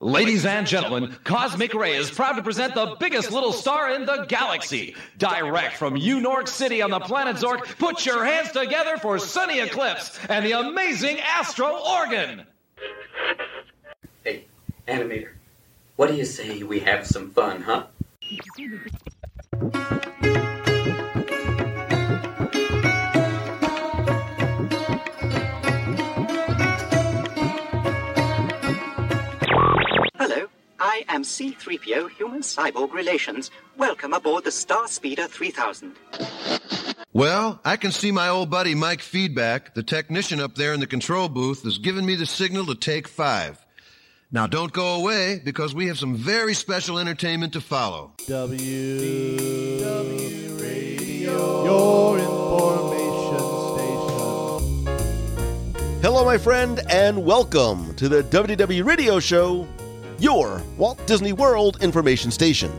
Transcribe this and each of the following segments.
Ladies and gentlemen, Cosmic Ray is proud to present the biggest little star in the galaxy. Direct from Yew Nork City on the planet Zork, put your hands together for Sonny Eclipse and the amazing Astro Organ. Hey, animator, what do you say we have some fun, huh? I am C3PO Human Cyborg Relations. Welcome aboard the Star Speeder 3000. Well, I can see my old buddy Mike Feedback, the technician up there in the control booth, has given me the signal to take five. Now don't go away because we have some very special entertainment to follow. W W Radio, your information station. Hello, my friend, and welcome to the WDW Radio Show, your Walt Disney World information station.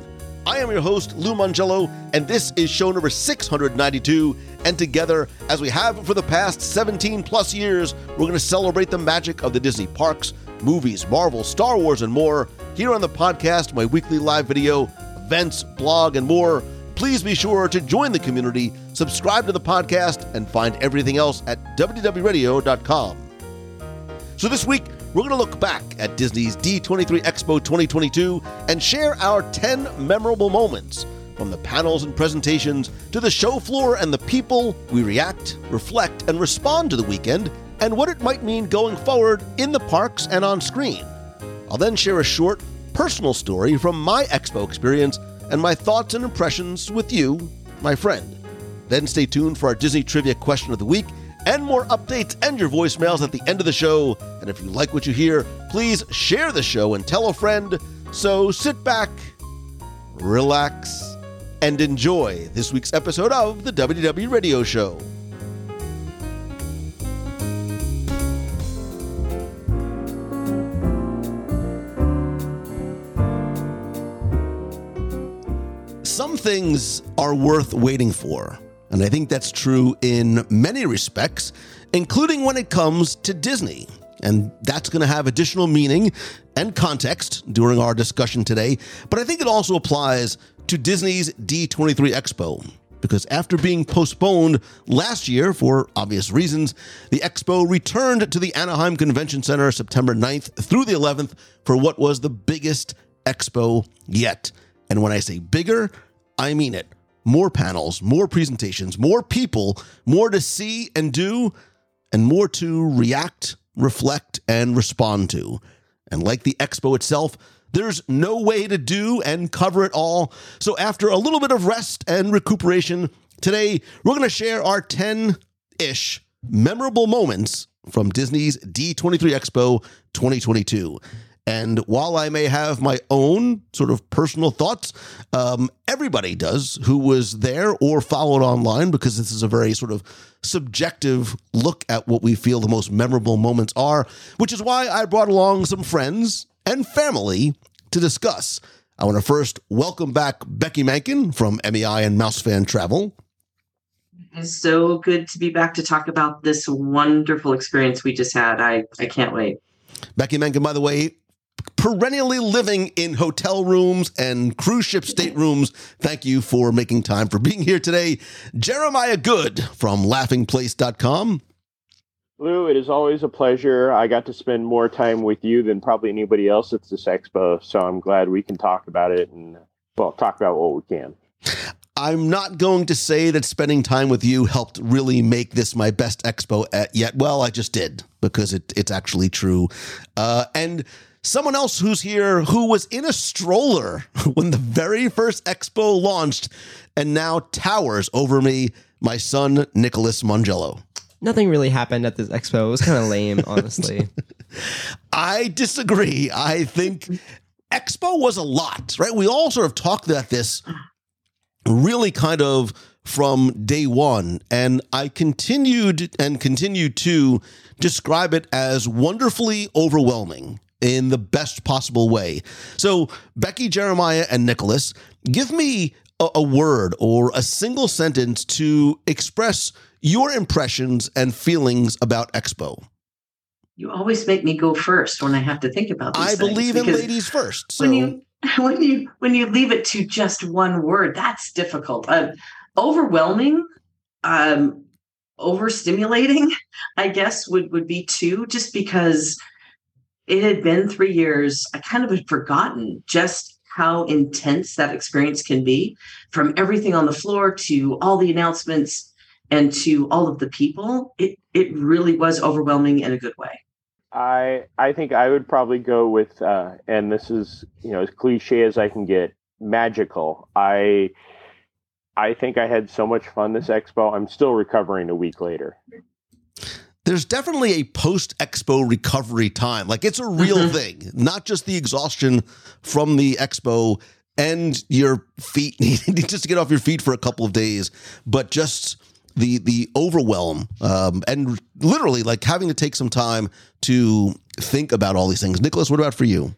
I am your host, Lou Mongello, and this is show number 692. And together, as we have for the past 17 plus years, we're going to celebrate the magic of the Disney parks, movies, Marvel, Star Wars, and more here on the podcast, my weekly live video, events, blog, and more. Please be sure to join the community, subscribe to the podcast, and find everything else at WDWRadio.com. So this week, we're going to look back at Disney's D23 Expo 2022 and share our 10 memorable moments from the panels and presentations to the show floor and the people we react, reflect, and respond to the weekend and what it might mean going forward in the parks and on screen. I'll then share a short, personal story from my expo experience and my thoughts and impressions with you, my friend. Then stay tuned for our Disney Trivia Question of the Week and more updates and your voicemails at the end of the show. And if you like what you hear, please share the show and tell a friend. So sit back, relax, and enjoy this week's episode of the WW Radio Show. Some things are worth waiting for. And I think that's true in many respects, including when it comes to Disney. And that's going to have additional meaning and context during our discussion today. But I think it also applies to Disney's D23 Expo. Because after being postponed last year for obvious reasons, the expo returned to the Anaheim Convention Center September 9th through the 11th for what was the biggest expo yet. And when I say bigger, I mean it more panels, more presentations, more people, more to see and do, and more to react, reflect, and respond to. And like the expo itself, there's no way to do and cover it all. So, after a little bit of rest and recuperation, today we're going to share our 10 ish memorable moments from Disney's D23 Expo 2022. And while I may have my own sort of personal thoughts, um, everybody does who was there or followed online because this is a very sort of subjective look at what we feel the most memorable moments are, which is why I brought along some friends and family to discuss. I want to first welcome back Becky Mankin from MEI and Mouse Fan Travel. It's so good to be back to talk about this wonderful experience we just had. I, I can't wait. Becky Mankin, by the way, perennially living in hotel rooms and cruise ship staterooms. Thank you for making time for being here today. Jeremiah Good from laughingplace.com. Lou, it is always a pleasure. I got to spend more time with you than probably anybody else at this expo, so I'm glad we can talk about it and, well, talk about what we can. I'm not going to say that spending time with you helped really make this my best expo at yet. Well, I just did because it, it's actually true. Uh, and someone else who's here who was in a stroller when the very first expo launched and now towers over me, my son, Nicholas Mongello. Nothing really happened at this expo. It was kind of lame, honestly. I disagree. I think expo was a lot, right? We all sort of talked about this really kind of from day one. And I continued and continue to describe it as wonderfully overwhelming in the best possible way. So, Becky, Jeremiah, and Nicholas, give me a, a word or a single sentence to express your impressions and feelings about Expo. You always make me go first when I have to think about these I believe in ladies first. So when you when you when you leave it to just one word, that's difficult. Uh, overwhelming, um, overstimulating, I guess would would be two, just because it had been three years. I kind of had forgotten just how intense that experience can be, from everything on the floor to all the announcements and to all of the people. It it really was overwhelming in a good way. I I think I would probably go with, uh, and this is you know as cliche as I can get, magical. I I think I had so much fun this expo. I'm still recovering a week later. There's definitely a post expo recovery time. Like it's a real Mhm. thing, not just the exhaustion from the expo and your feet needing just to get off your feet for a couple of days, but just the the overwhelm um, and literally like having to take some time to think about all these things. Nicholas, what about for you?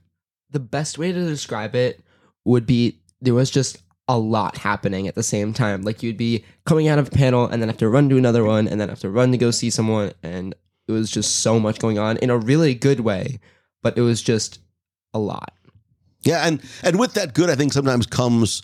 the best way to describe it would be there was just a lot happening at the same time. Like you'd be coming out of a panel and then have to run to another one and then have to run to go see someone and it was just so much going on in a really good way, but it was just a lot. Yeah, and and with that good, I think sometimes comes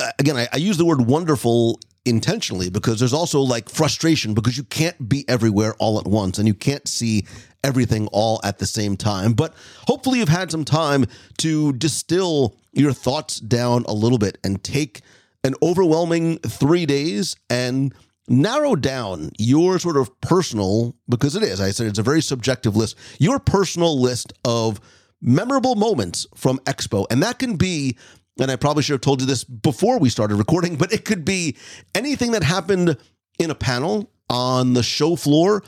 uh, again. I, I use the word wonderful intentionally because there's also like frustration because you can't be everywhere all at once and you can't see everything all at the same time. But hopefully, you've had some time to distill your thoughts down a little bit and take an overwhelming three days and narrow down your sort of personal because it is i said it's a very subjective list your personal list of memorable moments from expo. And that can be and i probably should have told you this before we started recording but it could be anything that happened in a panel on the show floor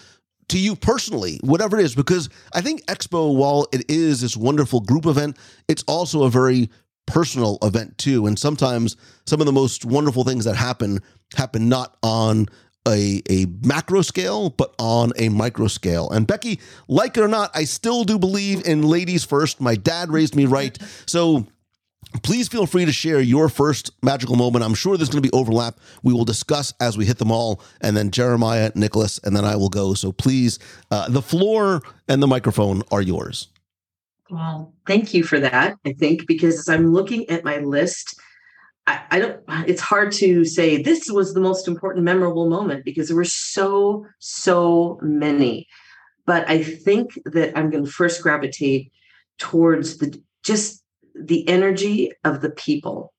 to you personally, whatever it is, because I think Expo, while it is this wonderful group event, it's also a very personal event too. And sometimes some of the most wonderful things that happen happen not on a, a macro scale, but on a micro scale. And Becky, like it or not, I still do believe in ladies first. My dad raised me right. So please feel free to share your first magical moment. I'm sure there's going to be overlap. We will discuss as we hit them all, and then Jeremiah, Nicholas, and then I will go. So please, uh, the floor and the microphone are yours. Well, thank you for that. I think because as I'm looking at my list, I, I don't, it's hard to say this was the most important, memorable moment because there were so, so many. But I think that I'm going to first gravitate towards the just the energy of the people,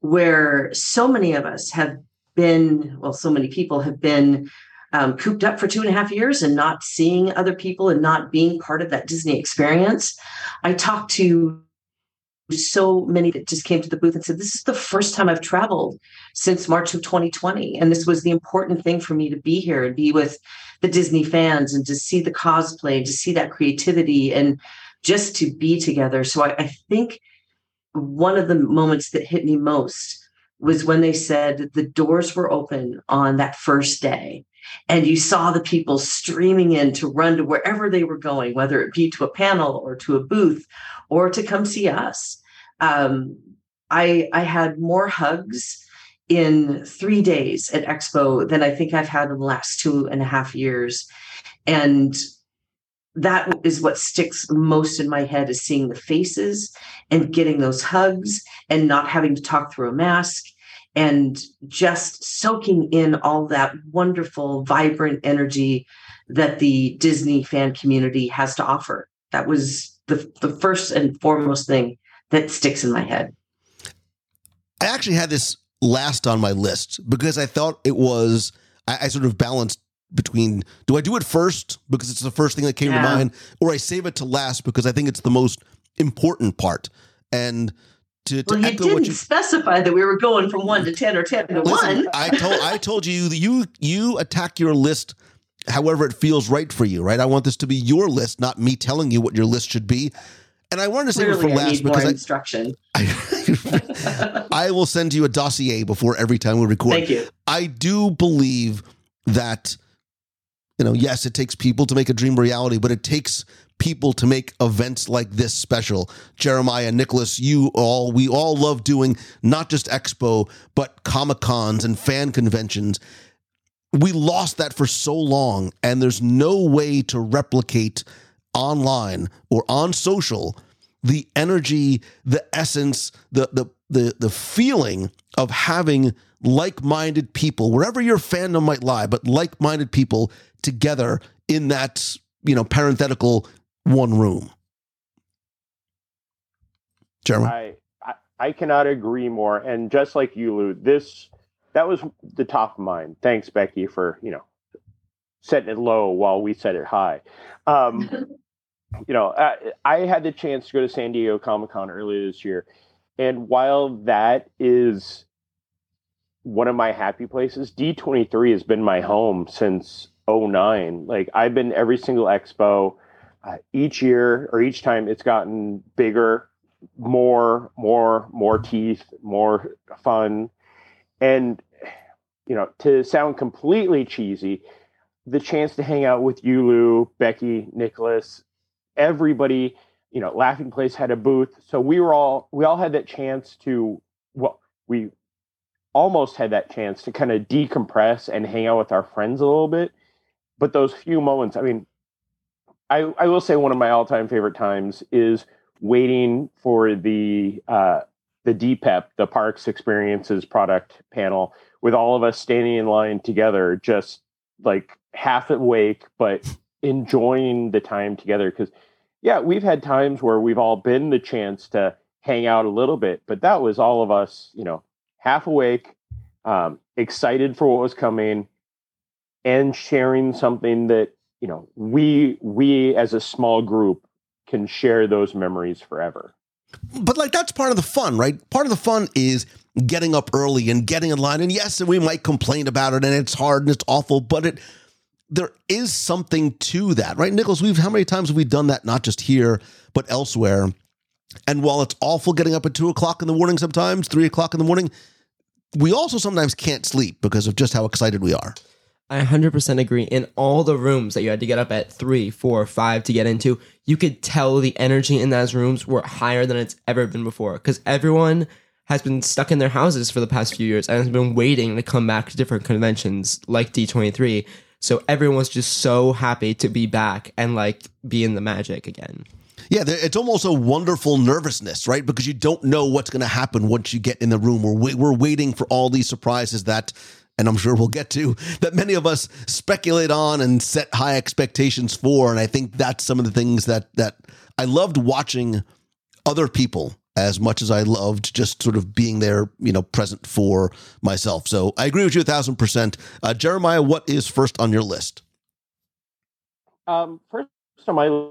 where so many of us have been, well, so many people have been um, cooped up for two and a half years and not seeing other people and not being part of that Disney experience. I talked to so many that just came to the booth and said, This is the first time I've traveled since March of 2020. And this was the important thing for me to be here and be with the Disney fans and to see the cosplay, to see that creativity and just to be together. So I, I think one of the moments that hit me most was when they said the doors were open on that first day and you saw the people streaming in to run to wherever they were going, whether it be to a panel or to a booth or to come see us. Um, I I had more hugs in three days at Expo than I think I've had in the last two and a half years, and that is what sticks most in my head is seeing the faces and getting those hugs and not having to talk through a mask and just soaking in all that wonderful, vibrant energy that the Disney fan community has to offer. That was the, the first and foremost thing that sticks in my head. I actually had this last on my list because I thought it was, I, I sort of balanced between do I do it first because it's the first thing that came Yeah. to mind, or I save it to last because I think it's the most important part. And to, to Well, you didn't you specify that we were going from one to 10 or 10 to Listen, one. I told I told you that you you attack your list however it feels right for you, right? I want this to be your list, not me telling you what your list should be. And I wanted to save it for Clearly, I last need more because I, instruction. I, I will send you a dossier before every time we record. Thank you. I do believe that, you know, yes, it takes people to make a dream reality, but it takes people to make events like this special. Jeremiah, Nicholas, you all, we all love doing not just Expo, but Comic Cons and fan conventions. We lost that for so long, and there's no way to replicate online or on social the energy, the essence, the the the the feeling of having like-minded people wherever your fandom might lie, but like-minded people together in that you know parenthetical one room. Jeremy, I, I I cannot agree more. And just like you, Lou, this that was the top of mind. Thanks, Becky, for you know setting it low while we set it high. Um, you know, I, I had the chance to go to San Diego Comic Con earlier this year, and while that is one of my happy places, D23 has been my home since 09. Like I've been every single expo. Uh, each year or each time it's gotten bigger, more, more, more teeth, more fun. And, you know, to sound completely cheesy, the chance to hang out with Yulu, Becky, Nicholas, everybody, you know, Laughing Place had a booth. So we were all, we all had that chance to, well, we almost had that chance to kind of decompress and hang out with our friends a little bit. But those few moments, I mean, I, I will say one of my all time favorite times is waiting for the, uh, the DPEP, the Parks Experiences product panel, with all of us standing in line together, just like half awake, but enjoying the time together. Because, yeah, we've had times where we've all been the chance to hang out a little bit, but that was all of us, you know, half awake, um, excited for what was coming, and sharing something that you know we we as a small group can share those memories forever. But like that's part of the fun, right? Part of the fun is getting up early and getting in line. And yes, and we might complain about it and it's hard and it's awful, but it there is something to that, right? Nicholas, we've how many times have we done that, not just here, but elsewhere? And while it's awful getting up at two o'clock in the morning sometimes, three o'clock in the morning, we also sometimes can't sleep because of just how excited we are. I 100% agree. In all the rooms that you had to get up at three, four, five to get into, you could tell the energy in those rooms were higher than it's ever been before because everyone has been stuck in their houses for the past few years and has been waiting to come back to different conventions like D23. So everyone was just so happy to be back and like be in the magic again. Yeah, it's almost a wonderful nervousness, right? Because you don't know what's going to happen once you get in the room. We're we're waiting for all these surprises that, and I'm sure we'll get to that many of us speculate on and set high expectations for. And I think that's some of the things that that I loved watching other people as much as I loved just sort of being there, you know, present for myself. So I agree with you a thousand percent. Uh, Jeremiah, what is first on your list? Um, first on my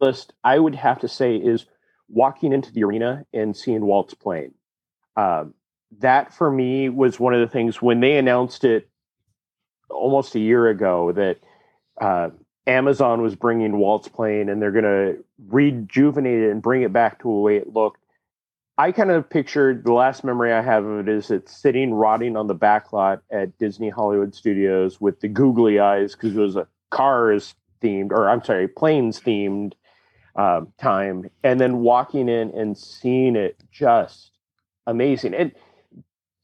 list, I would have to say is walking into the arena and seeing Walt's playing. Um, that for me was one of the things when they announced it almost a year ago that uh, Amazon was bringing Walt's plane and they're going to rejuvenate it and bring it back to the way it looked. I kind of pictured the last memory I have of it is it's sitting rotting on the back lot at Disney Hollywood Studios with the googly eyes because it was a cars themed, or I'm sorry, planes themed um, time, and then walking in and seeing it just amazing. And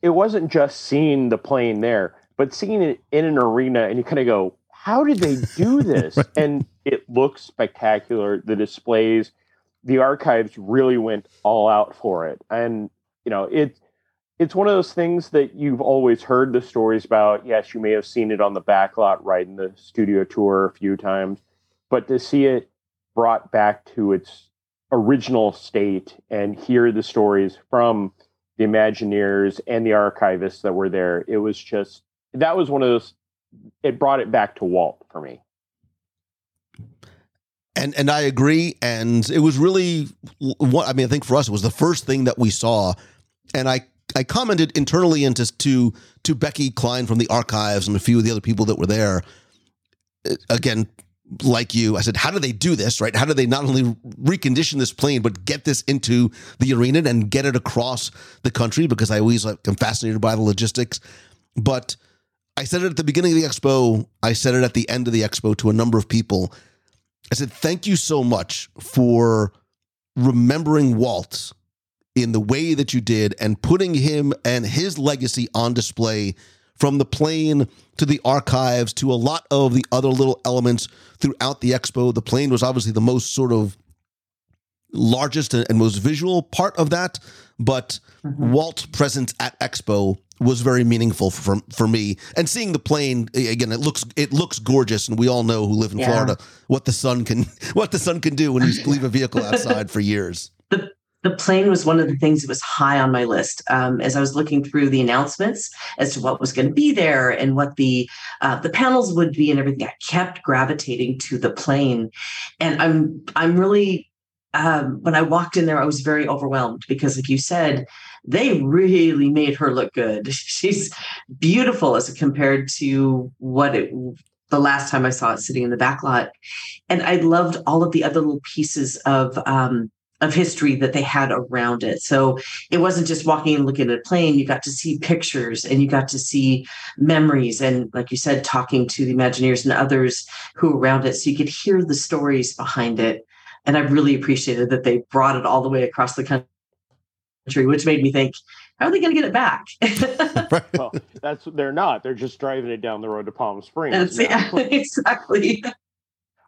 it wasn't just seeing the plane there, but seeing it in an arena, and you kind of go, "How did they do this?" right. And it looks spectacular. The displays the archives really went all out for it. And, you know, it, it's one of those things that you've always heard the stories about. Yes, you may have seen it on the backlot right in the studio tour a few times, but to see it brought back to its original state and hear the stories from the Imagineers and the archivists that were there, it was just that was one of those. It brought it back to Walt for me and and I agree. And it was really, what I mean, I think for us, it was the first thing that we saw. And I I commented internally into to to Becky Cline from the archives and a few of the other people that were there. Uh, again, like you, I said, how do they do this? Right? How do they not only recondition this plane but get this into the arena and get it across the country? Because I always like, I'm fascinated by the logistics. But I said it at the beginning of the expo. I said it at the end of the expo to a number of people I said, thank you so much for remembering Walt in the way that you did and putting him and his legacy on display from the plane to the archives to a lot of the other little elements throughout the expo. The plane was obviously the most sort of largest and most visual part of that, but mm-hmm. Walt's presence at Expo was very meaningful for for me. And seeing the plane again, it looks it looks gorgeous, and we all know who live in Yeah. Florida what the sun can what the sun can do when you leave a vehicle outside for years. the plane was one of the things that was high on my list um, as I was looking through the announcements as to what was going to be there and what the uh, the panels would be and everything. I kept gravitating to the plane, and I'm I'm really um, when I walked in there, I was very overwhelmed because, like you said, they really made her look good. She's beautiful as compared to what it the last time I saw it sitting in the back lot. And I loved all of the other little pieces of um, of history that they had around it. So it wasn't just walking and looking at a plane. You got to see pictures and you got to see memories. And like you said, talking to the Imagineers and others who were around it. So you could hear the stories behind it. And I really appreciated that they brought it all the way across the country, which made me think, how are they going to get it back? well, that's they're not. They're just driving it down the road to Palm Springs. Yeah, exactly.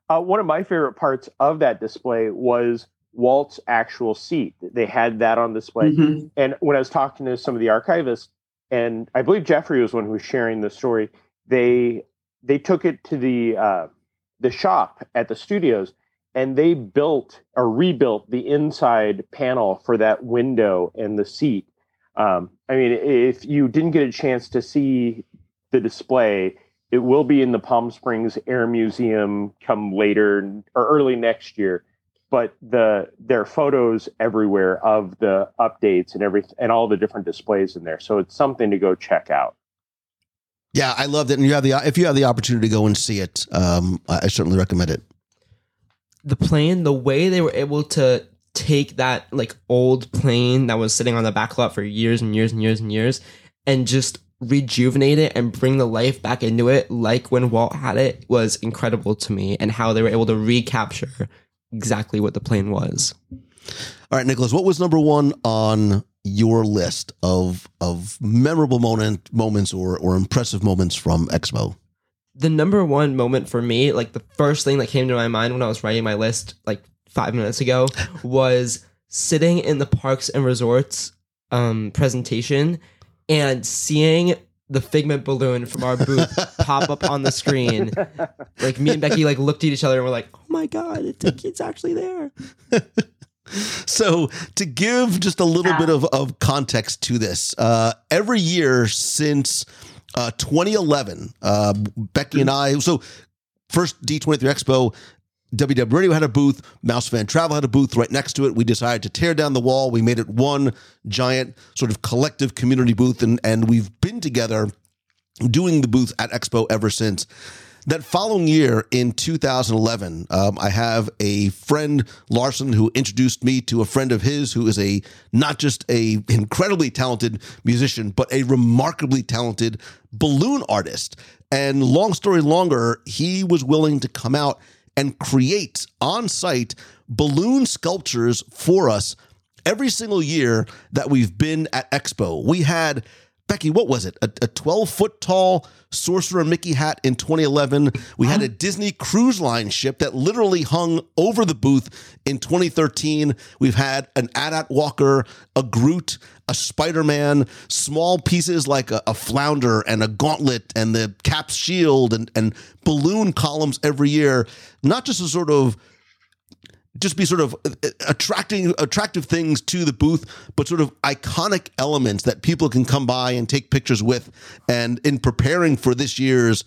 Uh, one of my favorite parts of that display was Walt's actual seat. They had that on display. Mhm. And when I was talking to some of the archivists, and I believe Jeffrey was one who was sharing the story, they they took it to the uh, the shop at the studios, and they built or rebuilt the inside panel for that window and the seat. Um, I mean, if you didn't get a chance to see the display, it will be in the Palm Springs Air Museum come later or early next year. But the there are photos everywhere of the updates and everything and all the different displays in there. So it's something to go check out. Yeah, I loved it, and you have the if you have the opportunity to go and see it, um, I I certainly recommend it. the plane, the way they were able to take that like old plane that was sitting on the back lot for years and years and years and years and just rejuvenate it and bring the life back into it like when Walt had it was incredible to me and how they were able to recapture exactly what the plane was. All right, Nicholas, what was number one on your list of of memorable moment moments or or impressive moments from Expo? the number one moment for me, like the first thing that came to my mind when I was writing my list like five minutes ago, was sitting in the parks and resorts um, presentation and seeing the figment balloon from our booth pop up on the screen. Like me and Becky like looked at each other and we're like, "Oh my god, it's, it's actually there." So, to give just a little bit of, of context to this, uh, every year since uh, 2011, uh, Becky and I, so first D23 Expo, WW Radio had a booth, Mouse Fan Travel had a booth right next to it. We decided to tear down the wall. We made it one giant sort of collective community booth, and, and we've been together doing the booth at Expo ever since. That following year in 2011, um, I have a friend Larson who introduced me to a friend of his who is a not just a incredibly talented musician, but a remarkably talented balloon artist. And long story longer, he was willing to come out and create on site balloon sculptures for us every single year that we've been at Expo. We had Becky, what was it? A, a 12 foot tall Sorcerer Mickey hat in 2011. We had a Disney Cruise Line ship that literally hung over the booth in 2013. We've had an AT-AT Walker, a Groot, a Spider Man, small pieces like a, a flounder and a gauntlet and the Cap's shield and, and balloon columns every year. Not just a sort of just be sort of uh, attracting attractive things to the booth, but sort of iconic elements that people can come by and take pictures with. And in preparing for this year's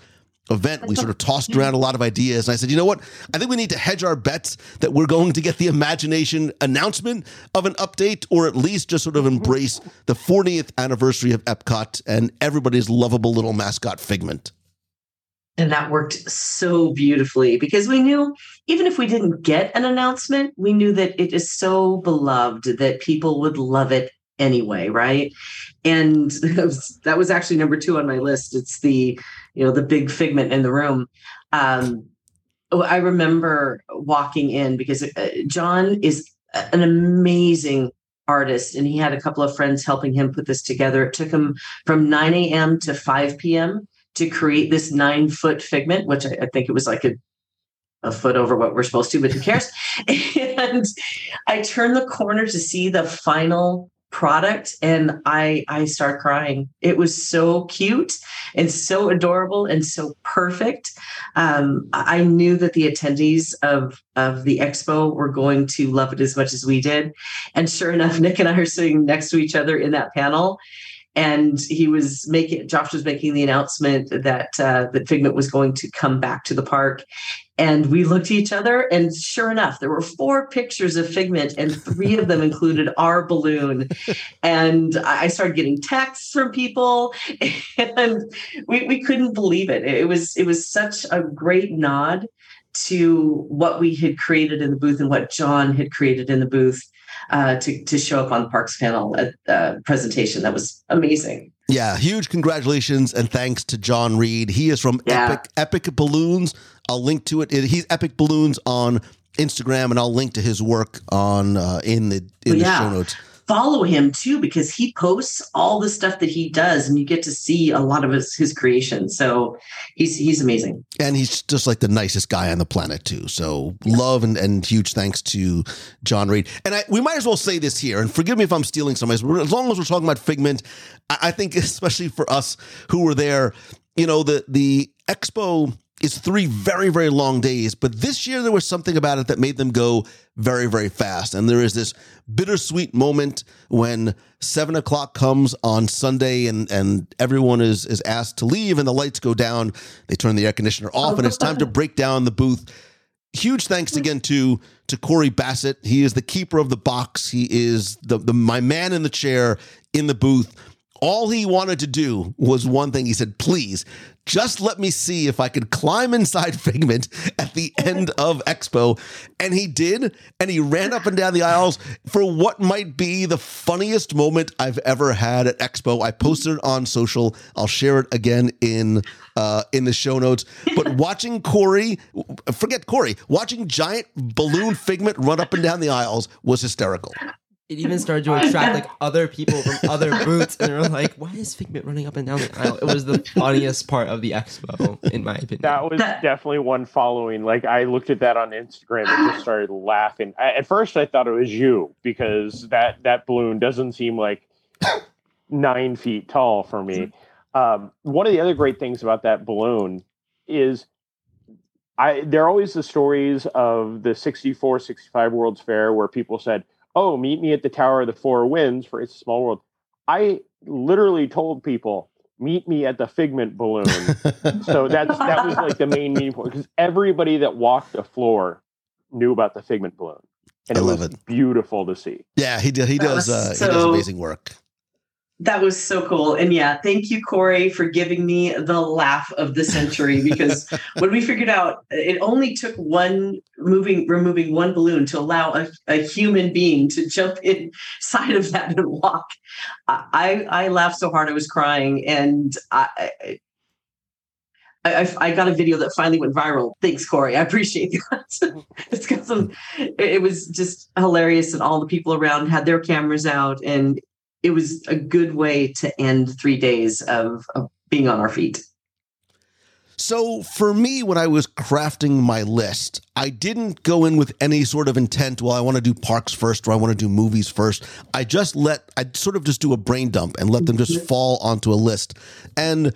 event, we sort of tossed around a lot of ideas. And I said, you know what? I think we need to hedge our bets that we're going to get the imagination announcement of an update, or at least just sort of embrace the 40th anniversary of Epcot and everybody's lovable little mascot Figment. And that worked so beautifully because we knew even if we didn't get an announcement, we knew that it is so beloved that people would love it anyway, right? And that was, that was actually number two on my list. It's the, you know, the big figment in the room. Um, oh, I remember walking in because uh, John is an amazing artist and he had a couple of friends helping him put this together. It took him from 9 a.m. to 5 p.m. to create this nine foot figment, which I, I think it was like a a foot over what we're supposed to, but who cares? and I turn the corner to see the final product and I I start crying. It was so cute and so adorable and so perfect. Um, I knew that the attendees of of the expo were going to love it as much as we did. And sure enough, Nick and I are sitting next to each other in that panel and he was making josh was making the announcement that uh, that figment was going to come back to the park. And we looked at each other and sure enough there were four pictures of figment and three of them included our balloon. And i started getting texts from people and we, we couldn't believe it. It was it was such a great nod to what we had created in the booth and what john had created in the booth uh, to to show up on the Parks panel at, uh, presentation. That was amazing. Yeah, huge congratulations and thanks to John Reed. He is from Yeah. Epic Epic Balloons. I'll link to it. He's Epic Balloons on Instagram, and I'll link to his work on uh, in the in the Yeah. show notes. Follow him too because he posts all the stuff that he does, and you get to see a lot of his his creations. So he's he's amazing. And he's just like the nicest guy on the planet too. So love and, and huge thanks to John Reed. And I, we might as well say this here. And forgive me if I'm stealing somebody's. As long as we're talking about Figment, I, I think especially for us who were there, you know, the the expo is three very very long days. But this year there was something about it that made them go very very fast. And there is this bittersweet moment when seven o'clock comes on Sunday and and everyone is is asked to leave and the lights go down. They turn the air conditioner off and it's time to break down the booth. Huge thanks hmm. again to to Corey Bassett. He is the keeper of the box. He is the, the my man in the chair in the booth. All he wanted to do was one thing. He said, please, just let me see if I could climb inside Figment at the end of Expo. And he did. And he ran up and down the aisles for what might be the funniest moment I've ever had at Expo. I posted it on social. I'll share it again in uh, in the show notes. But watching Corey, forget Corey, watching giant balloon Figment run up and down the aisles was hysterical. It even started to attract like other people from other booths, and they were like, "Why is Figment running up and down the aisle?" It was the funniest part of the expo, in my opinion. That was definitely one following. Like I looked at that on Instagram and just started laughing. I, at first, I thought it was you because that that balloon doesn't seem like nine feet tall for me. Um, one of the other great things about that balloon is I there are always the stories of the 64, 65 World's Fair where people said, "Oh, meet me at the Tower of the Four Winds for It's a Small World." I literally told people, "Meet me at the Figment balloon." so that's that was like the main meeting point because everybody that walked the floor knew about the Figment balloon, and I it love was it. beautiful to see. Yeah, he did. He does. was Uh, he does amazing work. That was so cool. And yeah, thank you, Corey, for giving me the laugh of the century because when we figured out it only took one moving, removing one balloon to allow a, a human being to jump inside of that and walk. I, I, laughed so hard I was crying. And I, I, I, got a video that finally went viral. Thanks, Corey. I appreciate that. it's got some, it was just hilarious. And all the people around had their cameras out and it was a good way to end three days of, of being on our feet. So for me, when I was crafting my list, I didn't go in with any sort of intent. Well, I want to do parks first, or I want to do movies first. I just let I sort of just do a brain dump and let them just mm-hmm. fall onto a list. And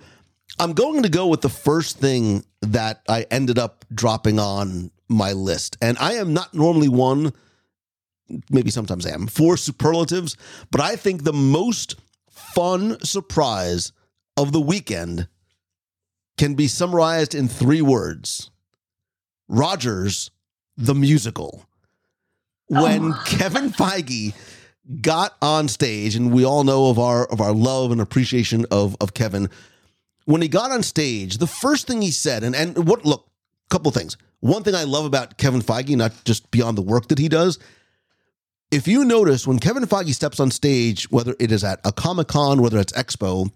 I'm going to go with the first thing that I ended up dropping on my list. And I am not normally one, maybe sometimes I am, for superlatives, but I think the most fun surprise of the weekend can be summarized in three words Rogers, the musical. When oh. Kevin Feige got on stage, and we all know of our of our love and appreciation of, of Kevin, when he got on stage, the first thing he said, and, and what look, couple things. One thing I love about Kevin Feige, not just beyond the work that he does, if you notice when Kevin Feige steps on stage, whether it is at a Comic Con, whether it's Expo,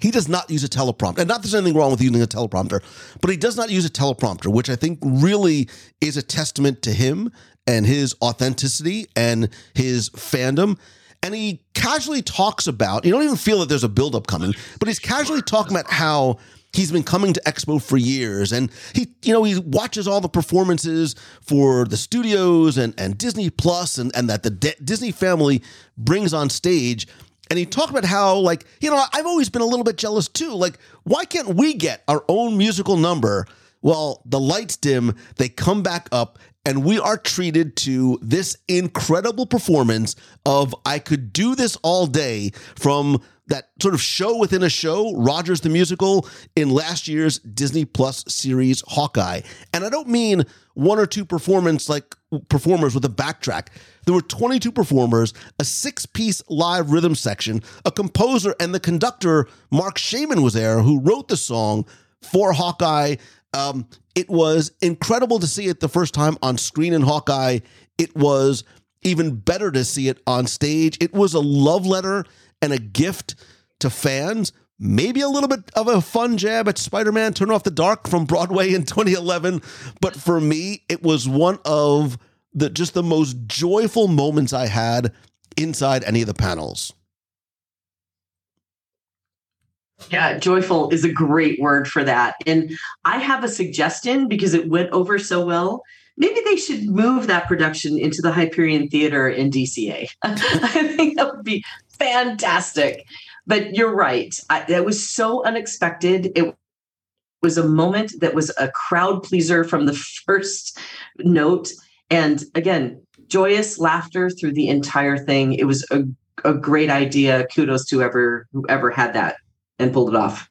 he does not use a teleprompter. And not there's anything wrong with using a teleprompter, but he does not use a teleprompter, which I think really is a testament to him and his authenticity and his fandom. and he casually talks about, you don't even feel that there's a buildup coming, but he's casually talking about how he's been coming to Expo for years and he, you know, he watches all the performances for the studios and, and Disney Plus and, and that the D- Disney family brings on stage. And he talked about how, like, you know, I've always been a little bit jealous too. Like, why can't we get our own musical number? Well, the lights dim, they come back up, and we are treated to this incredible performance of I Could Do This All Day from that sort of show within a show, Rogers the Musical, in last year's Disney Plus series Hawkeye. And I don't mean one or two performance like performers with a backtrack. There were 22 performers, a six-piece live rhythm section, a composer, and the conductor Marc Shaiman was there, who wrote the song for Hawkeye. Um, it was incredible to see it the first time on screen in Hawkeye. It was even better to see it on stage. It was a love letter and a gift to fans. Maybe a little bit of a fun jab at Spider Man Turn Off the Dark from Broadway in 2011. But for me, it was one of the just the most joyful moments I had inside any of the panels. Yeah, joyful is a great word for that. And I have a suggestion because it went over so well. Maybe they should move that production into the Hyperion Theater in DCA. I think that would be fantastic. But you're right. I, that was so unexpected. It was a moment that was a crowd pleaser from the first note. And again, joyous laughter through the entire thing. It was a, a great idea. Kudos to whoever whoever had that and pulled it off.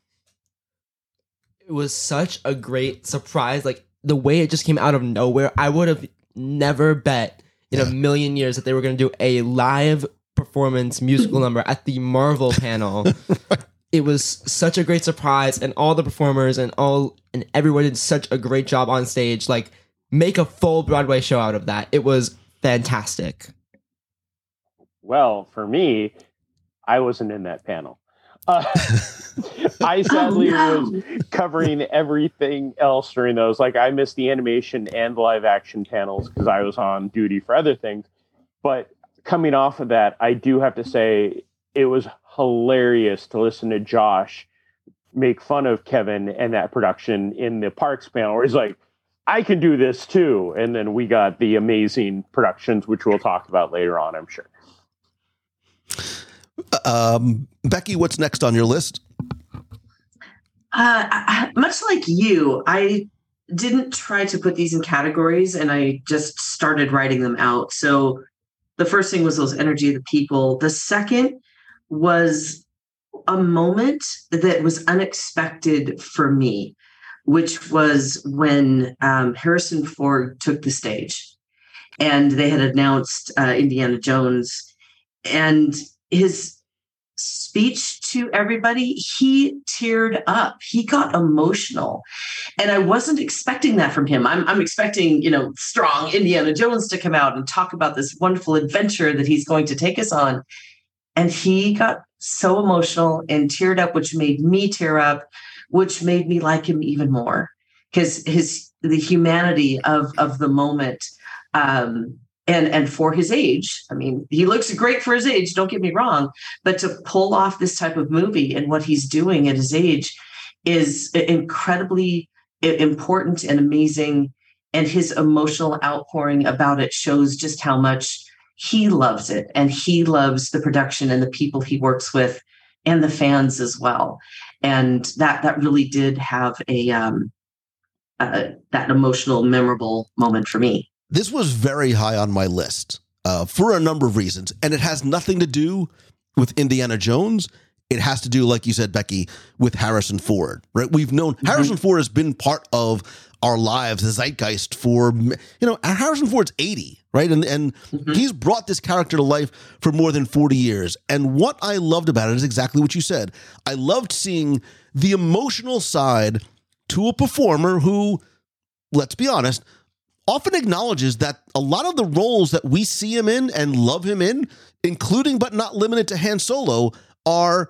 It was such a great surprise. Like the way it just came out of nowhere. I would have never bet in a million years that they were going to do a live performance musical number at the Marvel panel. it was such a great surprise, and all the performers and all and everyone did such a great job on stage. Like make a full Broadway show out of that. It was fantastic. Well, for me, I wasn't in that panel. Uh, I sadly Oh, no. was covering everything else during those. Like I missed the animation and the live action panels because I was on duty for other things. But coming off of that, I do have to say it was hilarious to listen to Josh make fun of Kevin and that production in the Parks panel where he's like, I can do this too. And then we got the amazing productions, which we'll talk about later on, I'm sure. Um, Becky, what's next on your list? Uh, I- I- much like you, I didn't try to put these in categories and I just started writing them out. So the first thing was those energy of the people. The second was a moment that was unexpected for me, which was when um, Harrison Ford took the stage and they had announced uh, Indiana Jones and his speech to everybody, he teared up. He got emotional. And I wasn't expecting that from him. I'm, I'm expecting, you know, strong Indiana Jones to come out and talk about this wonderful adventure that he's going to take us on. And he got so emotional and teared up, which made me tear up, which made me like him even more. Because his the humanity of of the moment um and and for his age i mean he looks great for his age don't get me wrong but to pull off this type of movie and what he's doing at his age is incredibly important and amazing. And his emotional outpouring about it shows just how much he loves it and he loves the production and the people he works with and the fans as well. And that that really did have a um uh, that emotional memorable moment for me This was very high on my list uh, for a number of reasons, and it has nothing to do with Indiana Jones. It has to do, like you said, Becky, with Harrison Ford. Right? We've known Harrison Ford has been part of our lives, the zeitgeist for you know. Harrison Ford's eighty, right, and and he's brought this character to life for more than forty years. And what I loved about it is exactly what you said. I loved seeing the emotional side to a performer who, let's be honest, often acknowledges that a lot of the roles that we see him in and love him in, including but not limited to Han Solo, are,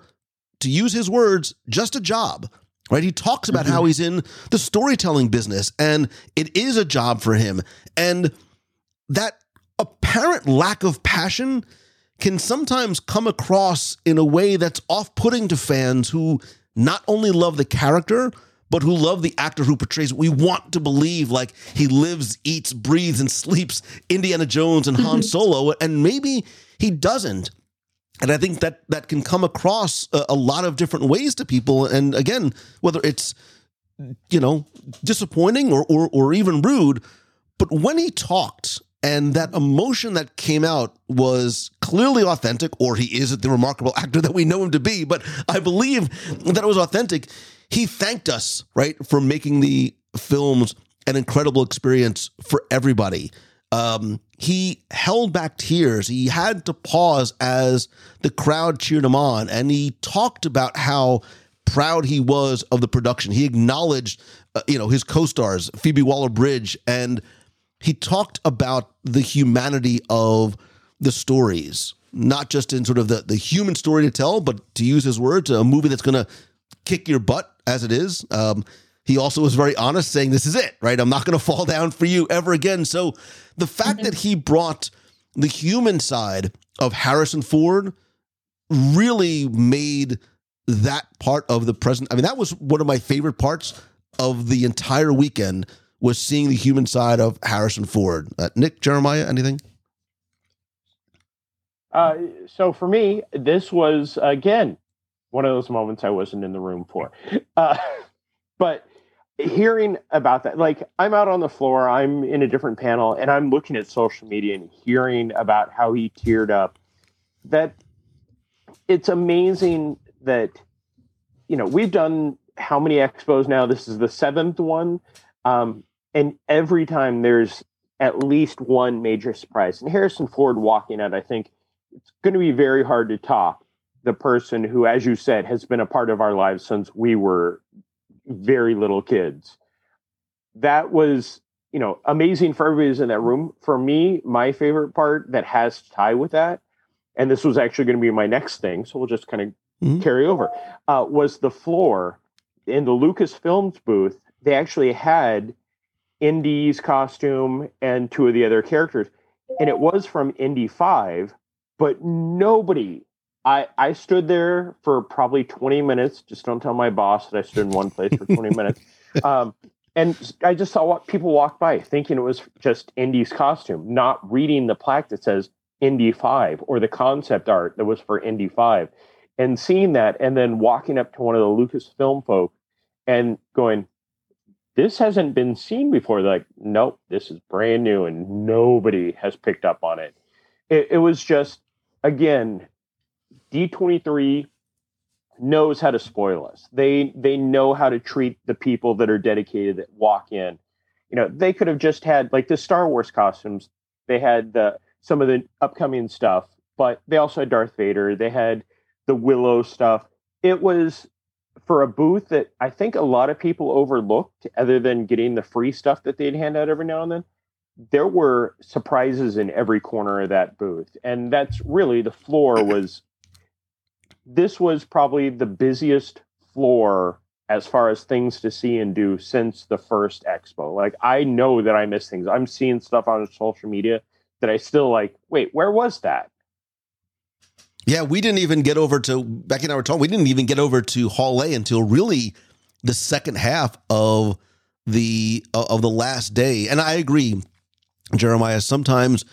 to use his words, just a job. Right? He talks about how mm-hmm. he's in the storytelling business and it is a job for him. And that apparent lack of passion can sometimes come across in a way that's off-putting to fans who not only love the character but who love the actor who portrays. We want to believe like he lives, eats, breathes, and sleeps Indiana Jones and Han mm-hmm. Solo, and maybe he doesn't. And I think that that can come across a, a lot of different ways to people. And again, whether it's you know disappointing or, or or even rude, but when he talked and that emotion that came out was clearly authentic, or he is the remarkable actor that we know him to be. But I believe that it was authentic he thanked us, right, for making the films an incredible experience for everybody. Um, he held back tears. He had to pause as the crowd cheered him on, and he talked about how proud he was of the production. He acknowledged, uh, you know, his co-stars, Phoebe Waller-Bridge, and he talked about the humanity of the stories, not just in sort of the the human story to tell, but to use his words, a movie that's going to kick your butt as it is. Um, he also was very honest, saying, This is it, right? I'm not going to fall down for you ever again. So the fact that he brought the human side of Harrison Ford really made that part of the present. I mean, that was one of my favorite parts of the entire weekend was seeing the human side of Harrison Ford. Uh, Nick, Jeremiah, anything? Uh, so for me, this was again one of those moments I wasn't in the room for. Uh, but hearing about that, like I'm out on the floor, I'm in a different panel, and I'm looking at social media and hearing about how he teared up. That it's amazing that you know we've done how many expos now? This is the seventh one, um, and every time there's at least one major surprise. And Harrison Ford walking out, I think it's going to be very hard to top the person who, as you said, has been a part of our lives since we were very little kids. That was, you know, amazing for everybody who's in that room. For me, my favorite part that has to tie with that, and this was actually going to be my next thing, so we'll just kind of mm-hmm. carry over, uh, was the floor in the Lucasfilms booth. They actually had Indy's costume and two of the other characters, and it was from Indy 5, but nobody I, I stood there for probably 20 minutes. Just don't tell my boss that I stood in one place for 20 minutes. Um, and I just saw what people walk by thinking it was just Indy's costume, not reading the plaque that says Indy 5 or the concept art that was for Indy 5. And seeing that and then walking up to one of the Lucasfilm folk and going, this hasn't been seen before. They're like, nope, this is brand new and nobody has picked up on it. It, it was just, again, D23 knows how to spoil us. They they know how to treat the people that are dedicated that walk in. You know, they could have just had like the Star Wars costumes. They had the some of the upcoming stuff, but they also had Darth Vader. They had the Willow stuff. It was for a booth that I think a lot of people overlooked, other than getting the free stuff that they'd hand out every now and then. There were surprises in every corner of that booth, and that's really the floor was this was probably the busiest floor as far as things to see and do since the first expo. Like I know that I miss things. I'm seeing stuff on social media that I still like, wait, where was that? Yeah, we didn't even get over to Becky and I were we didn't even get over to Hall A until really the second half of the uh, of the last day. And I agree, Jeremiah, sometimes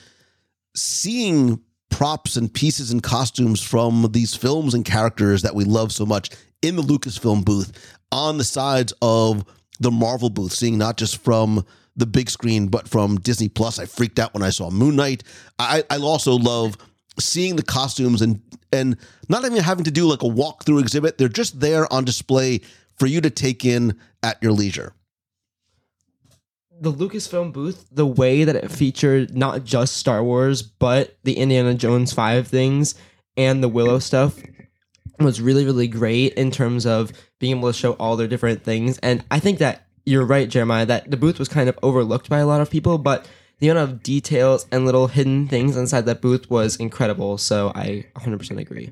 seeing props and pieces and costumes from these films and characters that we love so much in the Lucasfilm booth on the sides of the Marvel booth, seeing not just from the big screen, but from Disney Plus. I freaked out when I saw Moon Knight. I, I also love seeing the costumes and and not even having to do like a walkthrough exhibit. They're just there on display for you to take in at your leisure the Lucasfilm booth, the way that it featured not just Star Wars, but the Indiana Jones 5 things and the Willow stuff was really, really great in terms of being able to show all their different things. And I think that you're right, Jeremiah, that the booth was kind of overlooked by a lot of people, but the amount of details and little hidden things inside that booth was incredible. So I 100% agree.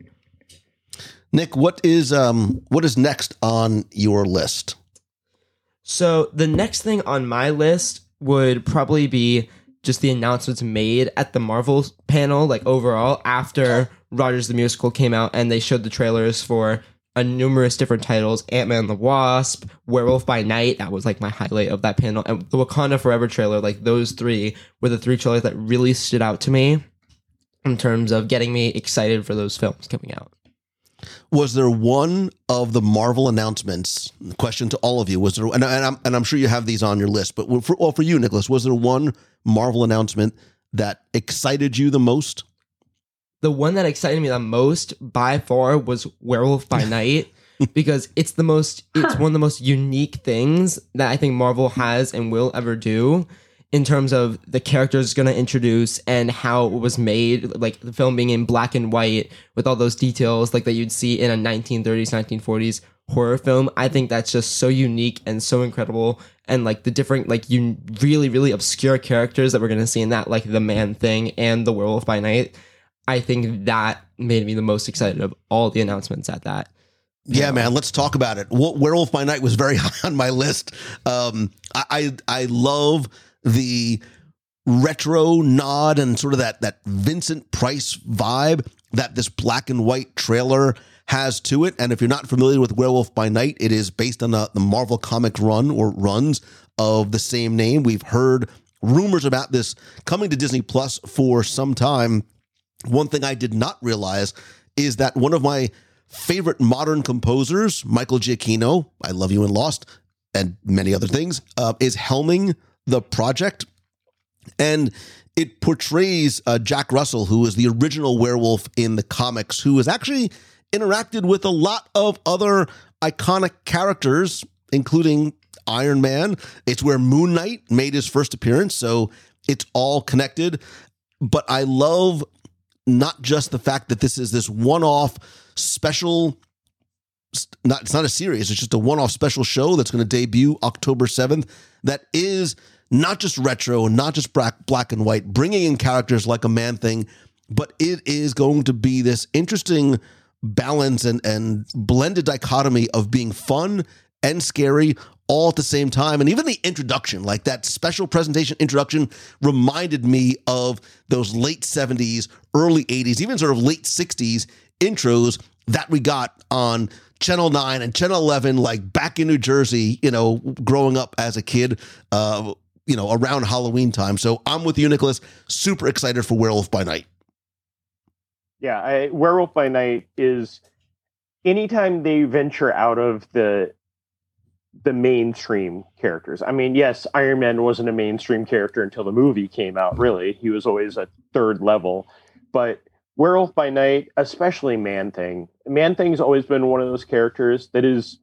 Nick, what is um what is next on your list? So the next thing on my list would probably be just the announcements made at the Marvel panel, like overall after Rogers the Musical came out and they showed the trailers for a numerous different titles Ant Man the Wasp, Werewolf by Night. That was like my highlight of that panel. And the Wakanda Forever trailer, like those three were the three trailers that really stood out to me in terms of getting me excited for those films coming out. Was there one of the Marvel announcements? Question to all of you: Was there, and, and I'm and I'm sure you have these on your list, but for well, for you, Nicholas, was there one Marvel announcement that excited you the most? The one that excited me the most by far was Werewolf by Night because it's the most it's one of the most unique things that I think Marvel has and will ever do in terms of the characters it's going to introduce and how it was made like the film being in black and white with all those details like that you'd see in a 1930s 1940s horror film i think that's just so unique and so incredible and like the different like you really really obscure characters that we're going to see in that like the man thing and the werewolf by night i think that made me the most excited of all the announcements at that Yeah, man. Let's talk about it. Werewolf by Night was very high on my list. Um, I, I I love the retro nod and sort of that that Vincent Price vibe that this black and white trailer has to it. And if you're not familiar with Werewolf by Night, it is based on the, the Marvel comic run or runs of the same name. We've heard rumors about this coming to Disney Plus for some time. One thing I did not realize is that one of my favorite modern composers, Michael Giacchino, I love you and Lost, and many other things, uh, is helming the project. And it portrays uh, Jack Russell, who is the original werewolf in the comics, who has actually interacted with a lot of other iconic characters, including Iron Man. It's where Moon Knight made his first appearance, so it's all connected. But I love not just the fact that this is this one-off special not it's not a series it's just a one-off special show that's going to debut october 7th that is not just retro not just black, black and white bringing in characters like a man thing but it is going to be this interesting balance and and blended dichotomy of being fun and scary all at the same time. And even the introduction, like that special presentation introduction, reminded me of those late 70s, early 80s, even sort of late 60s intros that we got on Channel 9 and Channel 11, like back in New Jersey, you know, growing up as a kid, uh, you know, around Halloween time. So I'm with you, Nicholas. Super excited for Werewolf by Night. Yeah, I, Werewolf by Night is anytime they venture out of the the mainstream characters. I mean, yes, Iron Man wasn't a mainstream character until the movie came out, really. He was always a third level. But Werewolf by Night, especially Man Thing, Man Thing's always been one of those characters that is,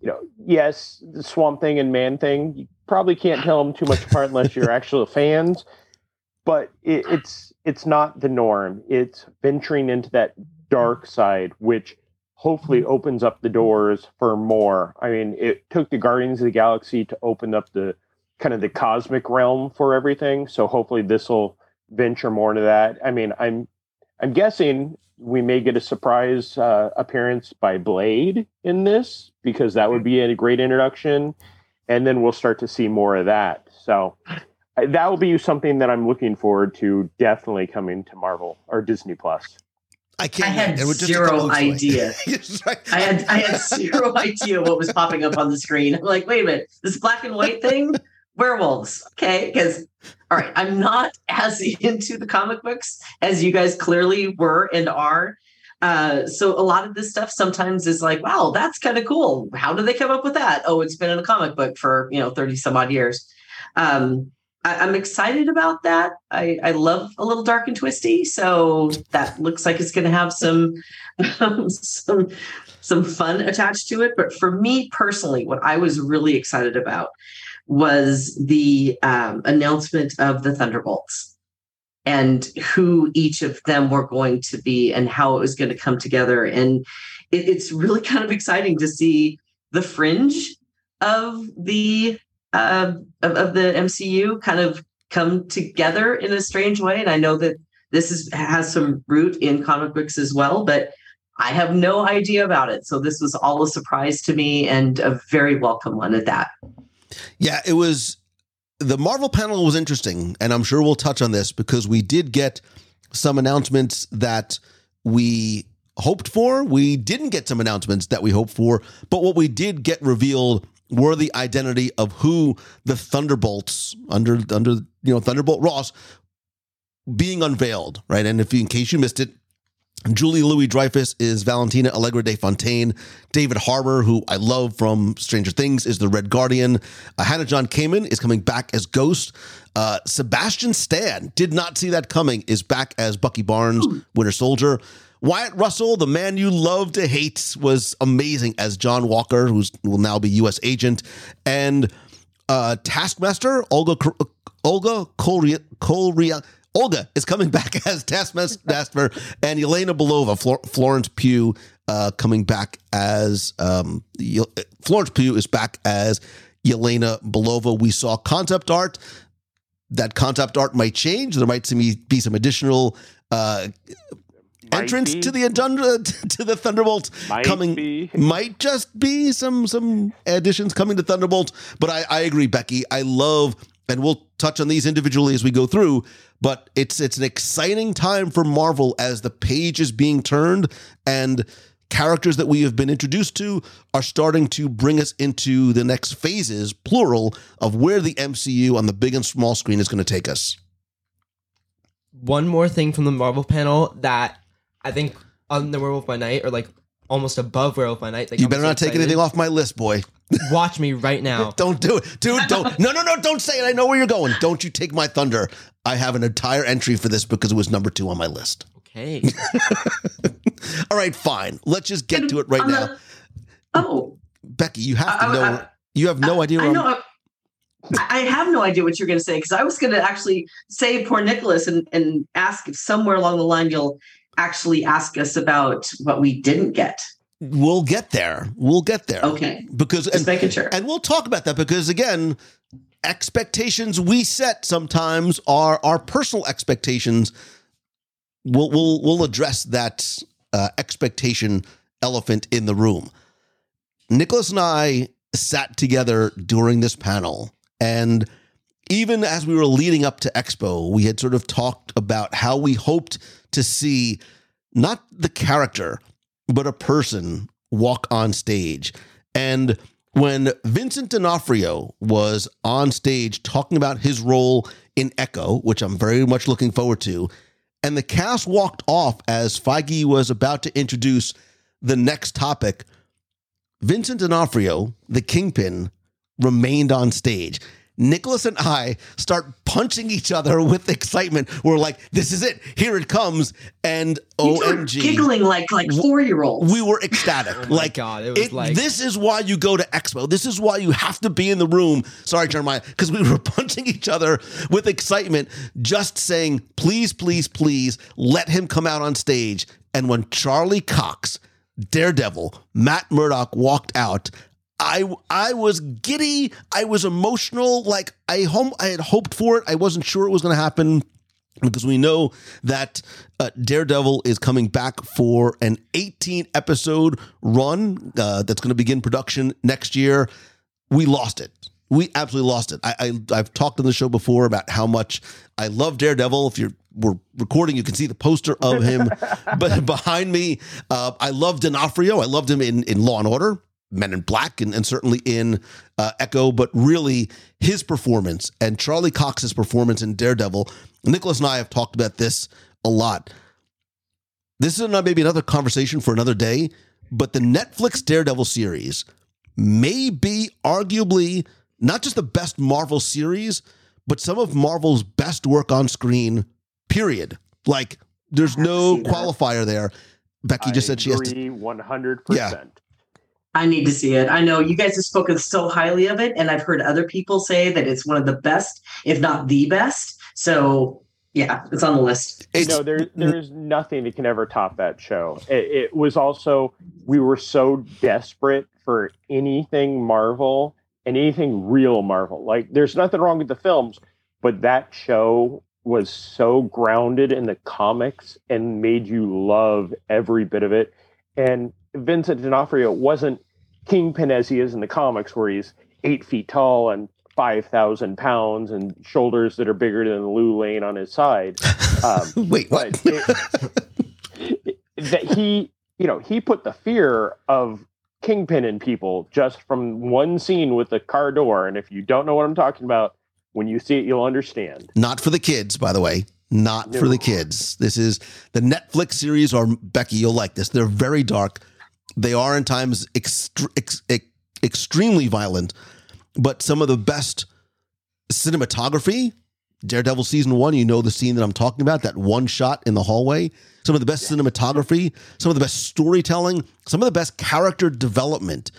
you know, yes, Swamp Thing and Man Thing, probably can't tell them too much apart unless you're actual fans. But it, it's it's not the norm. It's venturing into that dark side, which hopefully opens up the doors for more. I mean, it took the Guardians of the Galaxy to open up the kind of the cosmic realm for everything. So hopefully this will venture more into that. I mean, I'm I'm guessing we may get a surprise uh, appearance by Blade in this because that would be a great introduction, and then we'll start to see more of that. So that will be something that I'm looking forward to definitely coming to Marvel or Disney Plus. I can't. I had and just zero couple weeks away. idea. I had I had zero idea what was popping up on the screen. I'm like, wait a minute, this black and white thing, werewolves, okay? Because all right, I'm not as into the comic books as you guys clearly were and are. Uh, so a lot of this stuff sometimes is like, wow, that's kind of cool. How did they come up with that? Oh, it's been in a comic book for you know 30 some odd years. Um, I, I'm excited about that. I, I love a little dark and twisty, so that looks like it's going to have some some some fun attached to it. But for me personally, what I was really excited about was the um, announcement of the Thunderbolts and who each of them were going to be and how it was going to come together. And it, it's really kind of exciting to see the fringe of the uh, of, of the MCU kind of come together in a strange way. And I know that this is has some root in comic books as well, but I have no idea about it. So this was all a surprise to me and a very welcome one at that. Yeah, it was the Marvel panel was interesting, and I'm sure we'll touch on this because we did get some announcements that we hoped for. We didn't get some announcements that we hoped for, but what we did get revealed were the identity of who the Thunderbolts under under you know Thunderbolt Ross being unveiled, right? And if you, in case you missed it, Julia Louis-Dreyfus is Valentina Allegra de Fontaine. David Harbour, who I love from Stranger Things, is the Red Guardian. Uh, Hannah John-Kamen is coming back as Ghost. Uh, Sebastian Stan did not see that coming. Is back as Bucky Barnes, Winter Soldier. Wyatt Russell, the man you love to hate, was amazing as John Walker, who will now be U.S. agent, and uh, Taskmaster Olga Olga Korea Korea. Olga is coming back as Taskmaster, and Elena Belova, Flor- Florence Pugh, uh, coming back as um, Florence Pugh is back as Elena Belova. We saw concept art. That concept art might change. There might be be some additional uh, entrance to the Thunder- to the Thunderbolts Might coming. be. Might just be some some additions coming to Thunderbolt. But I, I agree, Becky. I love, and we'll touch on these individually as we go through. But it's it's an exciting time for Marvel as the page is being turned and characters that we have been introduced to are starting to bring us into the next phases, plural, of where the MCU on the big and small screen is going to take us. One more thing from the Marvel panel that I think on the Werewolf by Night or like almost above where Werewolf by Night. Like You I'm better so not take excited. anything off my list, boy. Watch me right now. Don't do it. Dude, don't. No, no, no, don't say it. I know where you're going. Don't you take my thunder. I have an entire entry for this because it was number two on my list. Okay. All right, fine. Let's just get to it right On the- now. Uh, oh, Becky, you have to I- know. I- you have no idea. I where know. I'm- I I have no idea what you're going to say because I was going to actually say poor Nicholas and, and ask if somewhere along the line you'll actually ask us about what we didn't get. We'll get there. We'll get there. Okay. Because Just and, making sure. and we'll talk about that because again, expectations we set sometimes are our personal expectations. We'll we'll we'll address that uh, expectation elephant in the room. Nicholas and I sat together during this panel, and even as we were leading up to Expo, we had sort of talked about how we hoped to see not the character, but a person walk on stage. And when Vincent D'Onofrio was on stage talking about his role in Echo, which I'm very much looking forward to, and the cast walked off as Feige was about to introduce the next topic, Vincent D'Onofrio, the kingpin, remained on stage. Nicholas and I start punching each other with excitement. We're like, this is it. Here it comes. And You OMG. giggling like like four year olds. We were ecstatic. Oh my like, God, it was like- this is why you go to Expo. This is why you have to be in the room. Sorry, Jeremiah, because we were punching each other with excitement, just saying, please, please, please let him come out on stage. And when Charlie Cox, Daredevil, Matt Murdock walked out, I I was giddy. I was emotional. Like I home I had hoped for it. I wasn't sure it was going to happen because we know that uh, Daredevil is coming back for an 18 episode run uh, that's going to begin production next year. We lost it. We absolutely lost it. I, I I've talked on the show before about how much I love Daredevil. If you're we're recording, you can see the poster of him, but behind me, uh, I love D'Onofrio. I loved him in in Law and Order. Men in Black and, and certainly in uh, Echo, but really his performance and Charlie Cox's performance in Daredevil. Nicholas and I have talked about this a lot. This is not maybe another conversation for another day, but the Netflix Daredevil series may be arguably not just the best Marvel series, but some of Marvel's best work on screen, period. Like, there's no qualifier there. Becky just said she has to. 100%. Yeah. I need to see it. I know you guys have spoken so highly of it, and I've heard other people say that it's one of the best, if not the best. So yeah, it's on the list. It's, no, there there's nothing that can ever top that show. It, it was also we were so desperate for anything Marvel and anything real Marvel. Like there's nothing wrong with the films, but that show was so grounded in the comics and made you love every bit of it. And Vincent D'Onofrio wasn't kingpin as he is in the comics, where he's eight feet tall and five thousand pounds and shoulders that are bigger than Lou Lane on his side. Um, Wait, what? but it- that he, you know, he put the fear of Kingpin in people just from one scene with the car door. And if you don't know what I'm talking about, when you see it, you'll understand. Not for the kids, by the way. Not for the kids. This is the Netflix series, or Becky, you'll like this. They're very dark. They are in times ex- ex- extremely violent, but some of the best cinematography. Daredevil season one, you know the scene that I'm talking about, that one shot in the hallway. Some of the best cinematography, some of the best storytelling, some of the best character development.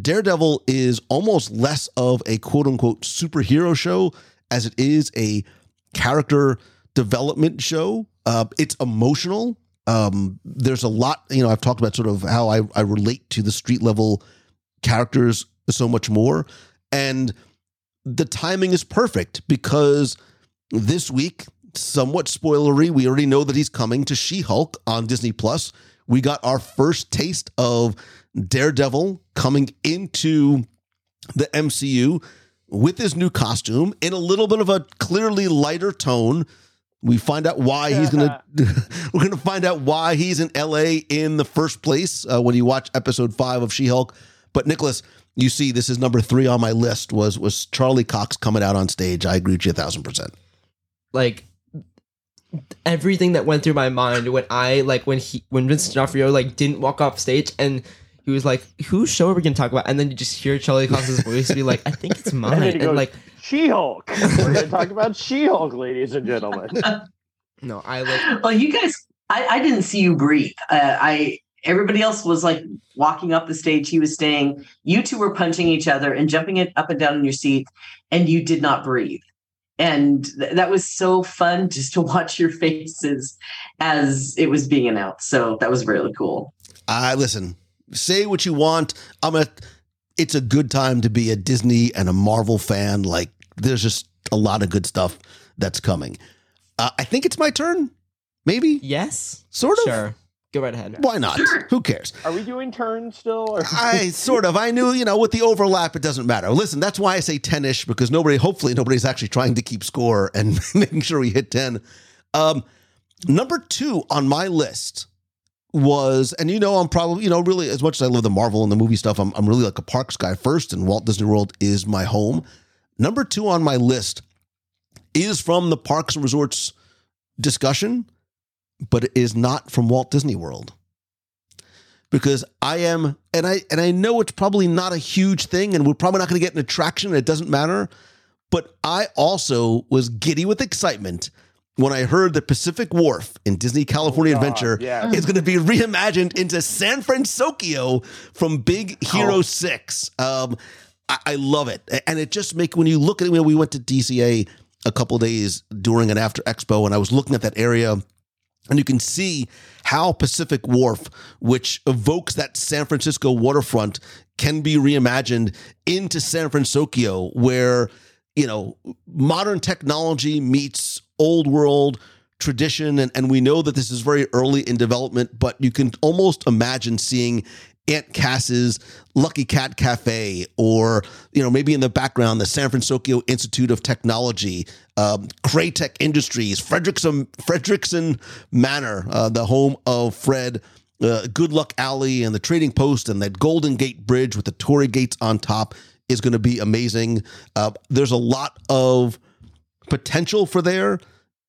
Daredevil is almost less of a quote unquote superhero show as it is a character development show. Uh, it's emotional. Um, there's a lot, you know, I've talked about sort of how I, I relate to the street level characters so much more. And the timing is perfect because this week, somewhat spoilery, we already know that he's coming to She Hulk on Disney Plus. We got our first taste of Daredevil coming into the MCU with his new costume in a little bit of a clearly lighter tone. We find out why he's gonna. we're gonna find out why he's in L.A. in the first place uh, when you watch episode five of She-Hulk. But Nicholas, you see, this is number three on my list. Was was Charlie Cox coming out on stage? I agree with you a thousand percent. like everything that went through my mind when I like when he when Vincent D'Onofrio like didn't walk off stage and he was like, "Whose show are we gonna talk about?" And then you just hear Charlie Cox's voice be like, "I think it's And mine." then And, goes, like, She Hulk. We're going to talk about She Hulk, ladies and gentlemen. no, I like Well, you guys, I, I didn't see you breathe. Uh, I everybody else was like walking up the stage. He was staying. You two were punching each other and jumping it up and down in your seat, and you did not breathe. And th- that was so fun just to watch your faces as it was being announced. So that was really cool. I listen. Say what you want. I'm a. It's a good time to be a Disney and a Marvel fan. Like there's just a lot of good stuff that's coming. Uh, I think it's my turn. Maybe, yes, sort of. sure, go right ahead. Why not? Who cares? Are we doing turns still? Or? I sort of. I knew, you know, with the overlap, it doesn't matter. Listen, that's why I say 10 ish because nobody, hopefully, nobody's actually trying to keep score and making sure we hit 10. Um, number two on my list was, and you know, I'm probably, you know, really, as much as I love the Marvel and the movie stuff, I'm, I'm really like a parks guy first, and Walt Disney World is my home. Number two on my list is from the Parks and Resorts discussion, but it is not from Walt Disney World because I am, and I and I know it's probably not a huge thing, and we're probably not going to get an attraction. And it doesn't matter, but I also was giddy with excitement when I heard that Pacific Wharf in Disney California God, Adventure yeah. is going to be reimagined into San Fransokyo from Big Hero Six. Um, I, I love it, and it just make when you look at it. When we went to DCA a couple days during and after Expo, and I was looking at that area and you can see how Pacific Wharf, which evokes that San Francisco waterfront, can be reimagined into San Fransokyo, where, you know, modern technology meets old world tradition. And, and we know that this is very early in development, but you can almost imagine seeing Aunt Cass's Lucky Cat Cafe, or you know maybe in the background the San Fransokyo Institute of Technology, um, Krei Tech Industries, Frederickson Frederickson Manor, uh, the home of Fred. Uh, Good Luck Alley and the Trading Post and that Golden Gate Bridge with the torii Gates on top is going to be amazing. Uh, there's a lot of potential for there,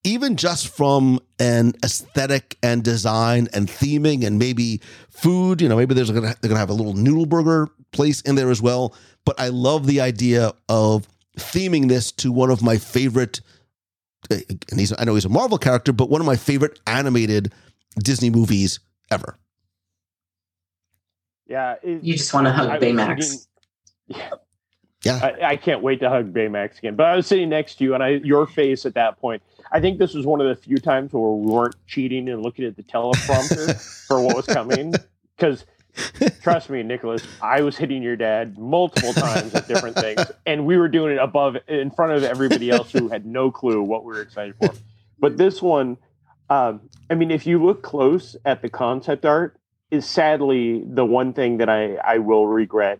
even just from an aesthetic and design and theming and maybe food. You know, maybe there's gonna they're gonna have a little noodle burger place in there as well. But I love the idea of theming this to one of my favorite. Uh, and he's I know he's a Marvel character, but one of my favorite animated Disney movies ever. Yeah. it- You just want to hug I was Baymax. sitting- Yeah. Yeah. I, I can't wait to hug Baymax again. But I was sitting next to you, and I your face at that point. I think this was one of the few times where we weren't cheating and looking at the teleprompter for what was coming. Because trust me, Nicholas, I was hitting your dad multiple times at different things, and we were doing it above in front of everybody else who had no clue what we were excited for. But this one, um, I mean, if you look close at the concept art, is sadly the one thing that I I will regret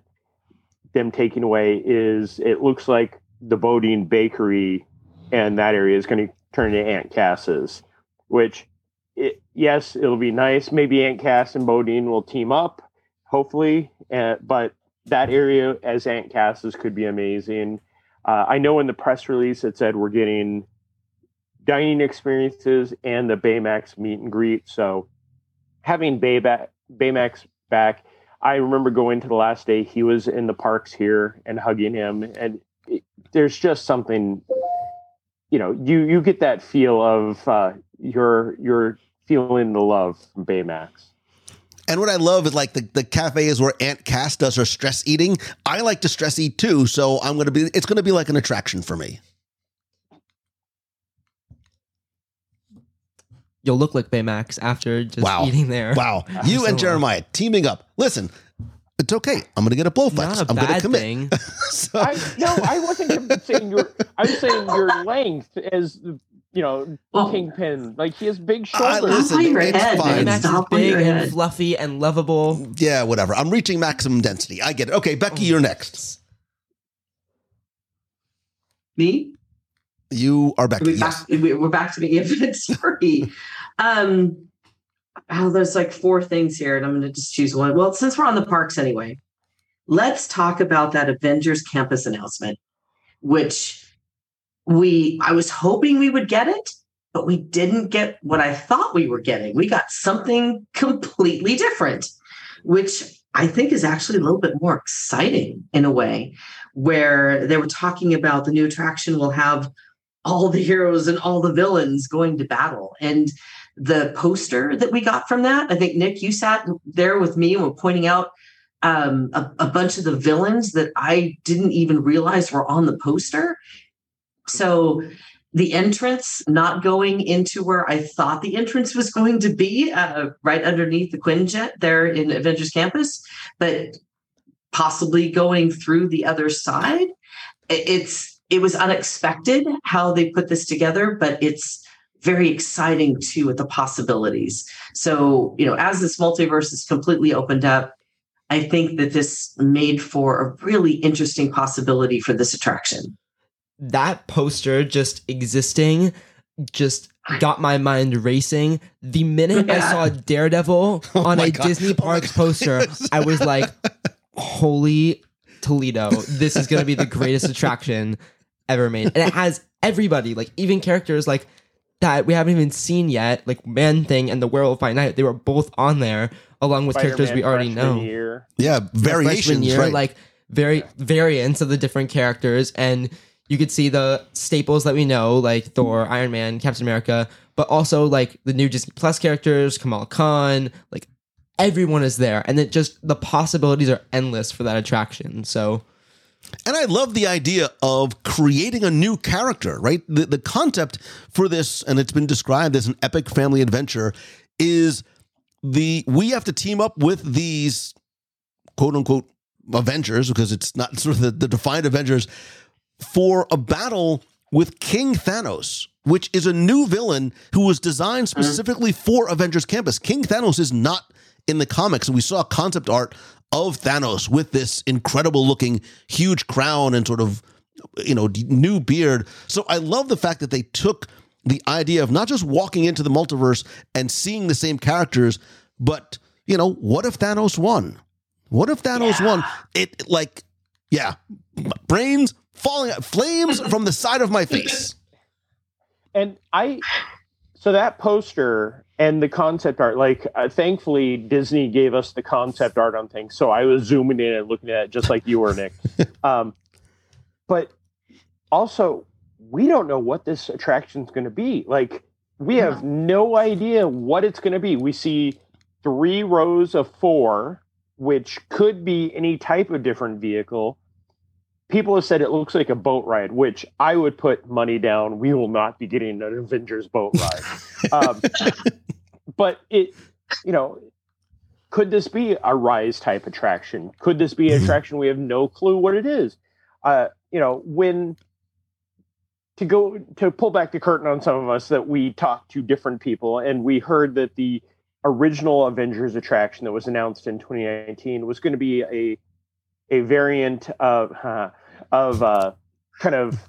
them taking away is it looks like the Boudin Bakery and that area is going to turn into Aunt Cass's, which, it, yes, it'll be nice. Maybe Aunt Cass and Boudin will team up, hopefully. Uh, but that area as Aunt Cass's could be amazing. Uh, I know in the press release it said we're getting dining experiences and the Baymax meet and greet. So having Bayback, Baymax back, I remember going to the last day he was in the parks here and hugging him, and it, there's just something, you know, you you get that feel of uh, you're you're feeling the love from Baymax. And what I love is like the, the cafe is where Aunt Cass does her stress eating. I like to stress eat too, so I'm gonna be it's gonna be like an attraction for me. You'll look like Baymax after just Wow. eating there. Wow. You So and. Jeremiah teaming up. Listen, it's okay. I'm gonna get a Bowflex. Not a I'm gonna bad commit. thing. So- I, no, I wasn't saying your. I was saying your length as you know Well- kingpin. Like he has big I shoulders. listen, on your it's head, fine. man. Is Stop on big and fluffy and lovable. yeah, whatever. I'm reaching maximum density. I get it. Okay, Becky, you're next. Me? You are Are Becky. we Yes. back, we- we're back to me. Sorry. Um, oh, there's like four things here, and I'm going to just choose one. Well, since we're on the parks anyway, let's talk about that Avengers campus announcement, which we I was hoping we would get it, but we didn't get what I thought we were getting. We got something completely different, which I think is actually a little bit more exciting in a way, where they were talking about the new attraction will have all the heroes and all the villains going to battle. And the poster that we got from that, I think Nick, you sat there with me and were pointing out um, a, a bunch of the villains that I didn't even realize were on the poster. So the entrance not going into where I thought the entrance was going to be, uh, right underneath the Quinjet there in Avengers Campus, but possibly going through the other side. It's it was unexpected how they put this together, but it's very exciting too with the possibilities. So, you know, as this multiverse is completely opened up, I think that this made for a really interesting possibility for this attraction. that poster just existing just got my mind racing. The minute I saw Daredevil oh on my a God. Disney Oh Parks God. poster, I was like, holy Toledo, this is going to be the greatest attraction ever made. And it has everybody, like even characters like that we haven't even seen yet, like Man Thing and the Werewolf by Night. They were both on there along with characters we already know Year. Yeah, the freshman variations, year, right? like very variants of the different characters, and you could see the staples that we know, like Thor, Iron Man, Captain America, but also like the new Disney Plus characters, Kamal Khan, like everyone is there, and it just the possibilities are endless for that attraction. So And I love the idea of creating a new character, right? The, the concept for this, and it's been described as an epic family adventure, is the we have to team up with these quote unquote Avengers, because it's not sort of the, the defined Avengers, for a battle with King Thanos, which is a new villain who was designed mm-hmm. specifically for Avengers Campus. King Thanos is not in the comics, and we saw concept art of Thanos with this incredible looking huge crown and sort of you know new beard. So I love the fact that they took the idea of not just walking into the multiverse and seeing the same characters, but you know, what if Thanos won? What if Thanos won? It like, yeah, brains falling, flames from the side of my face. And I, so that poster and the concept art, like, uh, thankfully Disney gave us the concept art on things, so I was zooming in and looking at it just like you were, Nick. um, but also, we don't know what this attraction is going to be. Like, we have no idea what it's going to be. We see three rows of four, which could be any type of different vehicle people have said it looks like a boat ride, which I would put money down. We will not be getting an Avengers boat ride. um, but it, you know, could this be a rise type attraction? Could this be an attraction we have no clue what it is? Uh, you know, when to go to pull back the curtain on some of us that we talked to different people and we heard that the original Avengers attraction that was announced in 2019 was going to be a a variant of uh, of uh, kind of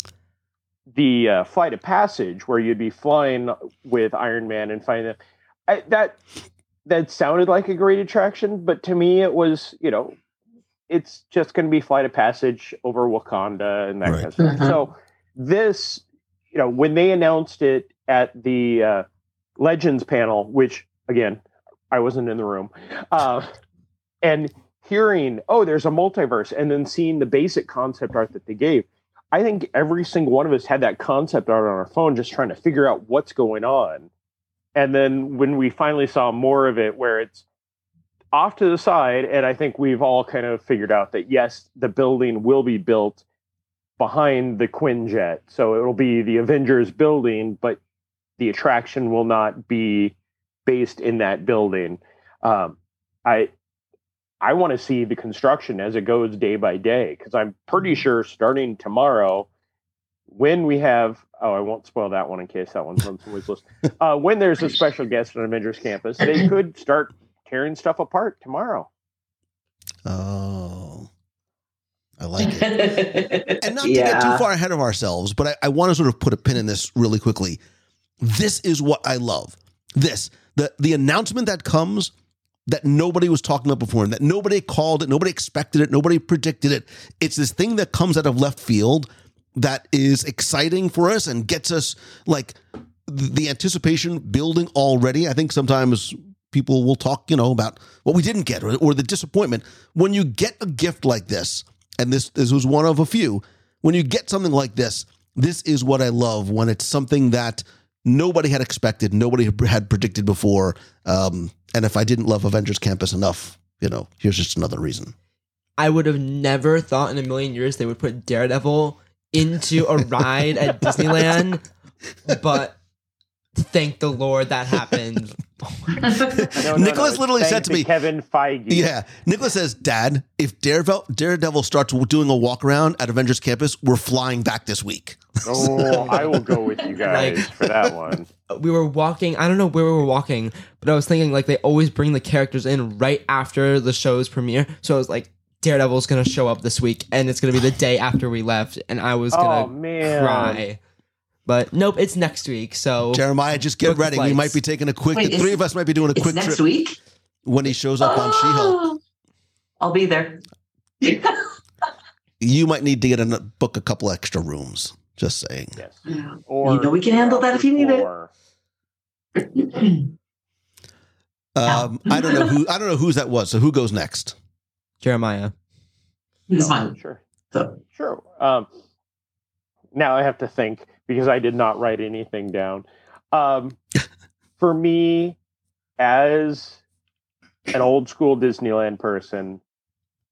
the uh, flight of passage where you'd be flying with Iron Man and finding I, that that sounded like a great attraction, but to me it was you know it's just going to be flight of passage over Wakanda and that Right. kind of stuff. Mhm. So this you know when they announced it at the uh, Legends panel, which again I wasn't in the room, uh, and hearing oh there's a multiverse and then seeing the basic concept art that they gave i think every single one of us had that concept art on our phone just trying to figure out what's going on. And then when we finally saw more of it where it's off to the side and i think we've all kind of figured out that yes the building will be built behind the quinjet. So it'll be the avengers building but the attraction will not be based in that building. Um, i I want to see the construction as it goes day by day because I'm pretty sure starting tomorrow, when we have oh I won't spoil that one in case that one's on someone's list. Uh, when there's a special guest on Avengers Campus, they could start tearing stuff apart tomorrow. Oh, I like it. And not to yeah. get too far ahead of ourselves, but I, I want to sort of put a pin in this really quickly. This is what I love. This the the announcement that comes that nobody was talking about before, and that nobody called it, nobody expected it, nobody predicted it. It's this thing that comes out of left field that is exciting for us and gets us like the anticipation building already. I think sometimes people will talk, you know, about what we didn't get or, or the disappointment. When you get a gift like this, and this this was one of a few, when you get something like this, this is what I love when it's something that nobody had expected, nobody had predicted before. Um, and if I didn't love Avengers Campus enough, you know, here's just another reason. I would have never thought in a million years they would put Daredevil into a ride at Disneyland, but thank the Lord that happened. No, no, Nicholas it's literally said to me- Kevin Feige. Yeah, Nicholas says, "Dad, if Daredevil Daredevil starts doing a walk around at Avengers Campus, we're flying back this week." Oh, I will go with you guys Like- for that one. we were walking i don't know where we were walking but i was thinking like they always bring the characters in right after the show's premiere so i was like daredevil's gonna show up this week and it's gonna be the day after we left and i was Oh gonna man, cry but nope it's next week so Jeremiah, just get ready. We might be taking a quick. Wait, the three of us might be doing a It's quick next trip week. when he shows up on She-Hulk. Oh, I'll be there. You might need to get a book a couple extra rooms. Just saying. yes. Yeah. Or You know we can handle that if you need it. Um, I don't know who. I don't know whose that was. So who goes next? jeremiah It's No, fine. Sure. So Sure. Um, now I have to think because I did not write anything down. Um, for me, as an old school Disneyland person,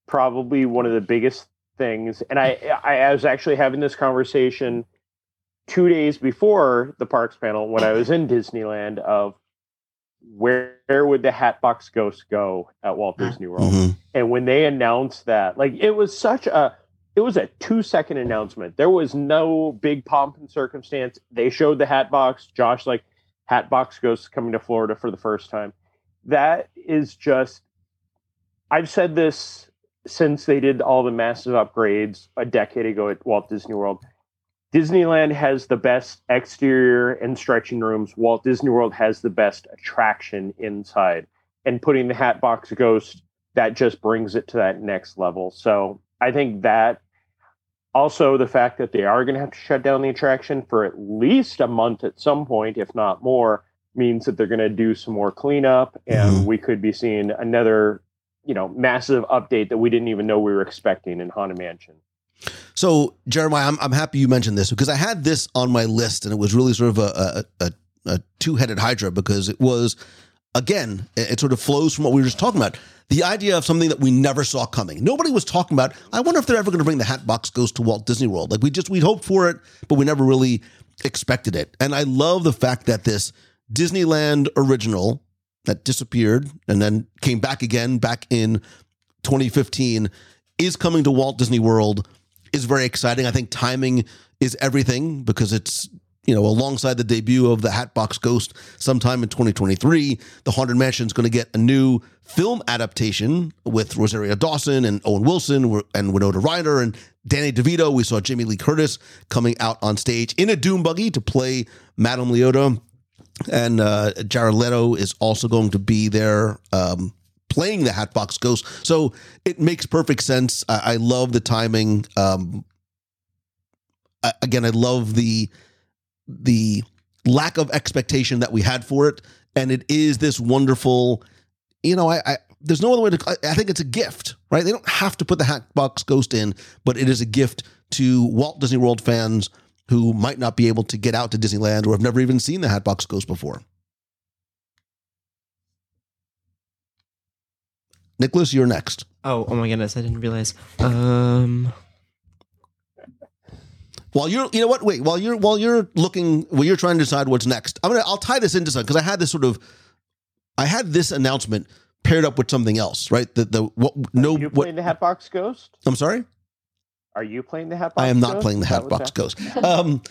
probably one of the biggest things, and I, I was actually having this conversation two days before the parks panel when I was in Disneyland of where, where would the Hatbox Ghost go at Walt Disney World? Mhm. and when they announced that like it was such a it was a two second announcement. There was no big pomp and circumstance. They showed the hat box. Josh like hat box goes coming to florida for the first time. That is just i've said this since they did all the massive upgrades a decade ago at walt disney world. Disneyland has the best exterior and stretching rooms. Walt disney world has the best attraction inside. And putting the hatbox ghost that just brings it to that next level. So I think that also the fact that they are going to have to shut down the attraction for at least a month at some point, if not more, means that they're going to do some more cleanup and Mhm. we could be seeing another, you know, massive update that we didn't even know we were expecting in Haunted Mansion. So Jeremiah, I'm, I'm happy you mentioned this because I had this on my list and it was really sort of a a, a, a two headed hydra because it was again it, sort of flows from what we were just talking about. The idea of something that we never saw coming. Nobody was talking about. I wonder if they're ever going to bring the Hatbox Ghost to Walt Disney World. Like we just we'd hoped for it, but we never really expected it. And I love the fact that this Disneyland original that disappeared and then came back again back in 2015 is coming to Walt Disney World is very exciting. I think timing is everything because it's you know, alongside the debut of the Hatbox Ghost sometime in 2023, the Haunted Mansion is going to get a new film adaptation with Rosario Dawson and Owen Wilson and Winona Ryder and Danny DeVito. We saw Jamie Lee Curtis coming out on stage in a doom buggy to play Madame Leota. And uh, Jared Leto is also going to be there um, playing the Hatbox Ghost. So it makes perfect sense. I, I love the timing. Um, I, again, I love the the lack of expectation that we had for it, and it is this wonderful. You know, I, I there's no other way to. I think it's a gift, right? They don't have to put the Hatbox Ghost in, but it is a gift to Walt Disney World fans who might not be able to get out to Disneyland or have never even seen the Hatbox Ghost before. Nicholas, you're next. Oh, oh my goodness, I didn't realize. Um while you're you know what wait while you're while you're looking while you're trying to decide what's next i'm gonna i'll tie this into something because i had this sort of i had this announcement paired up with something else right the the what no Are you playing what the Hatbox Ghost? i'm sorry Are you playing the Hatbox? i am not Ghost? playing the hatbox ghost um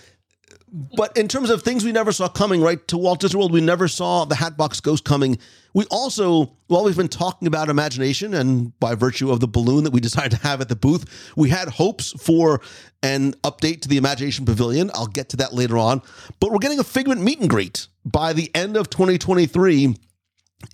but in terms of things we never saw coming right to walt disney world we never saw the hatbox ghost coming. We also while we've been talking about imagination and by virtue of the balloon that we decided to have at the booth we had hopes for an update to the imagination pavilion. I'll get to that later on. But we're getting a figment meet and greet by the end of 2023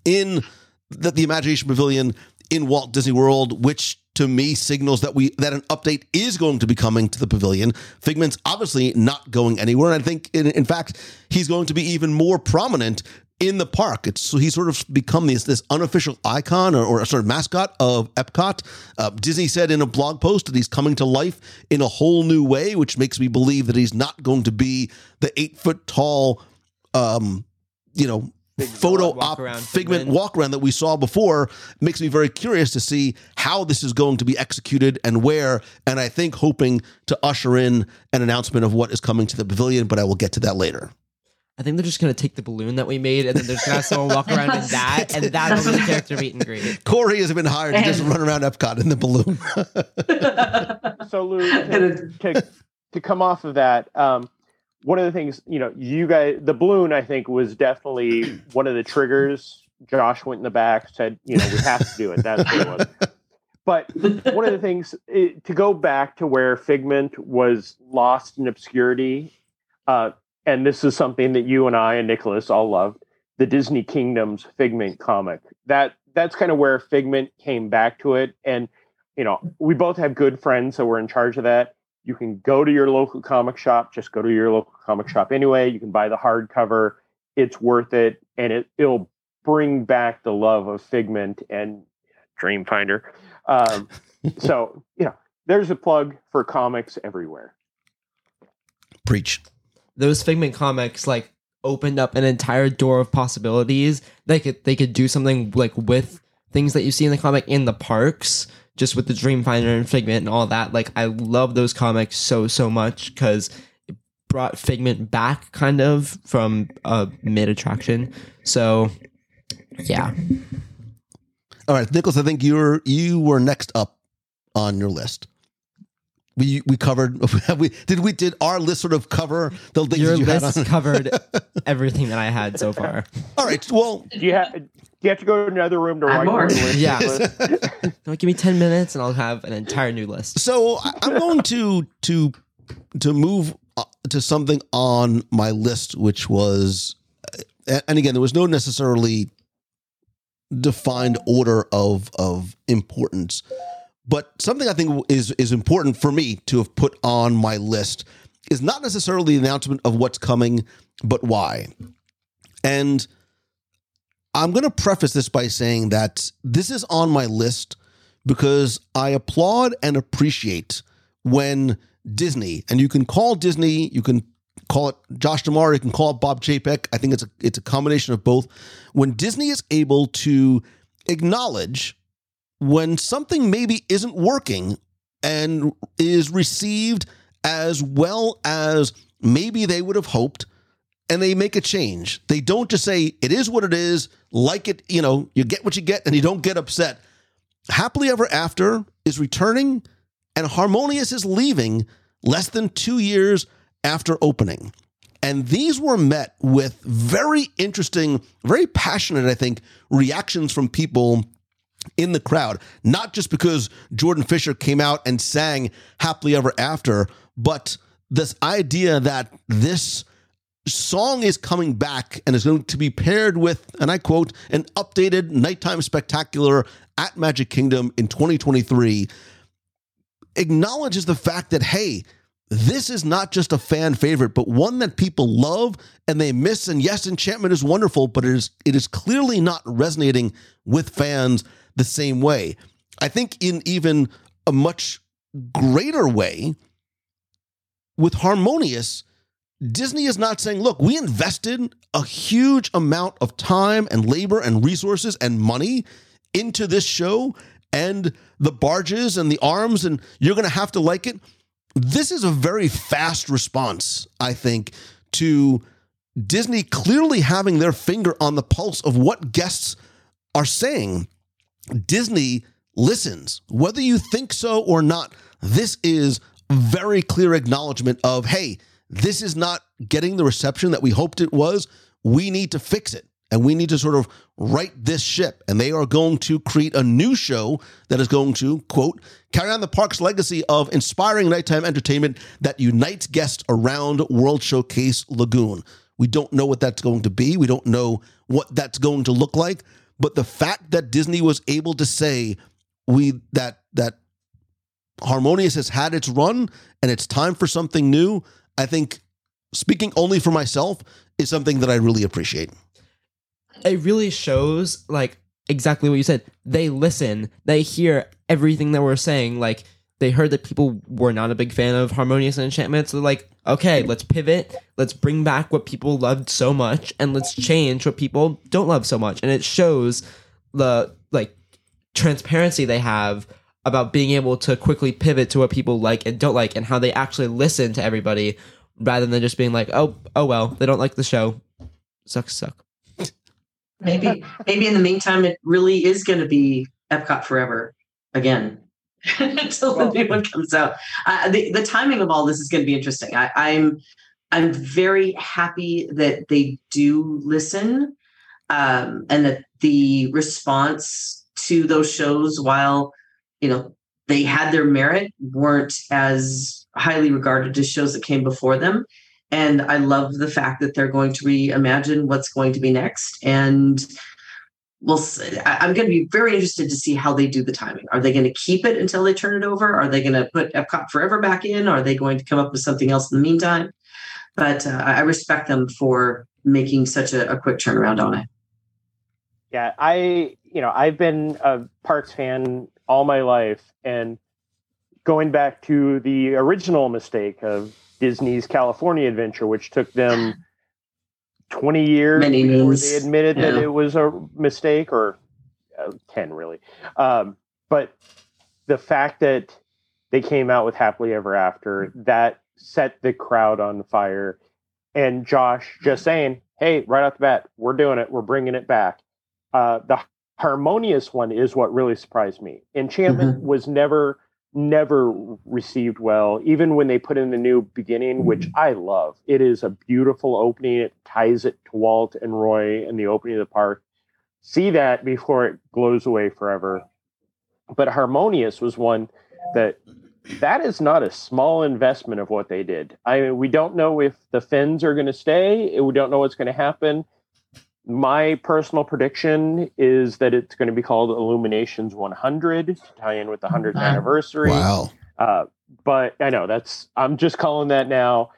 in the, the imagination pavilion in walt disney world which to me signals that we that an update is going to be coming to the pavilion figment's obviously not going anywhere and i think in, in fact he's going to be even more prominent in the park. It's so he's sort of become this this unofficial icon or, or sort of mascot of Epcot. Uh, Disney said in a blog post that he's coming to life in a whole new way, which makes me believe that he's not going to be the eight foot tall, um, you know. Photo walk op around figment Figment. walk around that we saw before makes me very curious to see how this is going to be executed and where. And I think hoping to usher in an announcement of what is coming to the pavilion, but I will get to that later. I think they're just gonna take the balloon that we made and then they're just gonna have someone walk around in that and that'll be the character meet and greet. Corey has been hired to just run around Epcot in the balloon. So Lou, to, to, to come off of that, um, one of the things you know, you guys, the balloon, I think, was definitely one of the triggers. Josh went in the back, said, you know, we have to do it. That's what it was. But one of the things eh, to go back to where Figment was lost in obscurity, uh, and this is something that you and I and Nicholas all loved, the Disney Kingdoms Figment comic. That that's kind of where Figment came back to it, and you know, we both have good friends, so we're in charge of that. You can go to your local comic shop, just go to your local comic shop anyway. You can buy the hardcover. It's worth it, and it it'll bring back the love of Figment and Dreamfinder. Um, so you know, there's a plug for comics everywhere. Preach. Those Figment comics like opened up an entire door of possibilities. They could they could do something like with things that you see in the comic in the parks, just with the Dreamfinder and Figment and all that. Like I love those comics so so much because it brought Figment back kind of from a mid attraction. So yeah. All right, Nicholas, I think you're you were next up on your list. We we covered we did we did our list sort of cover the things Your that you had list on? covered everything that I had so far. All right, well, Do you have do you have to go to another room to write more. your list? Yeah. Nicholas? No, give me 10 minutes and I'll have an entire new list. so I- I'm going to to to move uh, to something on my list, which was, uh, and again, there was no necessarily defined order of of importance, but something I think is is important for me to have put on my list is not necessarily the announcement of what's coming, but why. And I'm going to preface this by saying that this is on my list because I applaud and appreciate when Disney, and you can call Disney, you can call it Josh D'Amaro, you can call it Bob Chapek. I think it's a it's a combination of both. When Disney is able to acknowledge when something maybe isn't working and is received as well as maybe they would have hoped and they make a change. They don't just say it is what it is, like it, you know, you get what you get and you don't get upset. Happily Ever After is returning and Harmonious is leaving less than 2 years after opening. And these were met with very interesting, very passionate, I think, reactions from people in the crowd, not just because Jordan Fisher came out and sang Happily Ever After, but this idea that this song is coming back and is going to be paired with, and I quote, an updated nighttime spectacular at Magic Kingdom in 2023 acknowledges the fact that, hey, this is not just a fan favorite, but one that people love and they miss. And yes, Enchantment is wonderful, but it is it is clearly not resonating with fans the same way. I think in even a much greater way with Harmonious, Disney is not saying, look, we invested a huge amount of time and labor and resources and money into this show and the barges and the arms, and you're going to have to like it. This is a very fast response, I think, to Disney clearly having their finger on the pulse of what guests are saying. Disney listens, whether you think so or not. This is very clear acknowledgement of, hey, this is not getting the reception that we hoped it was. We need to fix it and we need to sort of right this ship. And they are going to create a new show that is going to, quote, carry on the park's legacy of inspiring nighttime entertainment that unites guests around World Showcase Lagoon. We don't know what that's going to be. We don't know what that's going to look like. But the fact that Disney was able to say we that that Harmonious has had its run and it's time for something new, I think speaking only for myself is something that I really appreciate. It really shows like exactly what you said. They listen, they hear everything that we're saying. Like they heard that people were not a big fan of Harmonious and Enchantment. So they're like, okay, let's pivot. Let's bring back what people loved so much and let's change what people don't love so much. And it shows the like transparency they have about being able to quickly pivot to what people like and don't like and how they actually listen to everybody rather than just being like, oh, oh well, they don't like the show. Sucks, suck. Maybe, maybe in the meantime, it really is going to be Epcot forever again until the new one comes out. Uh, the, the timing of all this is going to be interesting. I, I'm, I'm very happy that they do listen, um, and that the response to those shows, while you know they had their merit, weren't as highly regarded as shows that came before them. And I love the fact that they're going to reimagine what's going to be next. And we'll see. I'm going to be very interested to see how they do the timing. Are they going to keep it until they turn it over? Are they going to put Epcot Forever back in? Are they going to come up with something else in the meantime? But uh, I respect them for making such a, a quick turnaround on it. Yeah, I you know I've been a Parks fan all my life, and going back to the original mistake of Disney's California Adventure, which took them twenty years Many before they admitted that it was a mistake, or uh, ten really. Um, but the fact that they came out with Happily Ever After that set the crowd on fire, and Josh just saying, "Hey, right off the bat, we're doing it. We're bringing it back." Uh, the harmonious one is what really surprised me. Enchantment was never never received well even when they put in the new beginning which mm-hmm. i love. It is a beautiful opening. It ties it to walt and roy and the opening of the park. See that before it glows away forever. But harmonious was one that that is not a small investment of what they did. I mean, we don't know if the fins are going to stay. We don't know what's going to happen my personal prediction is that it's going to be called Illuminations 100 to tie in with the 100th Wow. anniversary. Wow. Uh, but I know that's, I'm just calling that now.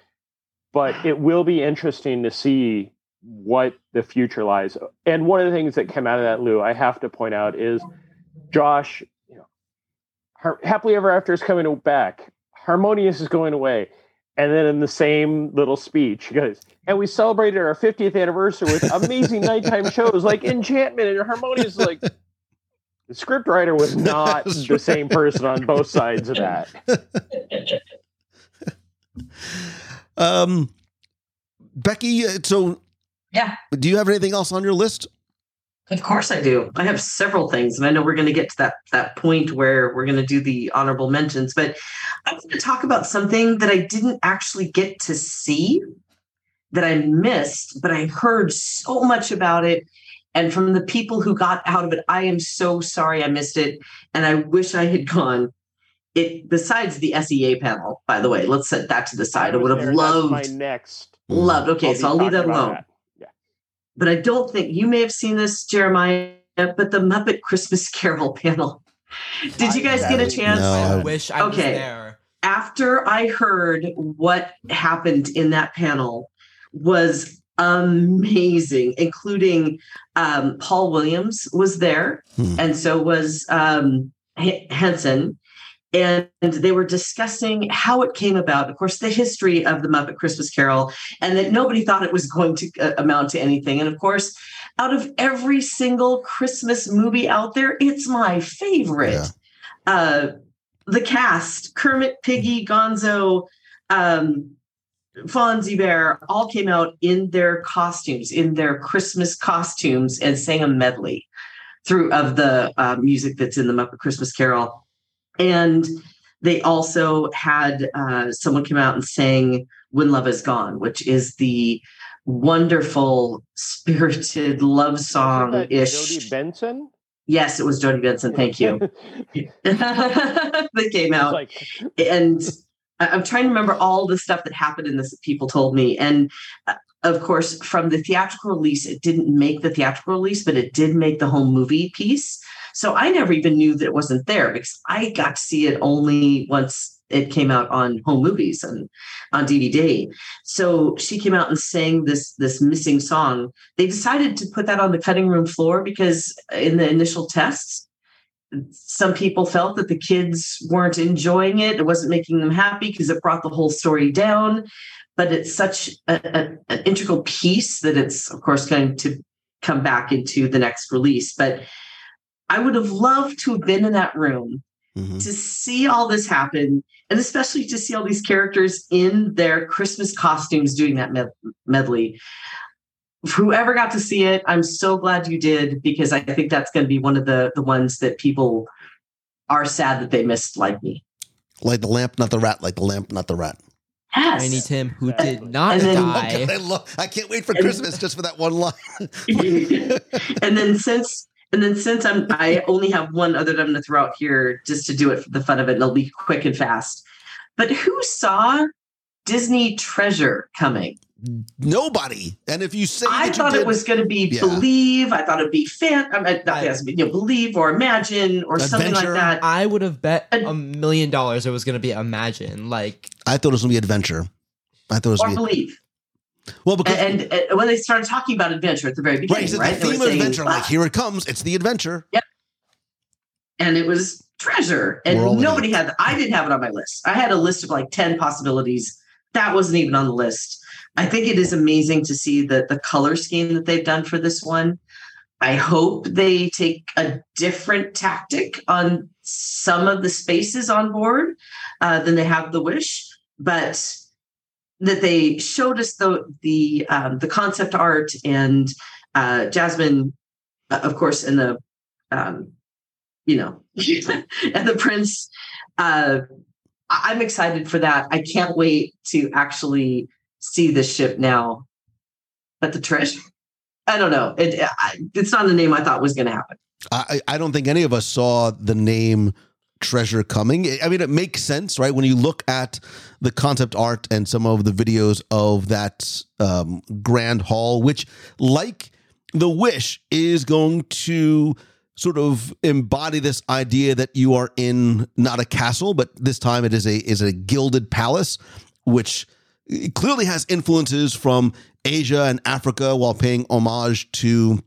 But it will be interesting to see what the future lies. And one of the things that came out of that, Lou, I have to point out is Josh, you know, Happily Ever After is coming back. Harmonious is going away. And then in the same little speech, he goes, and we celebrated our 50th anniversary with amazing nighttime shows like Enchantment and Harmonious. Like the scriptwriter was not That's the same person on both sides of that. Um, Becky, uh, so Yeah. do you have anything else on your list? Of course I do. I have several things, and I know we're going to get to that that point where we're going to do the honorable mentions. But I want to talk about something that I didn't actually get to see, that I missed, but I heard so much about it. And from the people who got out of it, I am so sorry I missed it. And I wish I had gone. It besides the SEA panel, by the way, let's set that to the side. I would have There, that's loved my next. loved. Okay, I'll so I'll leave that alone. that. But I don't think you may have seen this, Jeremiah, but the Muppet Christmas Carol panel. Did you guys get a chance? No, I I- wish I was Okay. there. after I heard what happened in that panel was amazing, including um, Paul Williams was there, Hmm. and so was um, H- Henson. And they were discussing how it came about, of course, the history of the Muppet Christmas Carol, and that nobody thought it was going to uh, amount to anything. And of course, out of every single Christmas movie out there, it's my favorite. Yeah. Uh, the cast, Kermit, Piggy, Gonzo, um, Fozzie Bear, all came out in their costumes, in their Christmas costumes, and sang a medley through of the uh, music that's in the Muppet Christmas Carol. And they also had uh, someone come out and sang "When Love Is Gone," which is the wonderful, spirited love song ish. Jodi Benson. Yes, it was Jodi Benson. Thank you. that came out like and I'm trying to remember all the stuff that happened in this that people told me. And uh, of course, from the theatrical release, it didn't make the theatrical release, but it did make the home movie piece. So I never even knew that it wasn't there because I got to see it only once it came out on home movies and on DVD. So she came out and sang this this missing song. They decided to put that on the cutting room floor because in the initial tests, some people felt that the kids weren't enjoying it. It wasn't making them happy because it brought the whole story down. But it's such a, a- an integral piece that it's, of course, going to come back into the next release. But I would have loved to have been in that room Mhm. to see all this happen, and especially to see all these characters in their Christmas costumes doing that med- medley. Whoever got to see it, I'm so glad you did because I think that's going to be one of the the ones that people are sad that they missed, like me. Like the lamp, not the rat. Like the lamp, not the rat. Yes. Tiny Tim, who Exactly. did not And then- Oh, God, I die. love. I can't wait for And- Christmas just for that one line. and then since and then since I'm I only have one other that I'm going to throw out here just to do it for the fun of it, and it'll be quick and fast. But who saw Disney Treasure coming? Nobody. And if you say I you thought did, it was going to be Yeah. believe. I thought it'd be fan. I mean, not I- you know, believe or imagine or something like that. I would have bet a million dollars it was going to be Imagine. Like, I thought it was gonna be adventure. I thought it was Or gonna be believe, well because and, and, and when they started talking about adventure at the very right, beginning, right? the they theme of saying, adventure. Like "Ah," here it comes. It's the adventure. and it was treasure, and We're all in nobody had. I didn't have it on my list. I had a list of like ten possibilities. That wasn't even on the list. I think it is amazing to see the the color scheme that they've done for this one. I hope they take a different tactic on some of the spaces on board uh, than they have the Wish, but that they showed us the the um, the concept art and uh, Jasmine, uh, of course, and the um, you know and the Prince. Uh, I'm excited for that. I can't wait to actually see the ship now. But the treasure, I don't know. It, it's not the name I thought was going to happen. I, I don't think any of us saw the name treasure coming. I mean, it makes sense, right? When you look at the concept art and some of the videos of that um, grand hall, which, like the Wish, is going to sort of embody this idea that you are in not a castle, but this time it is a is a gilded palace, which clearly has influences from Asia and Africa, while paying homage to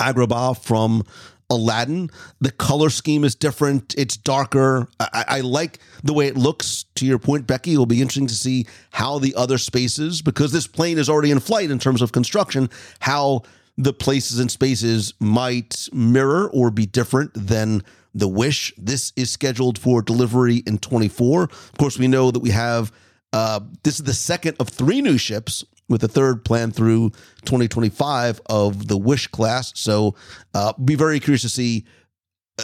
Agrabah from Aladdin. The color scheme is different. It's darker. I, I like the way it looks. To your point, Becky, it'll be interesting to see how the other spaces, because this plane is already in flight in terms of construction, how the places and spaces might mirror or be different than the Wish. This is scheduled for delivery in 24. Of course, we know that we have uh, this is the second of three new ships, with the third planned through 2025 of the Wish class. So, uh, be very curious to see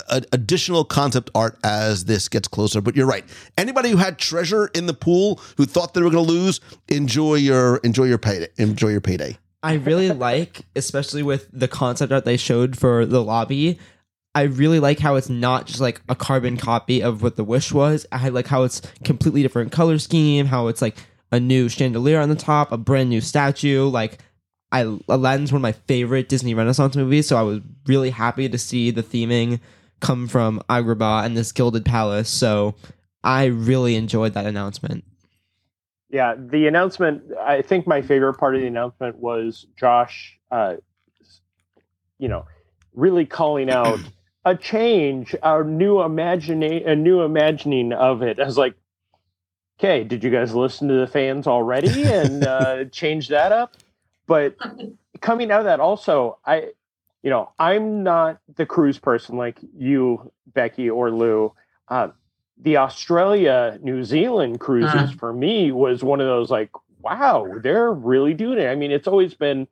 a- additional concept art as this gets closer. But you're right. Anybody who had treasure in the pool who thought they were going to lose, enjoy your enjoy your payday. Enjoy your payday. I really like, especially with the concept art they showed for the lobby. I really like how it's not just like a carbon copy of what the wish was. I like how it's completely different color scheme, how it's like a new chandelier on the top, a brand new statue. Like I Aladdin's one of my favorite Disney Renaissance movies, so I was really happy to see the theming come from Agrabah and this gilded palace. So I really enjoyed that announcement. Yeah, the announcement. I think my favorite part of the announcement was Josh, uh, you know, really calling out a change, a new imagining, a new imagining of it. I was like, okay, did you guys listen to the fans already and uh, change that up? But coming out of that, also, I, you know, I'm not the cruise person like you, Becky or Lou. Uh, the Australia New Zealand cruises Uh. for me was one of those like, wow, they're really doing it. I mean, it's always been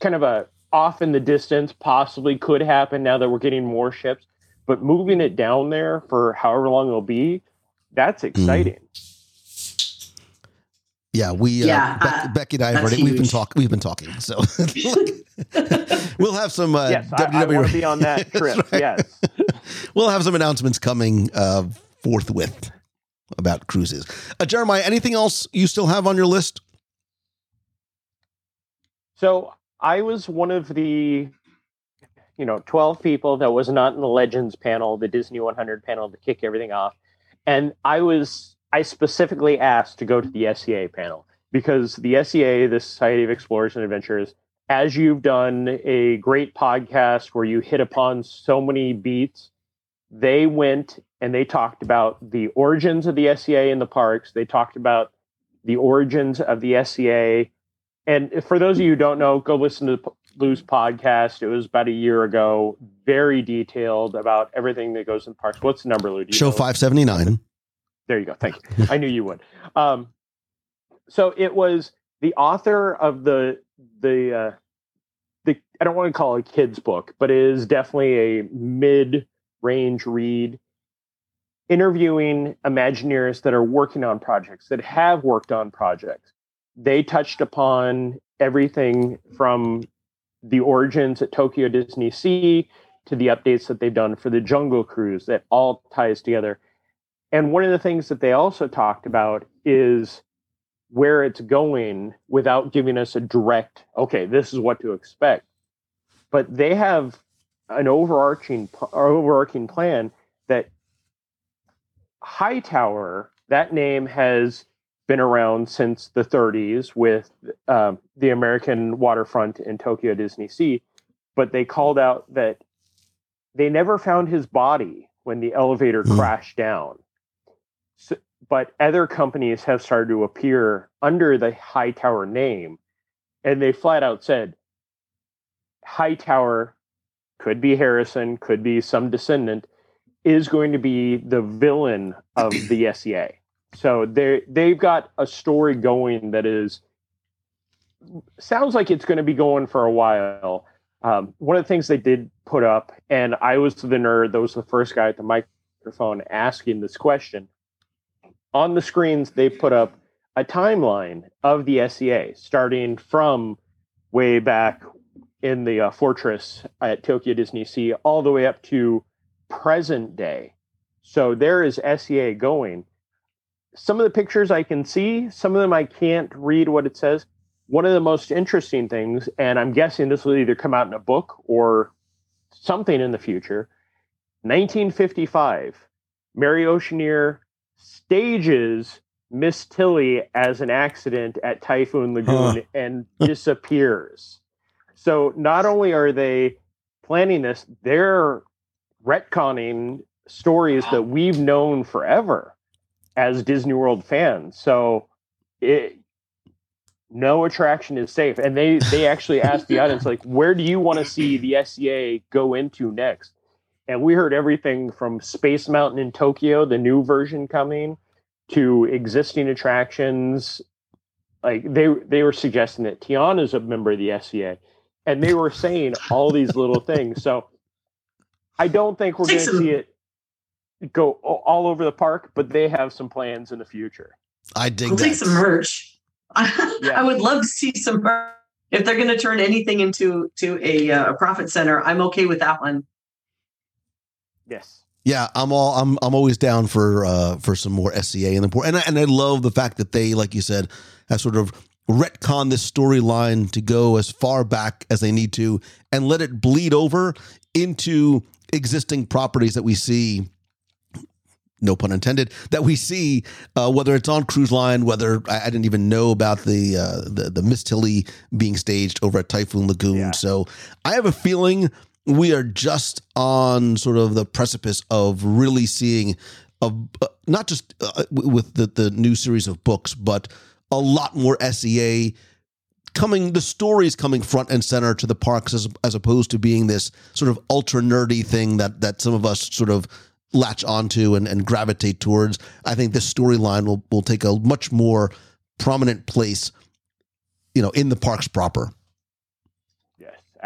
kind of a off in the distance, possibly could happen now that we're getting more ships, but moving it down there for however long it'll be, that's Mm. Exciting. Yeah, we uh, Yeah, Bec- uh, Becky and I have that's already we've been huge. talking we've been talking. So we'll have some uh, yes, I, I want to be on that That's trip. right. Yes. We'll have some announcements coming uh, forthwith about cruises. Uh, Jeremiah, anything else you still have on your list? So I was one of the, you know, 12 people that was not in the Legends panel, the Disney 100 panel to kick everything off. And I was, I specifically asked to go to the SEA panel because the SEA, the Society of Explorers and Adventurers, as you've done a great podcast where you hit upon so many beats, they went and they talked about the origins of the SEA in the parks. They talked about the origins of the SEA. And for those of you who don't know, go listen to the Lou's podcast. It was about a year ago. Very detailed about everything that goes in parks. What's the number, Lou? Show 579. There you go. Thank you. I knew you would. Um, so it was the author of the the uh, the I don't want to call it a kid's book, but it is definitely a mid range read. Interviewing Imagineers that are working on projects that have worked on projects. They touched upon everything from the origins at Tokyo Disney Sea to the updates that they've done for the Jungle Cruise that all ties together. And one of the things that they also talked about is where it's going without giving us a direct, okay, this is what to expect. But they have an overarching overarching plan that Hightower, that name has been around since the 30s with um, the American waterfront in Tokyo Disney Sea, but they called out that they never found his body when the elevator Hmm. crashed down. So, but other companies have started to appear under the Hightower name, and they flat out said Hightower could be Harrison, could be some descendant, is going to be the villain of the SEA. So they they've got a story going that is sounds like it's going to be going for a while. Um, one of the things they did put up, and I was the nerd that was the first guy at the microphone asking this question. On the screens, they put up a timeline of the SEA starting from way back in the uh, fortress at Tokyo Disney Sea all the way up to present day. So there is SEA going. Some of the pictures I can see, some of them I can't read what it says. One of the most interesting things, and I'm guessing this will either come out in a book or something in the future. 1955, Mary Oceaneer stages Miss Tilly as an accident at Typhoon Lagoon Huh. and disappears. So not only are they planning this, they're retconning stories that we've known forever as Disney World fans. So it no attraction is safe. And they they actually asked the audience like, where do you want to see the SEA go into next? And we heard everything from Space Mountain in Tokyo, the new version coming, to existing attractions. Like they they were suggesting that Tiana's a member of the SEA, and they were saying all these little things. So I don't think we're going to see it go all over the park, but they have some plans in the future. I dig We'll that. take some merch. I would love to see some merch. If they're going to turn anything into to a, uh, a profit center, I'm okay with that one. Yes. Yeah, I'm all I'm I'm always down for uh for some more SEA in the port. And I, and I love the fact that they like you said have sort of retcon this storyline to go as far back as they need to and let it bleed over into existing properties that we see no pun intended that we see uh, whether it's on cruise line whether I, I didn't even know about the uh, the the Miss Tilly being staged over at Typhoon Lagoon so I have a feeling we are just on sort of the precipice of really seeing uh, not just uh, with the the new series of books but a lot more SEA coming the stories coming front and center to the parks as, as opposed to being this sort of ultra nerdy thing that that some of us sort of latch onto and, and gravitate towards. I think this storyline will, will take a much more prominent place you know in the parks proper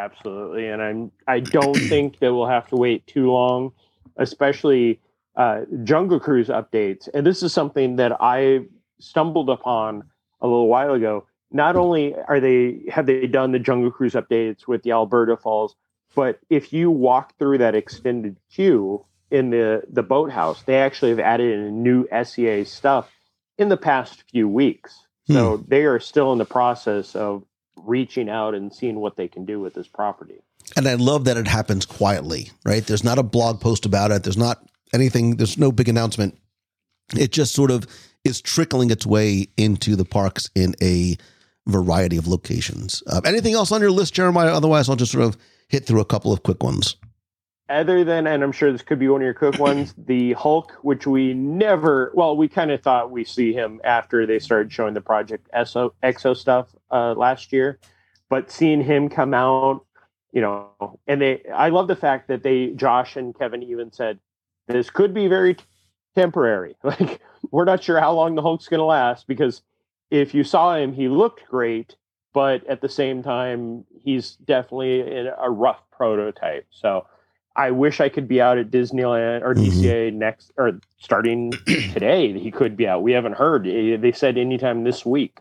absolutely. And I'm I don't think that we'll have to wait too long, especially uh, Jungle Cruise updates. And this is something that I stumbled upon a little while ago. Not only are they have they done the Jungle Cruise updates with the Alberta Falls, but if you walk through that extended queue in the the boathouse, they actually have added in new SEA stuff in the past few weeks. So they are still in the process of reaching out and seeing what they can do with this property. And I love that it happens quietly, right? There's not a blog post about it. There's not anything, there's no big announcement. It just sort of is trickling its way into the parks in a variety of locations. Uh, anything else on your list, Jeremiah? Otherwise, I'll just sort of hit through a couple of quick ones. Other than, and I'm sure this could be one of your quick ones, the Hulk, which we never, well, we kind of thought we see him after they started showing the Project Exo, Exo stuff uh, last year, but seeing him come out, you know, and they, I love the fact that they, Josh and Kevin even said, this could be very temporary. Like, we're not sure how long the Hulk's going to last because if you saw him, he looked great, but at the same time, he's definitely in a rough prototype. So I wish I could be out at Disneyland or DCA next or starting today. He could be out. We haven't heard. Eh, They said anytime this week.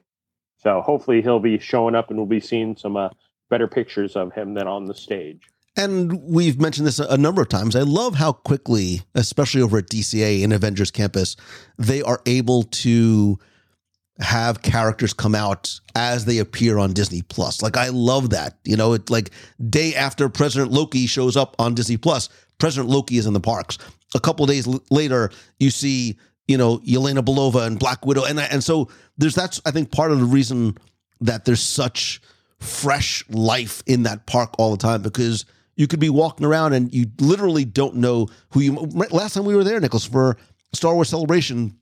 So hopefully he'll be showing up and we'll be seeing some uh, better pictures of him than on the stage. And we've mentioned this a, a number of times. I love how quickly, especially over at DCA in Avengers Campus, they are able to have characters come out as they appear on Disney Plus. Like I love that. You know, it like day after President Loki shows up on Disney Plus, President Loki is in the parks. A couple days l- later, you see, you know, Yelena Belova and Black Widow, and and so there's that's I think part of the reason that there's such fresh life in that park all the time because you could be walking around and you literally don't know who you. Last time we were there, Nicholas, for Star Wars Celebration,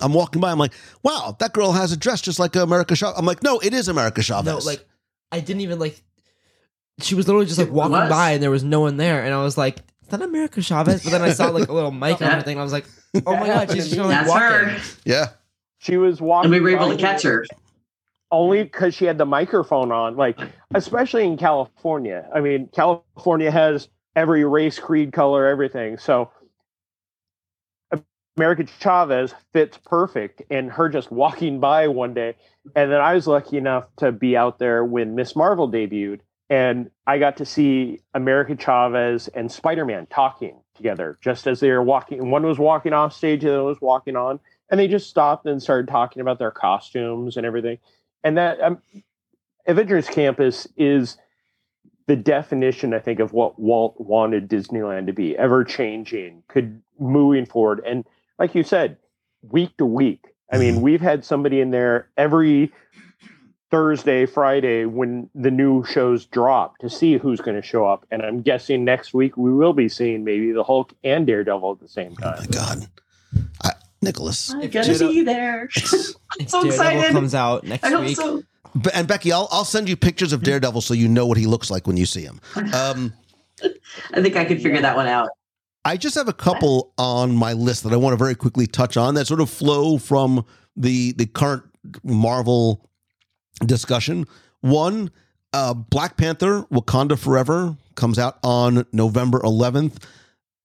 I'm walking by. I'm like, wow, that girl has a dress just like America Chavez. I'm like, no, it is America Chavez. No, like I didn't even like. She was literally just like It walking was. by, and there was no one there, and I was like, "Is that America Chavez?" But then I saw like a little mic and everything. And I was like, "Oh my god, she's just like That's walking." her. yeah, She was walking. And we were able by to catch her. only because she had the microphone on like especially in california i mean california has every race creed color everything so america chavez fits perfect and her just walking by one day. And then i was lucky enough to be out there when miss marvel debuted and i got to see america chavez and spider-man talking together just as they were walking one was walking off stage the other was walking on and they just stopped and started talking about their costumes and everything. And that um, Avengers Campus is the definition, I think, of what Walt wanted Disneyland to be: ever changing, could moving forward, and like you said, week to week. I mean, we've had somebody in there every Thursday, Friday when the new shows drop to see who's going to show up, and I'm guessing next week we will be seeing maybe the Hulk and Daredevil at the same time. Oh my God, I, Nicholas. I'm going to Jada- be there. If so Daredevil excited. comes out next I week. so. And Becky, I'll I'll send you pictures of Daredevil so you know what he looks like when you see him. Um, I think I could figure that one out. I just have a couple on my list that I want to very quickly touch on that sort of flow from the the current Marvel discussion. One, uh, Black Panther: Wakanda Forever comes out on November 11th.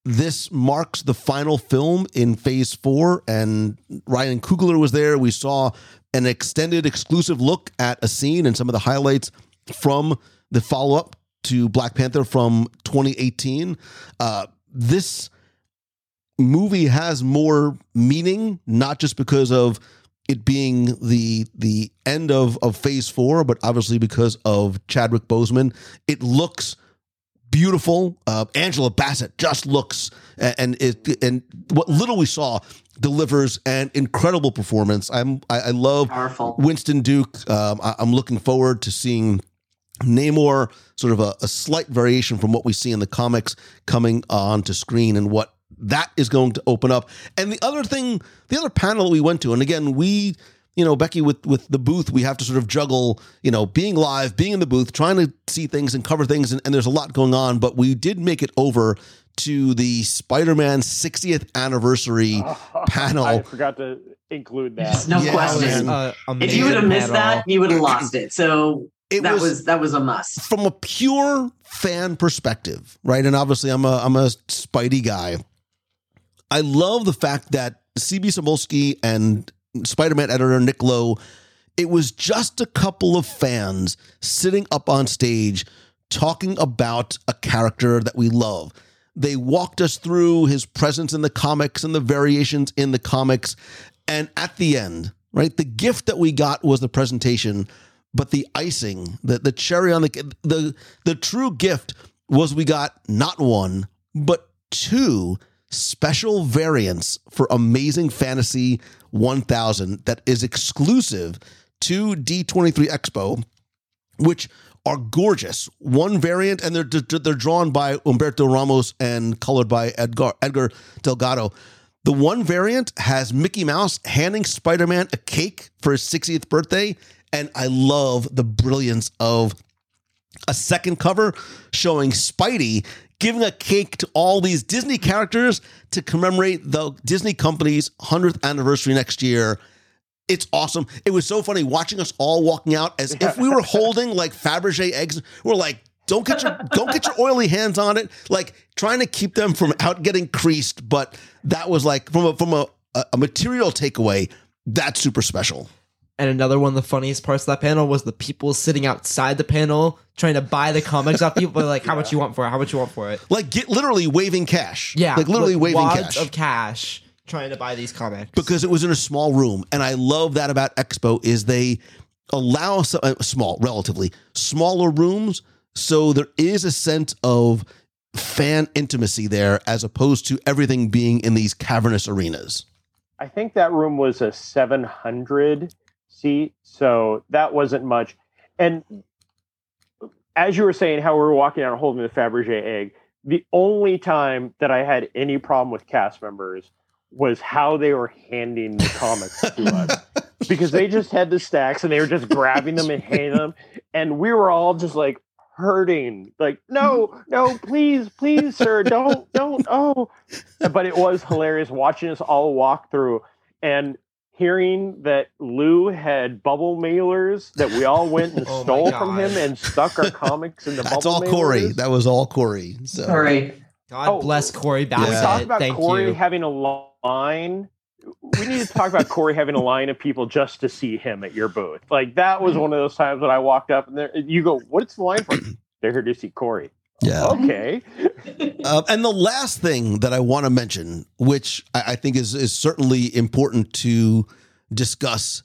This marks the final film in phase four, and Ryan Coogler was there. We saw an extended exclusive look at a scene and some of the highlights from the follow up to Black Panther from 2018. Uh, this movie has more meaning, not just because of it being the the end of of phase four, but obviously because of Chadwick Boseman. It looks beautiful. Uh, Angela Bassett just looks and it and what little we saw delivers an incredible performance. I'm I, I love Powerful. Winston Duke. Um, I, I'm looking forward to seeing Namor, sort of a, a slight variation from what we see in the comics, coming onto screen and what that is going to open up. And the other thing, the other panel that we went to, and again, we, you know, Becky, with with the booth, we have to sort of juggle, you know, being live, being in the booth, trying to see things and cover things, and, and there's a lot going on. But we did make it over to the Spider-Man 60th anniversary panel. I forgot to include that. No Yeah, question. Uh, if you would have missed panel. that, you would have lost it. So It that was- was, that was a must. from a pure fan perspective, right? And obviously, I'm a I'm a Spidey guy. I love the fact that CB Cebulski and Spider-Man editor Nick Lowe, it was just a couple of fans sitting up on stage talking about a character that we love. They walked us through his presence in the comics and the variations in the comics. And at the end, right, the gift that we got was the presentation, but the icing, the, the cherry on the the the true gift was we got not one, but two special variants for Amazing Fantasy 1000 that is exclusive to D23 Expo which are gorgeous. One variant, and they're they're drawn by Humberto Ramos and colored by Edgar Edgar Delgado. The one variant has Mickey Mouse handing Spider Man a cake for his 60th birthday, and I love the brilliance of a second cover showing Spidey giving a cake to all these Disney characters to commemorate the Disney company's 100th anniversary next year. It's awesome. It was so funny watching us all walking out as if we were holding like Fabergé eggs. We're like, don't get your don't get your oily hands on it. Like trying to keep them from out getting creased. But that was like from a from a, a material takeaway. That's super special. And another one of the funniest parts of that panel was the people sitting outside the panel trying to buy the comics off people. Like, how much you want for it? How much you want for it? Like get literally waving cash. Yeah, like literally with waving wads cash. of cash trying to buy these comics. because it was in a small room and i love that about expo is they allow some, uh, small relatively smaller rooms so there is a sense of fan intimacy there as opposed to everything being in these cavernous arenas I think that room was a 700 seat, so that wasn't much. And as you were saying, how we were walking out holding the Fabergé egg, the only time that I had any problem with cast members was how they were handing the comics to us. Because they just had the stacks and they were just grabbing them and handing them. And we were all just like hurting. Like, no, no, please, please, sir, don't, don't, oh. But it was hilarious watching us all walk through and hearing that Lou had bubble mailers that we all went and Oh stole from him and stuck our comics in the that's bubble all corey that was all corey so Sorry. God Oh, bless Corey Can Bassett. we talk about Thank Corey you. having a line? We need to talk about Corey having a line of people just to see him at your booth. Like that was one of those times when I walked up and there, you go, "What's the line for?" They're here to see Corey. Yeah Okay, Um, and the last thing that I want to mention, which I, I think is is certainly important to discuss,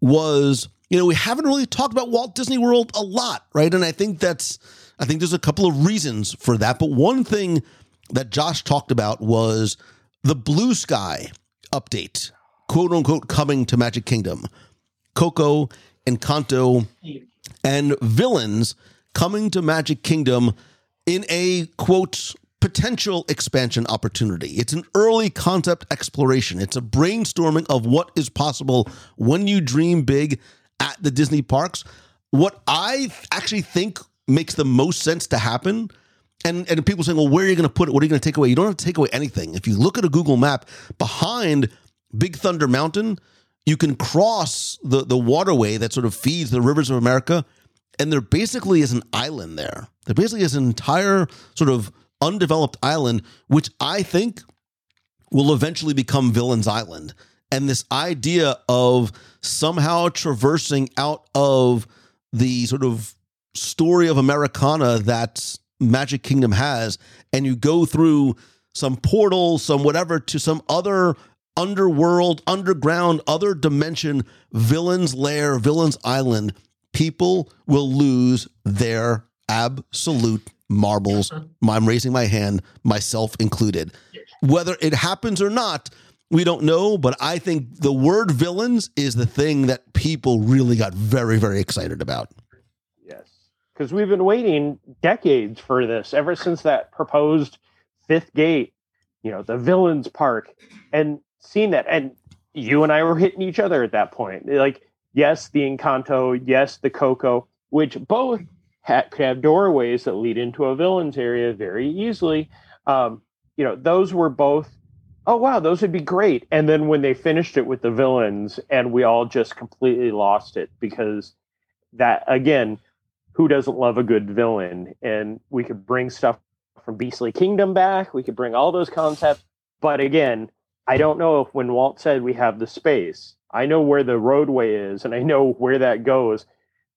was you know we haven't really talked about Walt Disney World a lot, right? And I think that's I think there's a couple of reasons for that. But one thing that Josh talked about was the Blue Sky update, quote unquote, coming to Magic Kingdom. Coco, and Encanto, and villains coming to Magic Kingdom in a quote potential expansion opportunity. It's an early concept exploration. It's a brainstorming of what is possible when you dream big at the Disney parks. What I actually think makes the most sense to happen and and people saying, well, where are you going to put it? What are you going to take away? You don't have to take away anything. If you look at a Google map behind Big Thunder Mountain, you can cross the the waterway that sort of feeds the rivers of America and there basically is an island there. There basically is an entire sort of undeveloped island, which I think will eventually become Villain's Island. And this idea of somehow traversing out of the sort of story of Americana that Magic Kingdom has, and you go through some portal, some whatever, to some other underworld, underground, other dimension, villain's lair, villain's island, people will lose their absolute marbles. Uh-huh. I'm raising my hand, myself included. Whether it happens or not, we don't know, but I think the word villains is the thing that people really got very, very excited about. Yes. Because we've been waiting decades for this, ever since that proposed fifth gate, you know, the villains park, and seeing that. And you and I were hitting each other at that point. Like, yes, the Encanto, yes, the Coco, which both ha- could have doorways that lead into a villains area very easily. Um, you know, those were both oh wow those would be great. And then when they finished it with the villains and we all just completely lost it because that again who doesn't love a good villain? And we could bring stuff from beastly kingdom back. We could bring all those concepts. But again i don't know if when walt said we have the space i know where the roadway is and i know where that goes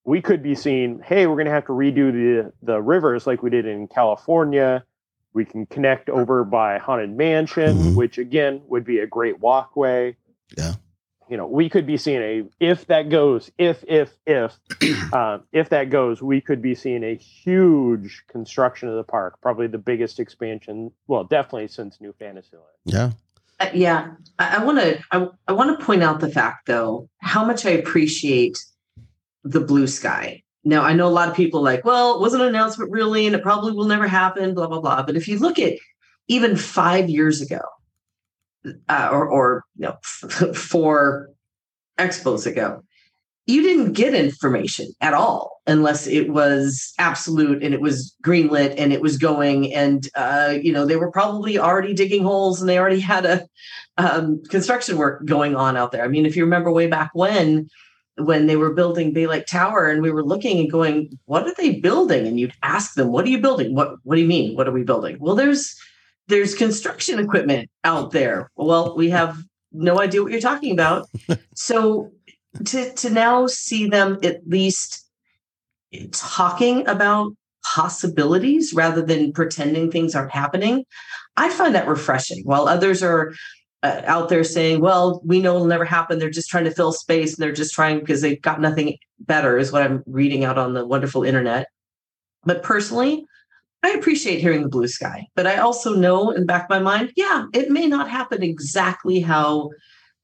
we could be seeing hey we're going to have to redo the the rivers like we did in california we can connect over by Haunted Mansion, Mhm. which again would be a great walkway. Yeah. You know, we could be seeing a if that goes, if if if um, if that goes, we could be seeing a huge construction of the park, probably the biggest expansion. Well, definitely since New Fantasyland. Yeah. Uh, yeah, I want to. I, want to point out the fact, though, how much I appreciate the blue sky. Now, I know a lot of people like, well, it wasn't an announcement really, and it probably will never happen. Blah blah blah. But if you look at even five years ago, uh, or or you know, four expos ago, you didn't get information at all unless it was absolute and it was greenlit and it was going and uh, you know they were probably already digging holes and they already had a um, construction work going on out there. I mean, if you remember way back when when they were building Bay Lake Tower and we were looking and going, what are they building? And you'd ask them, what are you building? What what do you mean? What are we building? Well, there's there's construction equipment out there. Well, we have no idea what you're talking about. so to to now see them at least talking about possibilities rather than pretending things aren't happening, I find that refreshing. While others are uh, out there saying, "Well, we know it'll never happen. They're just trying to fill space, and they're just trying because they've got nothing better," is what I'm reading out on the wonderful internet. But personally, I appreciate hearing the blue sky, but I also know in the back of my mind, yeah, it may not happen exactly how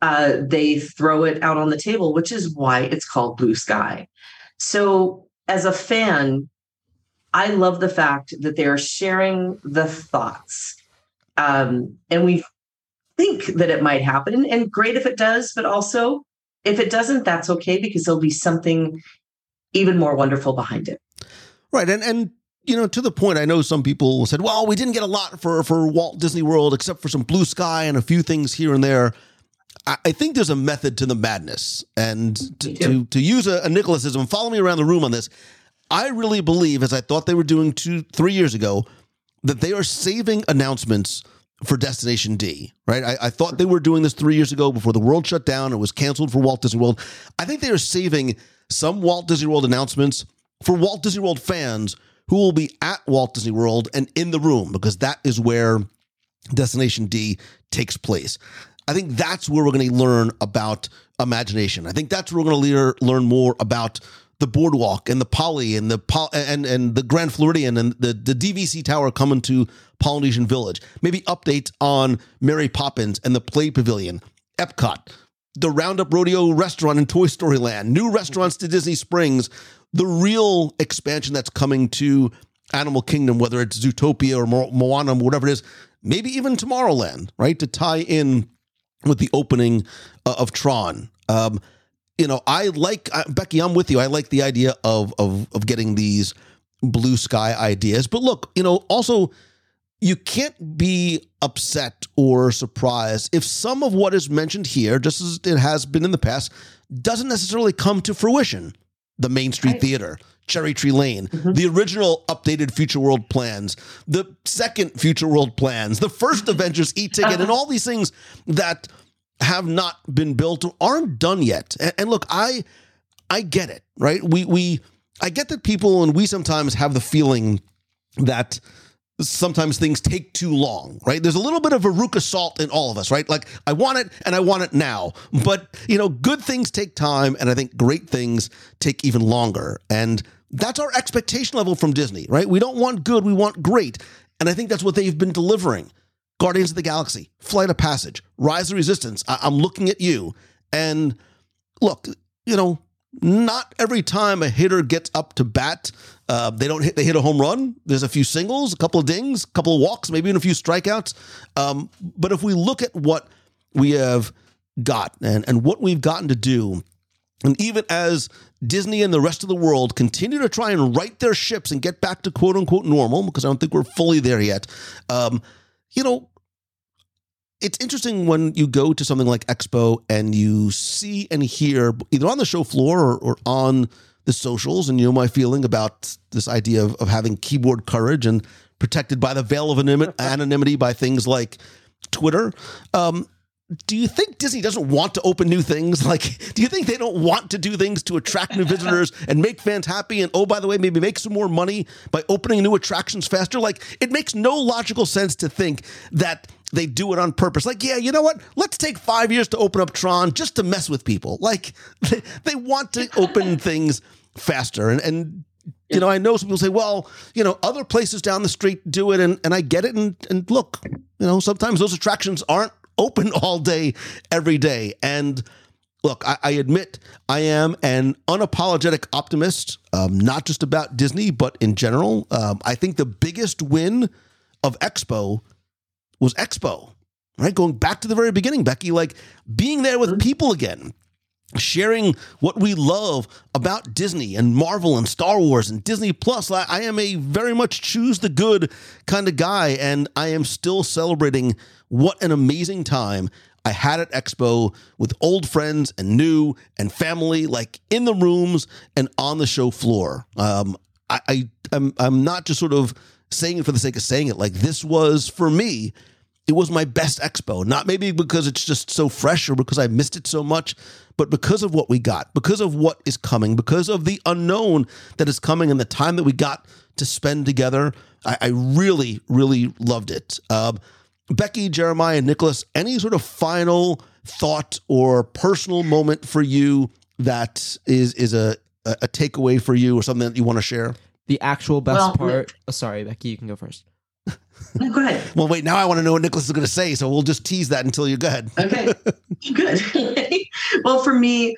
uh, they throw it out on the table, which is why it's called blue sky. So, as a fan, I love the fact that they are sharing the thoughts. Um, and we think that it might happen, and great if it does, but also if it doesn't, that's okay because there'll be something even more wonderful behind it. Right. And and you know, to the point, I know some people said, "Well, we didn't get a lot for for Walt Disney World, except for some blue sky and a few things here and there." I, think there's a method to the madness, and to to, to use a, a Nicholasism, follow me around the room on this. I really believe, as I thought they were doing two, three years ago, that they are saving announcements for Destination D, right? I, I, thought they were doing this three years ago before the world shut down. It was canceled for Walt Disney World. I think they are saving some Walt Disney World announcements for Walt Disney World fans who will be at Walt Disney World and in the room because that is where Destination D takes place. I think that's where we're going to learn about imagination. I think that's where we're going to lear, learn more about the boardwalk and the poly and the and and the Grand Floridian and the the DVC Tower coming to Polynesian Village. Maybe updates on Mary Poppins and the Play Pavilion, Epcot, the Roundup Rodeo restaurant in Toy Story Land, new restaurants to Disney Springs, the real expansion that's coming to Animal Kingdom, whether it's Zootopia or Mo- Moana, or whatever it is, maybe even Tomorrowland, right? To tie in with the opening uh, of Tron. Um, you know, I like uh, Becky. I'm with you. I like the idea of of of getting these blue sky ideas. But look, you know, also you can't be upset or surprised if some of what is mentioned here, just as it has been in the past, doesn't necessarily come to fruition. The Main Street Right. Theater, Cherry Tree Lane, Mm-hmm. the original updated Future World plans, the second Future World plans, the first Avengers e-ticket, and all these things that have not been built or aren't done yet. And, and look, I I get it, right? We we I get that people and we sometimes have the feeling that sometimes things take too long, right? There's a little bit of Veruca salt in all of us, right? Like I want it and I want it now. But, you know, good things take time and I think great things take even longer. And that's our expectation level from Disney, right? We don't want good, we want great. And I think that's what they've been delivering. Guardians of the Galaxy, Flight of Passage, Rise of Resistance. I- I'm looking at you. And look, you know, not every time a hitter gets up to bat, uh, they don't hit. They hit a home run. There's a few singles, a couple of dings, a couple of walks, maybe even a few strikeouts. Um, but if we look at what we have got and and what we've gotten to do, and even as Disney and the rest of the world continue to try and right their ships and get back to quote unquote normal, because I don't think we're fully there yet. Um, you know, it's interesting when you go to something like Expo and you see and hear either on the show floor or, or on the socials, and you know my feeling about this idea of, of having keyboard courage and protected by the veil of anonymity, by things like Twitter. Um, do you think Disney doesn't want to open new things? Like, do you think they don't want to do things to attract new visitors and make fans happy? And oh, by the way, maybe make some more money by opening new attractions faster? Like, it makes no logical sense to think that they do it on purpose. Like, yeah, you know what? Let's take five years to open up Tron just to mess with people. Like, they, they want to open things faster. And, and you know, I know some people say, well, you know, other places down the street do it, and, and I get it. And, and look, you know, sometimes those attractions aren't open all day, every day. And look, I, I admit I am an unapologetic optimist, um, not just about Disney, but in general. Um, I think the biggest win of Expo was Expo, right? Going back to the very beginning, Becky, like being there with people again, sharing what we love about Disney and Marvel and Star Wars and Disney Plus. I, I am a very much choose the good kind of guy, and I am still celebrating what an amazing time I had at Expo with old friends and new and family, like in the rooms and on the show floor. Um, I, I I'm I'm not just sort of saying it for the sake of saying it. Like this was for me it was my best expo. Not maybe because it's just so fresh or because I missed it so much, but because of what we got, because of what is coming, because of the unknown that is coming and the time that we got to spend together. I, I really, really loved it. Um, Becky, Jeremiah, and Nicholas, any sort of final thought or personal moment for you that is is a a a takeaway for you or something that you want to share? The actual best Well, part. Oh, sorry, Becky, you can go first. No, go ahead. Well, wait, now I want to know what Nicholas is going to say, so we'll just tease that until you go ahead. Okay, good. well, for me,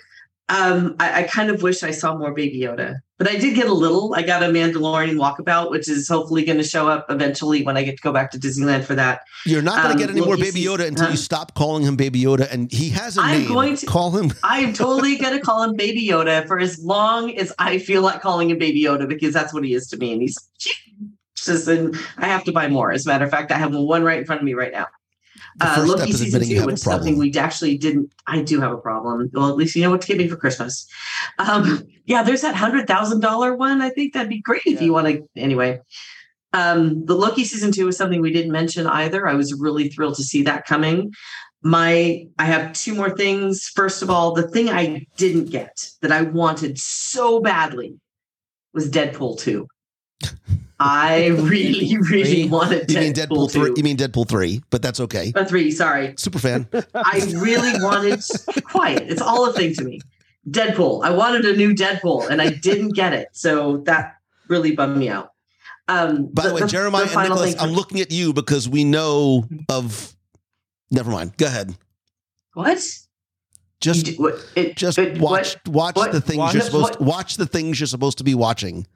um, I, I kind of wish I saw more Baby Yoda, but I did get a little. I got a Mandalorian walkabout, which is hopefully going to show up eventually when I get to go back to Disneyland for that. You're not going to Um, get any more Baby see- Yoda until huh? you stop calling him Baby Yoda, and he has a I'm name. going to- call him. I am totally going to call him Baby Yoda for as long as I feel like calling him Baby Yoda because that's what he is to me, and he's just. And I have to buy more. As a matter of fact, I have one right in front of me right now. The Uh, first step Loki is season admitting you two, have a which is something we actually didn't. I do have a problem. Well, at least you know what to get me for Christmas. Um, yeah, there's that hundred thousand dollar one. I think that'd be great if you want to. Anyway, um, the Loki season two is something we didn't mention either. I was really thrilled to see that coming. My, I have two more things. First of all, the thing I didn't get that I wanted so badly was Deadpool two. I really, really wanted You mean Deadpool, Deadpool three? two. You mean Deadpool three? But that's okay. Uh, three, sorry. Super fan. I really wanted quiet. It's all a thing to me. Deadpool. I wanted a new Deadpool and I didn't get it. So that really bummed me out. Um, By the, way, Jeremiah and Nicholas, I'm looking at you because we know of. Never mind. Go ahead. What? Just what- it- just it- watch watch what- the things watch- you're supposed what- watch the things you're supposed to be watching.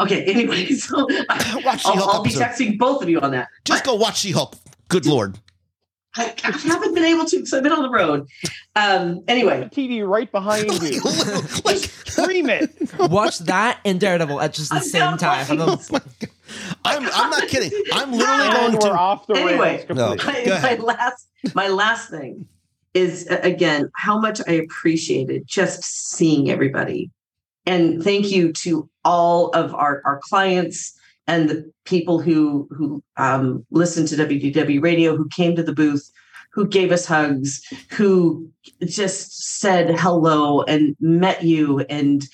Okay. Anyway, so I, Watch I'll, I'll be texting both of you on that. Just go watch She-Hulk. Good lord. I, I haven't been able to because I've been on the road. Um, anyway, TV right behind you. like, Scream it. Watch that and Daredevil at just the I same know. time. I'm a- I'm I'm not kidding. I'm literally And going we're to off the Anyway. rails. No. my, my last my last thing is again how much I appreciated just seeing everybody. And thank you to all of our, our clients and the people who who um, listened to WDW radio, who came to the booth, who gave us hugs, who just said hello and met you. And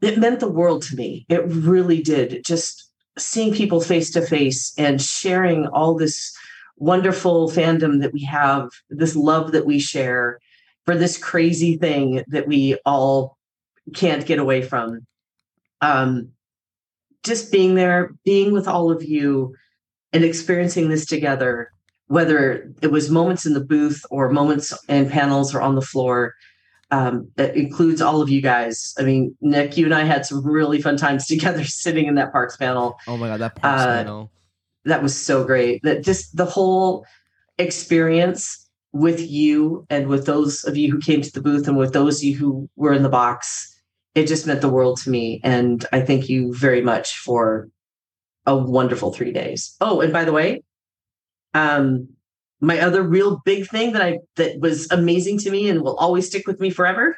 it meant the world to me. It really did. Just seeing people face to face and sharing all this wonderful fandom that we have, this love that we share for this crazy thing that we all can't get away from. Um, just being there, being with all of you, and experiencing this together, whether it was moments in the booth or moments and panels or on the floor, um, it includes all of you guys. I mean, Nick, you and I had some really fun times together sitting in that Parks panel. Oh my god, that Parks Uh, panel. That was so great. That just the whole experience with you and with those of you who came to the booth and with those of you who were in the box, it just meant the world to me. And I thank you very much for a wonderful three days. Oh, and by the way, um, my other real big thing that I that was amazing to me and will always stick with me forever,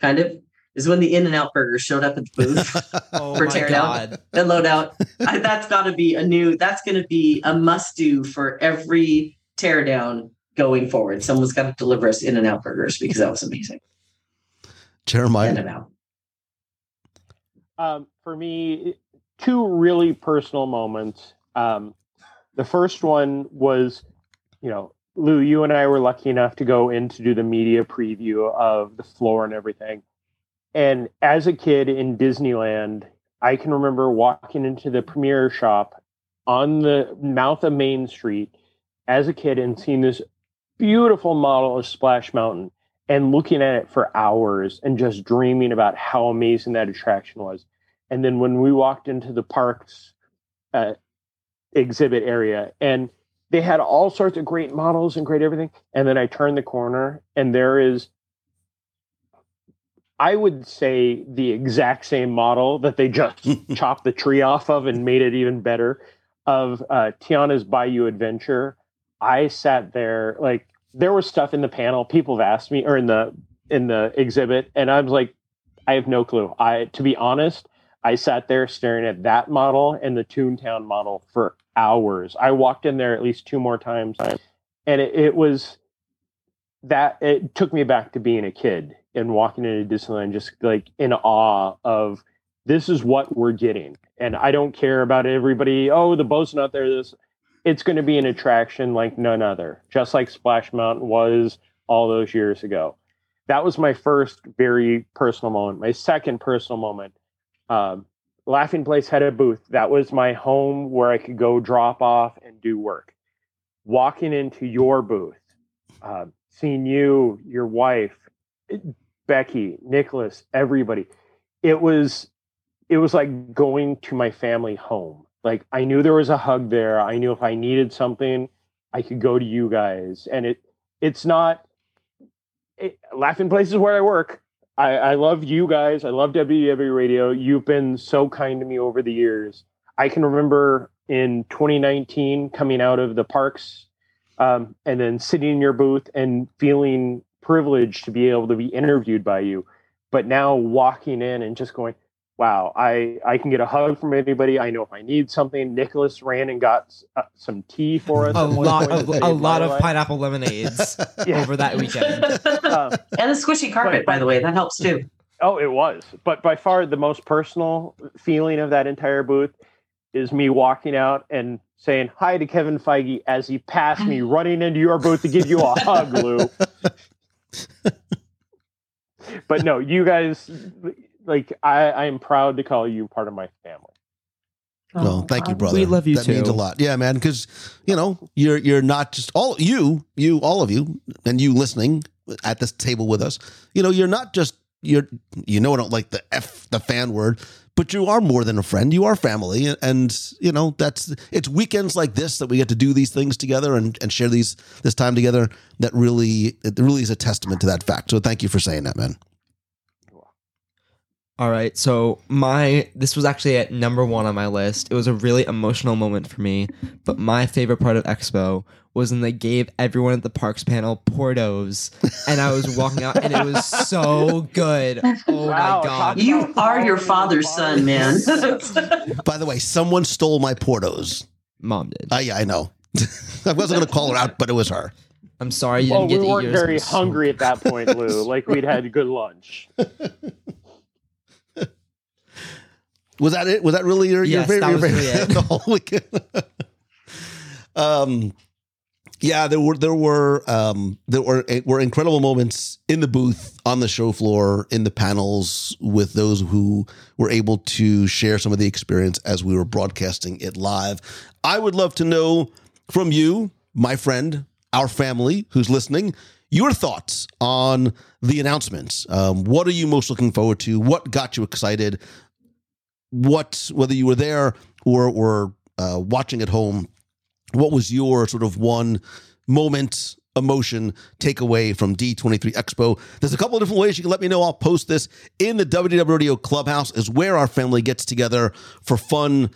kind of, is when the In and Out Burger showed up at the booth Oh for my teardown god. and loadout. I, that's got to be a new. That's going to be a must do for every teardown going forward. Someone's got to deliver us In and Out burgers because that was amazing. In Jeremiah. Um, for me, two really personal moments. Um, the first one was, you know, Lou, you and I were lucky enough to go in to do the media preview of the floor and everything. And as a kid in Disneyland, I can remember walking into the premiere shop on the mouth of Main Street as a kid and seeing this beautiful model of Splash Mountain and looking at it for hours and just dreaming about how amazing that attraction was. And then when we walked into the parks uh, exhibit area and they had all sorts of great models and great everything. And then I turned the corner and there is, I would say, the exact same model that they just chopped the tree off of and made it even better of uh, Tiana's Bayou Adventure. I sat there like there was stuff in the panel. People have asked me or in the in the exhibit, and I was like, I have no clue. I to be honest, I sat there staring at that model and the Toontown model for hours. I walked in there at least two more times, and it, it was that it took me back to being a kid and walking into Disneyland, just like in awe of this is what we're getting. And I don't care about everybody. Oh, the boat's not there. This it's going to be an attraction like none other, just like Splash Mountain was all those years ago. That was my first very personal moment. My second personal moment, um, Laughing Place had a booth. That was my home where I could go drop off and do work. Walking into your booth, uh, seeing you, your wife, Becky, Nicholas, everybody, it was it was like going to my family home. Like I knew there was a hug there. I knew if I needed something, I could go to you guys. And it it's not it, laughing places where I work. I, I love you guys. I love WDW Radio. You've been so kind to me over the years. I can remember in 2019 coming out of the parks um, and then sitting in your booth and feeling privileged to be able to be interviewed by you. But now walking in and just going, wow, I, I can get a hug from anybody. I know if I need something. Nicholas ran and got uh, some tea for us. A lot of a lot of life. pineapple lemonades Yeah. over that weekend. Uh, and the squishy carpet, by the way, that helps too. Oh, it was. But by far the most personal feeling of that entire booth is me walking out and saying hi to Kevin Feige as he passed me running into your booth to give you a hug, Lou. but no, you guys like I, I am proud to call you part of my family. Well, oh, thank you, brother. We love you that means a lot. Yeah, man. Because you know you're you're not just all you you all of you and you listening at this table with us. You know you're not just you're you know I don't like the f the fan word, but you are more than a friend. You are family, and, and you know that's it's weekends like this that we get to do these things together and and share these this time together. That really it really is a testament to that fact. So thank you for saying that, man. All right, so my this was actually at number one on my list. It was a really emotional moment for me, but my favorite part of Expo was when they gave everyone at the parks panel Porto's, and I was walking out, and it was so good. Oh Wow, my god! You are your father's son, man. By the way, someone stole my Porto's. Mom did. Uh, yeah, I know. I wasn't going to call her out, but it was her. I'm sorry you Well, didn't we get to eat weren't very It was so- hungry at that point, Lou. Like we'd had a good lunch. Was that it? Was that really your, Yes, your that favorite? was your really favorite- the whole weekend? um, yeah, there were there were um, there were were incredible moments in the booth, on the show floor, in the panels with those who were able to share some of the experience as we were broadcasting it live. I would love to know from you, my friend, our family who's listening, your thoughts on the announcements. Um, what are you most looking forward to? What got you excited? What whether you were there or or uh, watching at home what was your sort of one moment emotion takeaway from d23 expo? There's a couple of different ways you can let me know. I'll post this in the WDW Radio clubhouse is where our family gets together for fun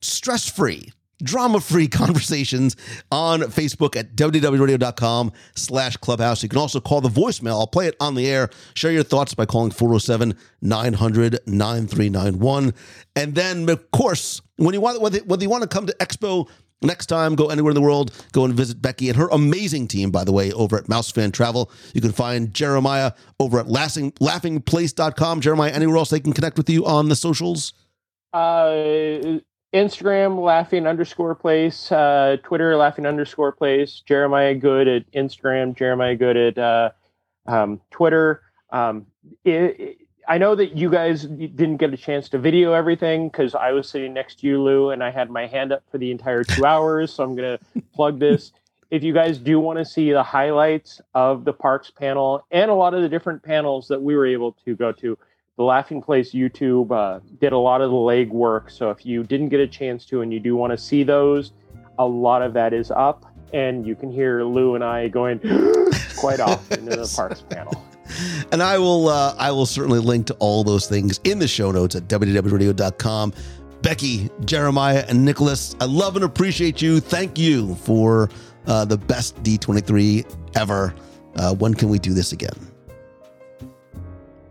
stress-free drama-free conversations on facebook at wdwradio.com slash clubhouse. You can also call the voicemail. I'll play it on the air. Share your thoughts by calling 407-900-9391 and then of course when you want whether, whether you want to come to expo next time go anywhere in the world go and visit becky and her amazing team by the way over at mouse fan travel. You can find jeremiah over at laughing, laughingplace.com jeremiah anywhere else they can connect with you on the socials? Uh, Instagram laughing underscore place, uh, Twitter laughing underscore place, Jeremiah Good at Instagram, Jeremiah Good at uh, um, Twitter. Um, it, it- I know that you guys didn't get a chance to video everything because I was sitting next to you, Lou, and I had my hand up for the entire two hours. So I'm going to plug this. If you guys do want to see the highlights of the parks panel and a lot of the different panels that we were able to go to, the Laughing Place YouTube uh, did a lot of the legwork. So if you didn't get a chance to and you do want to see those, a lot of that is up. And you can hear Lou and I going quite often in the parks panel. and I will uh, I will certainly link to all those things in the show notes at wdwradio.com. Becky, Jeremiah, and Nicholas, I love and appreciate you. Thank you for uh, the best D23 ever. Uh, when can we do this again?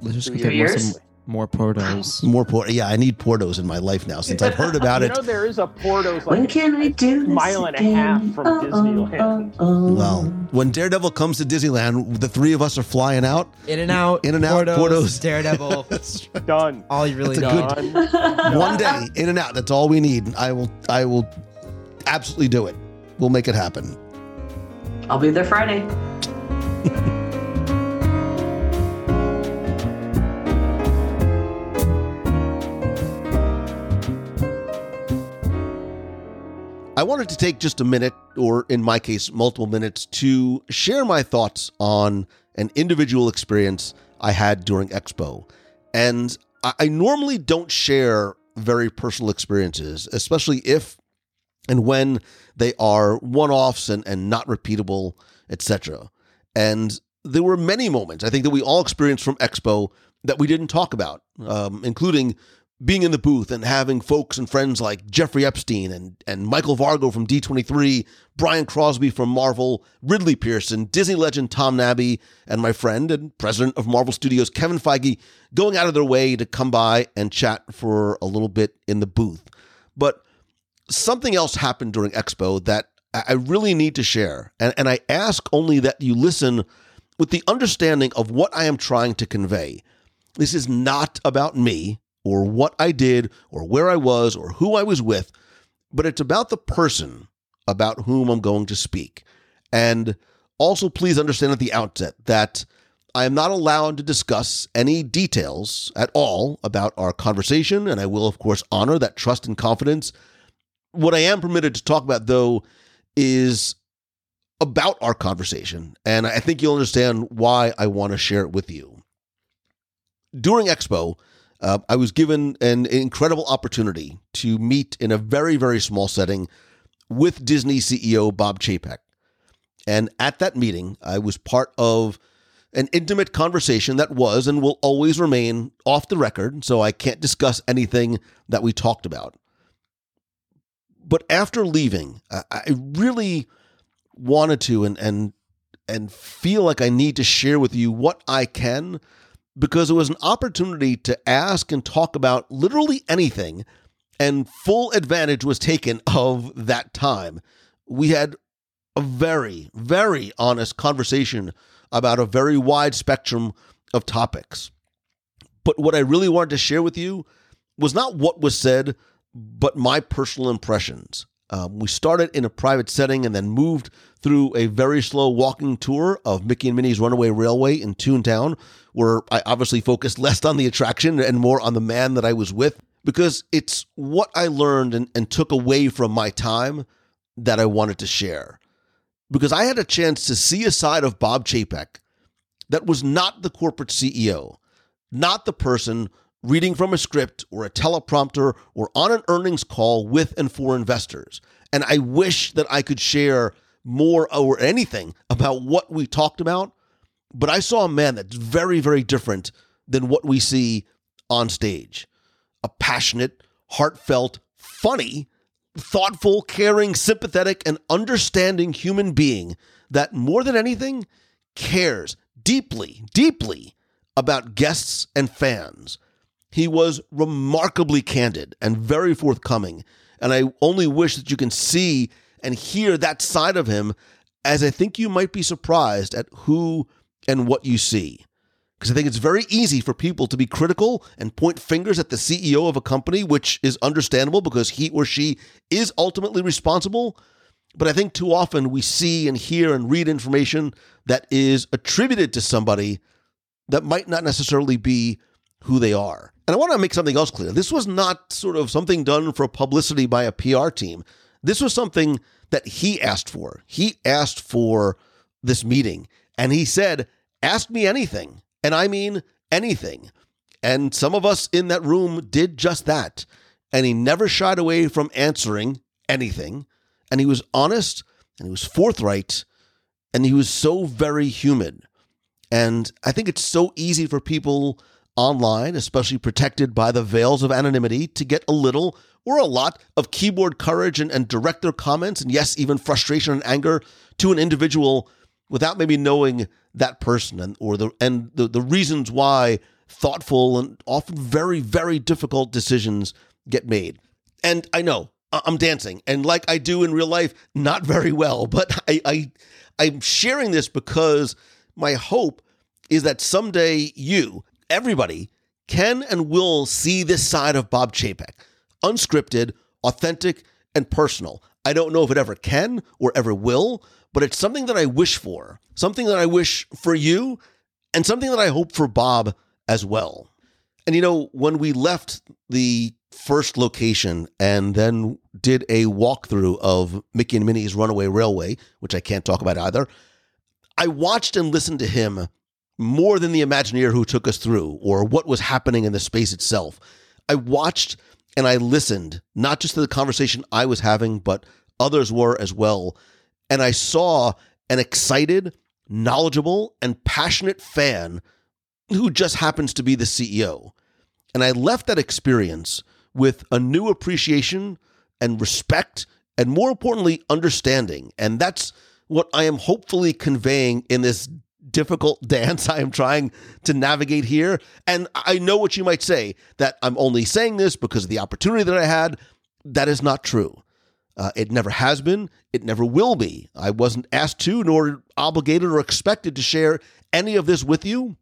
Let's just get more, years? some more Porto's. More Port. Yeah, I need Porto's in my life now since I've heard about you it. know, there is a Porto's when like can I do this mile and a again? half from Oh, Disneyland. oh, oh. Well, when Daredevil comes to Disneyland, the three of us are flying out. In and out. In and out, Porto's, Porto's. Daredevil. That's right. done. all you really That's a need. good- Done. One day, in and out. That's all we need. I will. I will absolutely do it. We'll make it happen. I'll be there Friday. I wanted to take just a minute, or in my case, multiple minutes, to share my thoughts on an individual experience I had during Expo. And I, normally don't share very personal experiences, especially if and when they are one offs and, and not repeatable, etc. And there were many moments I think that we all experienced from Expo that we didn't talk about, um, including being in the booth and having folks and friends like Jeffrey Epstein and, and Michael Vargo from D23, Brian Crosby from Marvel, Ridley Pearson, Disney legend Tom Nabbe, and my friend and president of Marvel Studios, Kevin Feige, going out of their way to come by and chat for a little bit in the booth. But something else happened during Expo that I really need to share. And, and I ask only that you listen with the understanding of what I am trying to convey. This is not about me or what I did or where I was or who I was with, but it's about the person about whom I'm going to speak. And also, please understand at the outset that I am not allowed to discuss any details at all about our conversation, and I will, of course, honor that trust and confidence. What I am permitted to talk about, though, is about our conversation, and I think you'll understand why I want to share it with you. During Expo, uh, I was given an incredible opportunity to meet in a very, very small setting with Disney CEO Bob Chapek. And at that meeting, I was part of an intimate conversation that was and will always remain off the record, so I can't discuss anything that we talked about. But after leaving, I, I really wanted to and and and feel like I need to share with you what I can because it was an opportunity to ask and talk about literally anything and full advantage was taken of that time. We had a very very honest conversation about a very wide spectrum of topics. But what I really wanted to share with you was not what was said, but my personal impressions. Um, we started in a private setting and then moved through a very slow walking tour of Mickey and Minnie's Runaway Railway in Toontown, where I obviously focused less on the attraction and more on the man that I was with, because it's what I learned and, and took away from my time that I wanted to share. Because I had a chance to see a side of Bob Chapek that was not the corporate CEO, not the person reading from a script or a teleprompter or on an earnings call with and for investors. And I wish that I could share more or anything about what we talked about, but I saw a man that's very, very different than what we see on stage. A passionate, heartfelt, funny, thoughtful, caring, sympathetic, and understanding human being that more than anything cares deeply, deeply about guests and fans. He was remarkably candid and very forthcoming. And I only wish that you can see and hear that side of him, as I think you might be surprised at who and what you see. Because I think it's very easy for people to be critical and point fingers at the CEO of a company, which is understandable because he or she is ultimately responsible. But I think too often we see and hear and read information that is attributed to somebody that might not necessarily be who they are. And I want to make something else clear. This was not sort of something done for publicity by a PR team. This was something that he asked for. He asked for this meeting and he said, Ask me anything. And I mean anything. And some of us in that room did just that. And he never shied away from answering anything. And he was honest and he was forthright and he was so very human. And I think it's so easy for people online, especially protected by the veils of anonymity, to get a little or a lot of keyboard courage and, and direct their comments, and yes, even frustration and anger to an individual without maybe knowing that person and or the and the, the reasons why thoughtful and often very, very difficult decisions get made. And I know I'm dancing, and like I do in real life, not very well, but I, I I'm sharing this because my hope is that someday you, everybody, can and will see this side of Bob Chapek unscripted, authentic, and personal. I don't know if it ever can or ever will, but it's something that I wish for, something that I wish for you, and something that I hope for Bob as well. And you know, when we left the first location and then did a walkthrough of Mickey and Minnie's Runaway Railway, which I can't talk about either, I watched and listened to him more than the Imagineer who took us through or what was happening in the space itself. I watched and I listened, not just to the conversation I was having, but others were as well. And I saw an excited, knowledgeable, and passionate fan who just happens to be the CEO. And I left that experience with a new appreciation and respect, and more importantly, understanding. And that's what I am hopefully conveying in this difficult dance I am trying to navigate here. And I know what you might say that I'm only saying this because of the opportunity that I had. That is not true. Uh, it never has been. It never will be. I wasn't asked to, nor obligated or expected to share any of this with you.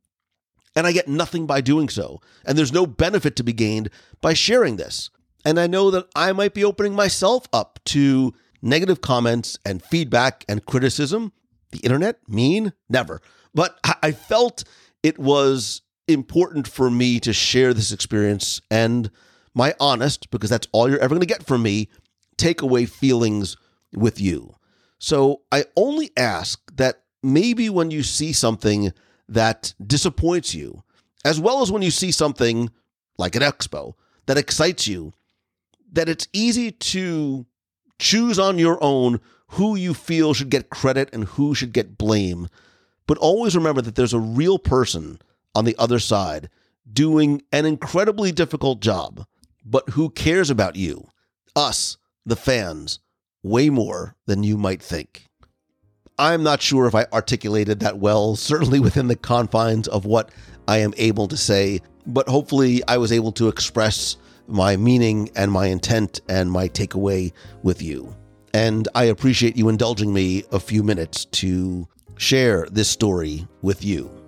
And I get nothing by doing so. And there's no benefit to be gained by sharing this. And I know that I might be opening myself up to negative comments and feedback and criticism. The internet, mean? Never. But I felt it was important for me to share this experience and my honest, because that's all you're ever going to get from me, takeaway feelings with you. So I only ask that maybe when you see something that disappoints you, as well as when you see something like an expo that excites you, that it's easy to choose on your own who you feel should get credit and who should get blame but always remember that there's a real person on the other side doing an incredibly difficult job, but who cares about you, us, the fans, way more than you might think. I'm not sure if I articulated that well, certainly within the confines of what I am able to say, but hopefully I was able to express my meaning and my intent and my takeaway with you. And I appreciate you indulging me a few minutes to share this story with you.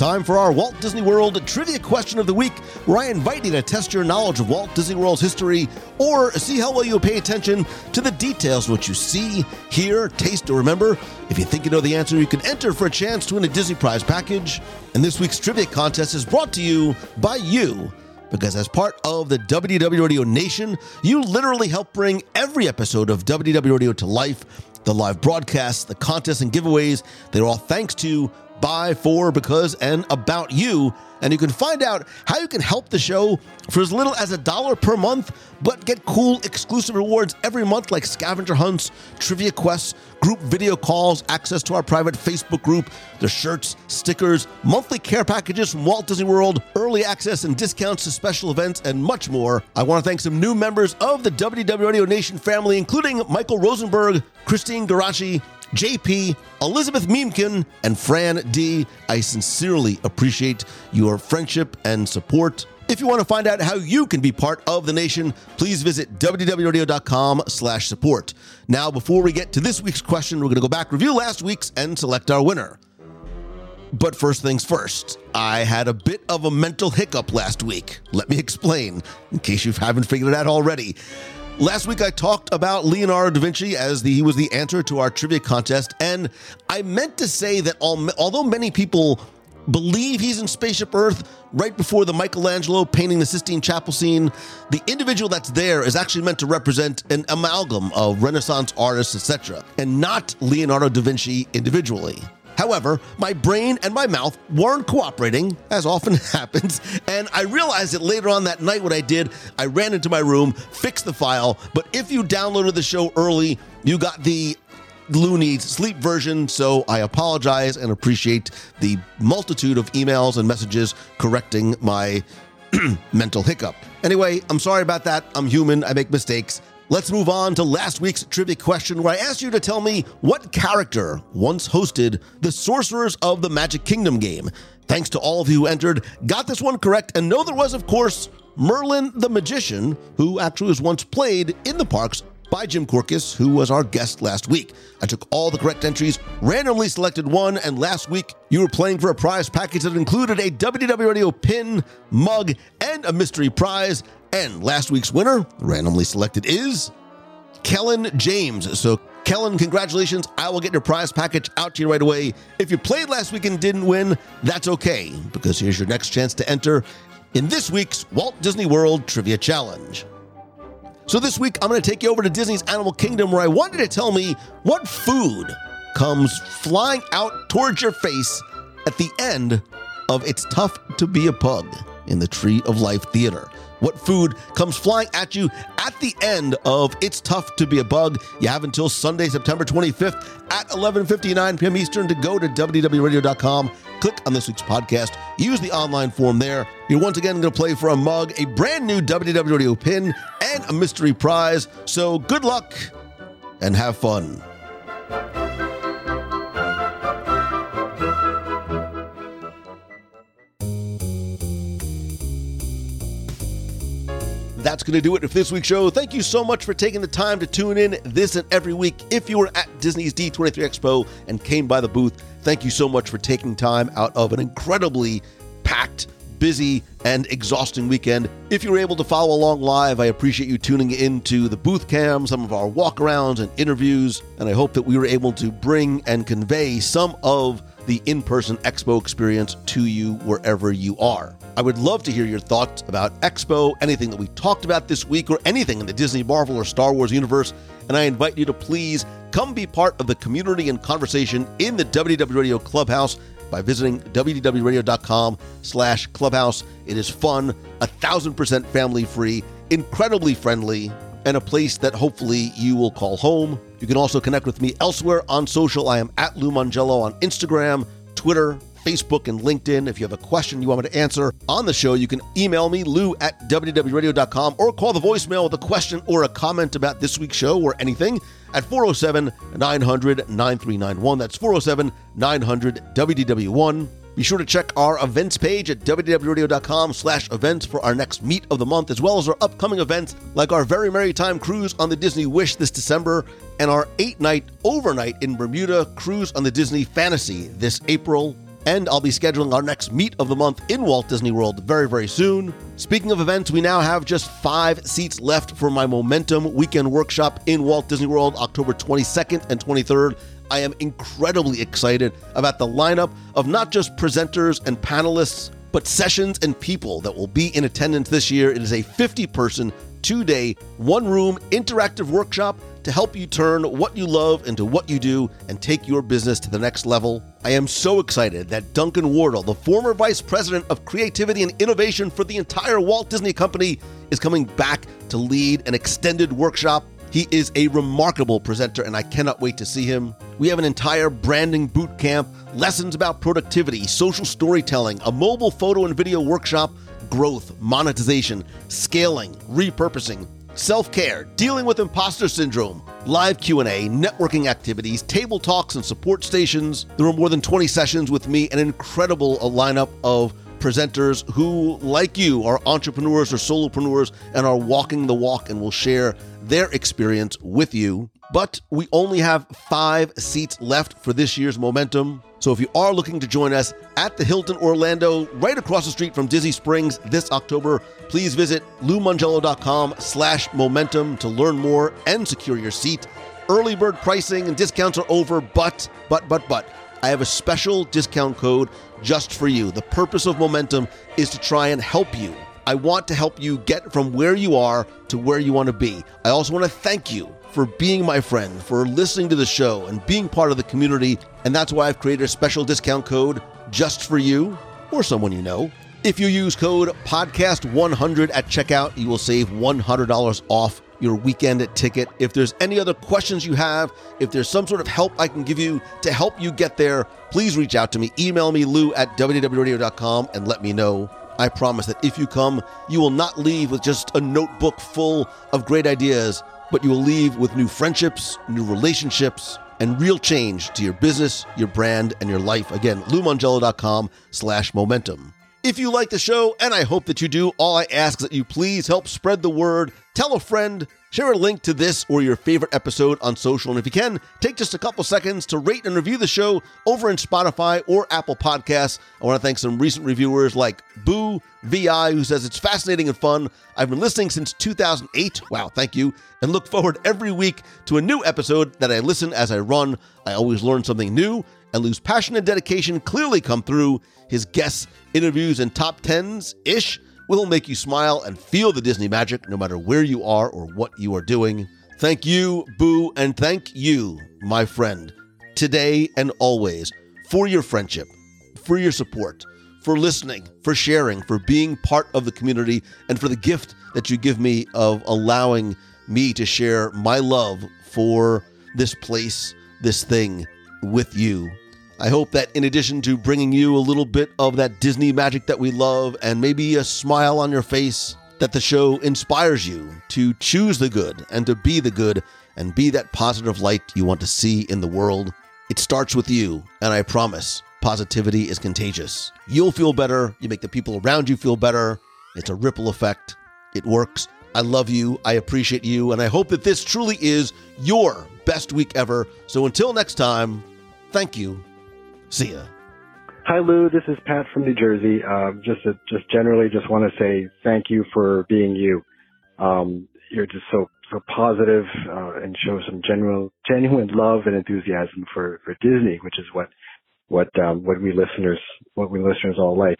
Time for our Walt Disney World Trivia Question of the Week, where I invite you to test your knowledge of Walt Disney World's history or see how well you pay attention to the details of what you see, hear, taste, or remember. If you think you know the answer, you can enter for a chance to win a Disney Prize package. And this week's trivia contest is brought to you by you. Because as part of the WDW Radio Nation, you literally help bring every episode of WDW Radio to life. The live broadcasts, the contests, and giveaways, they're all thanks to by, for, because, and about you. And you can find out how you can help the show for as little as a dollar per month, but get cool exclusive rewards every month like scavenger hunts, trivia quests, group video calls, access to our private Facebook group, the shirts, stickers, monthly care packages from Walt Disney World, early access and discounts to special events, and much more. I want to thank some new members of the WDW Radio Nation family, including Michael Rosenberg, Christine Garachi, JP, Elizabeth Meemkin, and Fran D. I sincerely appreciate your friendship and support. If you want to find out how you can be part of the nation, please visit wdwradio.com slash support. Now, before we get to this week's question, we're going to go back, review last week's, and select our winner. But first things first, I had a bit of a mental hiccup last week. Let me explain, in case you haven't figured it out already. Last week, I talked about Leonardo da Vinci as the, he was the answer to our trivia contest, and I meant to say that all, although many people believe he's in Spaceship Earth right before the Michelangelo painting the Sistine Chapel scene, the individual that's there is actually meant to represent an amalgam of Renaissance artists, etc., and not Leonardo da Vinci individually. However, my brain and my mouth weren't cooperating, as often happens, and I realized it later on that night what I did. I ran into my room, fixed the file, but if you downloaded the show early, you got the Looney's sleep version, so I apologize and appreciate the multitude of emails and messages correcting my mental hiccup. Anyway, I'm sorry about that. I'm human, I make mistakes. Let's move on to last week's trivia question, where I asked you to tell me what character once hosted the Sorcerers of the Magic Kingdom game. Thanks to all of you who entered, got this one correct, and know there was, of course, Merlin the Magician, who actually was once played in the parks by Jim Korkis, who was our guest last week. I took all the correct entries, randomly selected one, and last week you were playing for a prize package that included a WDW Radio pin, mug, and a mystery prize. And last week's winner, randomly selected, is Kellen James. So, Kellen, congratulations. I will get your prize package out to you right away. If you played last week and didn't win, that's okay, because here's your next chance to enter in this week's Walt Disney World Trivia Challenge. So, this week, I'm going to take you over to Disney's Animal Kingdom where I want you to tell me what food comes flying out towards your face at the end of It's Tough to Be a Bug in the Tree of Life Theater. What food comes flying at you at the end of It's Tough to Be a Bug? You have until Sunday, September 25th at 11:59 p.m. Eastern to go to wdwradio.com. Click on this week's podcast. Use the online form there. You're once again going to play for a mug, a brand new WDW Radio pin, and a mystery prize. So good luck and have fun. That's going to do it for this week's show. Thank you so much for taking the time to tune in this and every week. If you were at Disney's D23 Expo and came by the booth, thank you so much for taking time out of an incredibly packed, busy, and exhausting weekend. If you were able to follow along live, I appreciate you tuning into the booth cam, some of our walkarounds and interviews, and I hope that we were able to bring and convey some of the in person Expo experience to you wherever you are. I would love to hear your thoughts about Expo, anything that we talked about this week, or anything in the Disney, Marvel, or Star Wars universe. and I invite you to please come be part of the community and conversation in the WDW Radio Clubhouse by visiting wdwradio.com slash clubhouse. It is fun, a thousand percent family free, incredibly friendly, and a place that hopefully you will call home. You can also connect with me elsewhere on social. I am at Lou Mongello on Instagram, Twitter, Facebook, and LinkedIn. If you have a question you want me to answer on the show, you can email me, lou at wdwradio.com, or call the voicemail with a question or a comment about this week's show or anything at 407 900 9391. That's 407 900 WDW1. Be sure to check our events page at wdwradio.com slash events for our next meet of the month, as well as our upcoming events like our Very Merry Time cruise on the Disney Wish this December and our eight-night overnight in Bermuda cruise on the Disney Fantasy this April. And I'll be scheduling our next meet of the month in Walt Disney World very, very soon. Speaking of events, we now have just five seats left for my Momentum Weekend Workshop in Walt Disney World, October 22nd and 23rd. I am incredibly excited about the lineup of not just presenters and panelists, but sessions and people that will be in attendance this year. It is a 50 person, two day, one room interactive workshop to help you turn what you love into what you do and take your business to the next level. I am so excited that Duncan Wardle, the former vice president of creativity and innovation for the entire Walt Disney Company, is coming back to lead an extended workshop. He is a remarkable presenter, and I cannot wait to see him. We have an entire branding boot camp, lessons about productivity, social storytelling, a mobile photo and video workshop, growth, monetization, scaling, repurposing, self-care, dealing with imposter syndrome, live Q&A, networking activities, table talks and support stations. There were more than 20 sessions with me, an incredible lineup of presenters who, like you, are entrepreneurs or solopreneurs and are walking the walk and will share their experience with you. But we only have five seats left for this year's Momentum. So if you are looking to join us at the Hilton Orlando, right across the street from Disney Springs this October, please visit loumongello.com slash momentum to learn more and secure your seat. Early bird pricing and discounts are over, but, but, but, but, I have a special discount code just for you. The purpose of Momentum is to try and help you. I want to help you get from where you are to where you want to be. I also want to thank you for being my friend, for listening to the show, and being part of the community. And that's why I've created a special discount code just for you or someone you know. If you use code podcast100 at checkout, you will save $100 off your weekend ticket. If there's any other questions you have, if there's some sort of help I can give you to help you get there, please reach out to me. Email me, lou at wdwradio.com, and let me know. I promise that if you come, you will not leave with just a notebook full of great ideas, but you will leave with new friendships, new relationships, and real change to your business, your brand, and your life. Again, loumongello.com slash momentum. If you like the show, and I hope that you do, all I ask is that you please help spread the word, tell a friend, share a link to this or your favorite episode on social, and if you can, take just a couple seconds to rate and review the show over in Spotify or Apple Podcasts. I want to thank some recent reviewers like Boo VI, who says it's fascinating and fun. I've been listening since 2008. Wow, thank you. And look forward every week to a new episode that I listen as I run. I always learn something new and Lou's passion and dedication clearly come through. His guests, interviews, and top tens ish will make you smile and feel the Disney magic no matter where you are or what you are doing. Thank you, Boo, and thank you, my friend, today and always for your friendship, for your support, for listening, for sharing, for being part of the community, and for the gift that you give me of allowing me to share my love for this place, this thing with you. I hope that in addition to bringing you a little bit of that Disney magic that we love and maybe a smile on your face, that the show inspires you to choose the good and to be the good and be that positive light you want to see in the world. It starts with you, and I promise positivity is contagious. You'll feel better, you make the people around you feel better. It's a ripple effect. It works. I love you, I appreciate you, and I hope that this truly is your best week ever. So until next time, thank you. See ya. Hi, Lou. This is Pat from New Jersey. Um, just just generally, just want to say thank you for being you. Um, you're just so so positive, uh, and show some genuine genuine love and enthusiasm for for Disney, which is what what um, what we listeners what we listeners all like.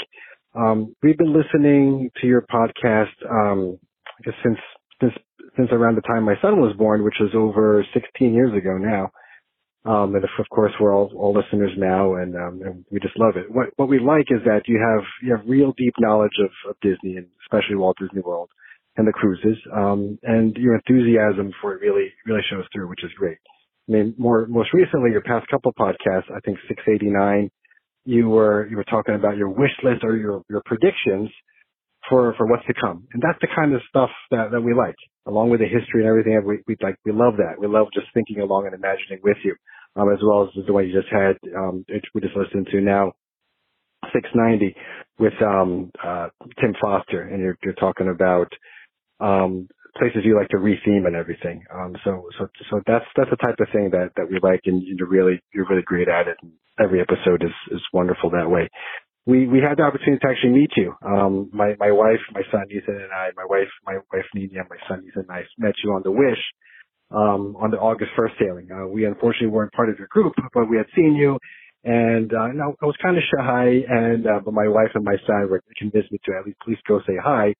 Um, we've been listening to your podcast, um, since since since around the time my son was born, which was over 16 years ago now. Um, and of, of course, we're all, all listeners now, and, um, and we just love it. What, what we like is that you have you have real deep knowledge of, of Disney, and especially Walt Disney World and the cruises, um, and your enthusiasm for it really really shows through, which is great. I mean, more most recently, your past couple podcasts, I think 689, you were you were talking about your wish list or your your predictions for for what's to come, and that's the kind of stuff that that we like, along with the history and everything. We we like we love that. We love just thinking along and imagining with you, um, as well as the one you just had, um, we just listened to now, 690 with um, uh, Tim Foster, and you're you're talking about um, places you like to retheme and everything. Um, so so so that's that's the type of thing that that we like, and you're really you're really great at it. And every episode is is wonderful that way we we had the opportunity to actually meet you. Um, my my wife, my son Ethan, and I, my wife, my wife Nina, my son Ethan, and I met you on the Wish um, on the August first sailing. Uh, we unfortunately weren't part of your group, but we had seen you, and uh, no, I was kind of shy, and uh, but my wife and my son were convinced me to at least please go say hi.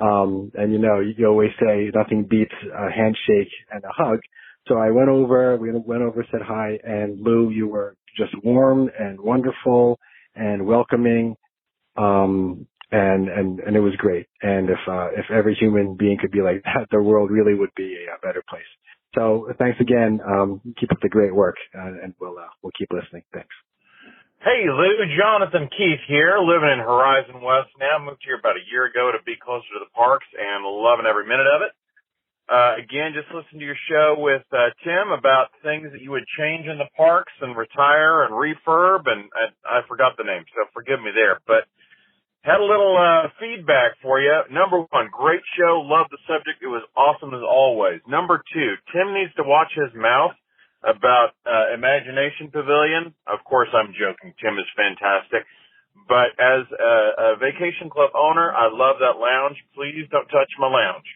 Um, and you know, you always say nothing beats a handshake and a hug. So I went over, we went over, said hi, and Lou, you were just warm and wonderful and welcoming. Um, and, and, and it was great. And if, uh, if every human being could be like that, the world really would be a, better place. So thanks again. Um, keep up the great work uh, and we'll, uh, we'll keep listening. Thanks. Hey Lou, Jonathan Keith here, living in Horizon West now. Moved here about a year ago to be closer to the parks and loving every minute of it. Uh, again, just listen to your show with uh, Tim about things that you would change in the parks and retire and refurb, and I, I forgot the name, so forgive me there. But had a little uh, feedback for you. Number one, great show, love the subject. It was awesome as always. Number two, Tim needs to watch his mouth about uh, Imagination Pavilion. Of course, I'm joking. Tim is fantastic. But as a, a vacation club owner, I love that lounge. Please don't touch my lounge.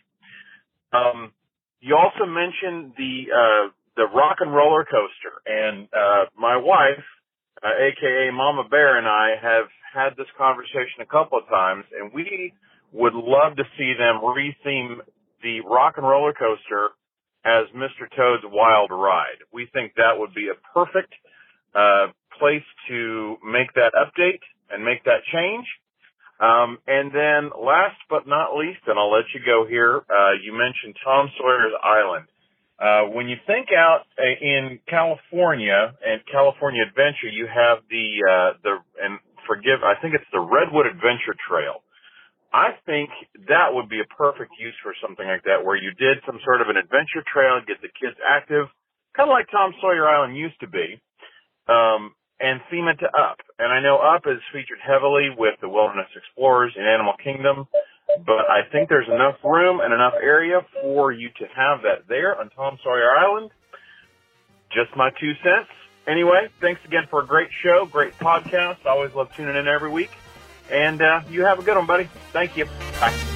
Um, you also mentioned the uh, the rock and roller coaster, and uh, my wife, uh, aka Mama Bear, and I have had this conversation a couple of times, and we would love to see them retheme the rock and roller coaster as Mr. Toad's Wild Ride. We think that would be a perfect uh, place to make that update and make that change. Um, and then last but not least, and I'll let you go here, uh, you mentioned Tom Sawyer's Island. Uh, when you think out uh, in California and California Adventure, you have the, uh, the, and forgive, I think it's the Redwood Adventure Trail. I think that would be a perfect use for something like that, where you did some sort of an adventure trail, get the kids active, kind of like Tom Sawyer Island used to be. Um, and theme it to Up. And I know Up is featured heavily with the Wilderness Explorers in Animal Kingdom, but I think there's enough room and enough area for you to have that there on Tom Sawyer Island. Just my two cents. Anyway, thanks again for a great show, great podcast. I always love tuning in every week. And uh, you have a good one, buddy. Thank you. Bye.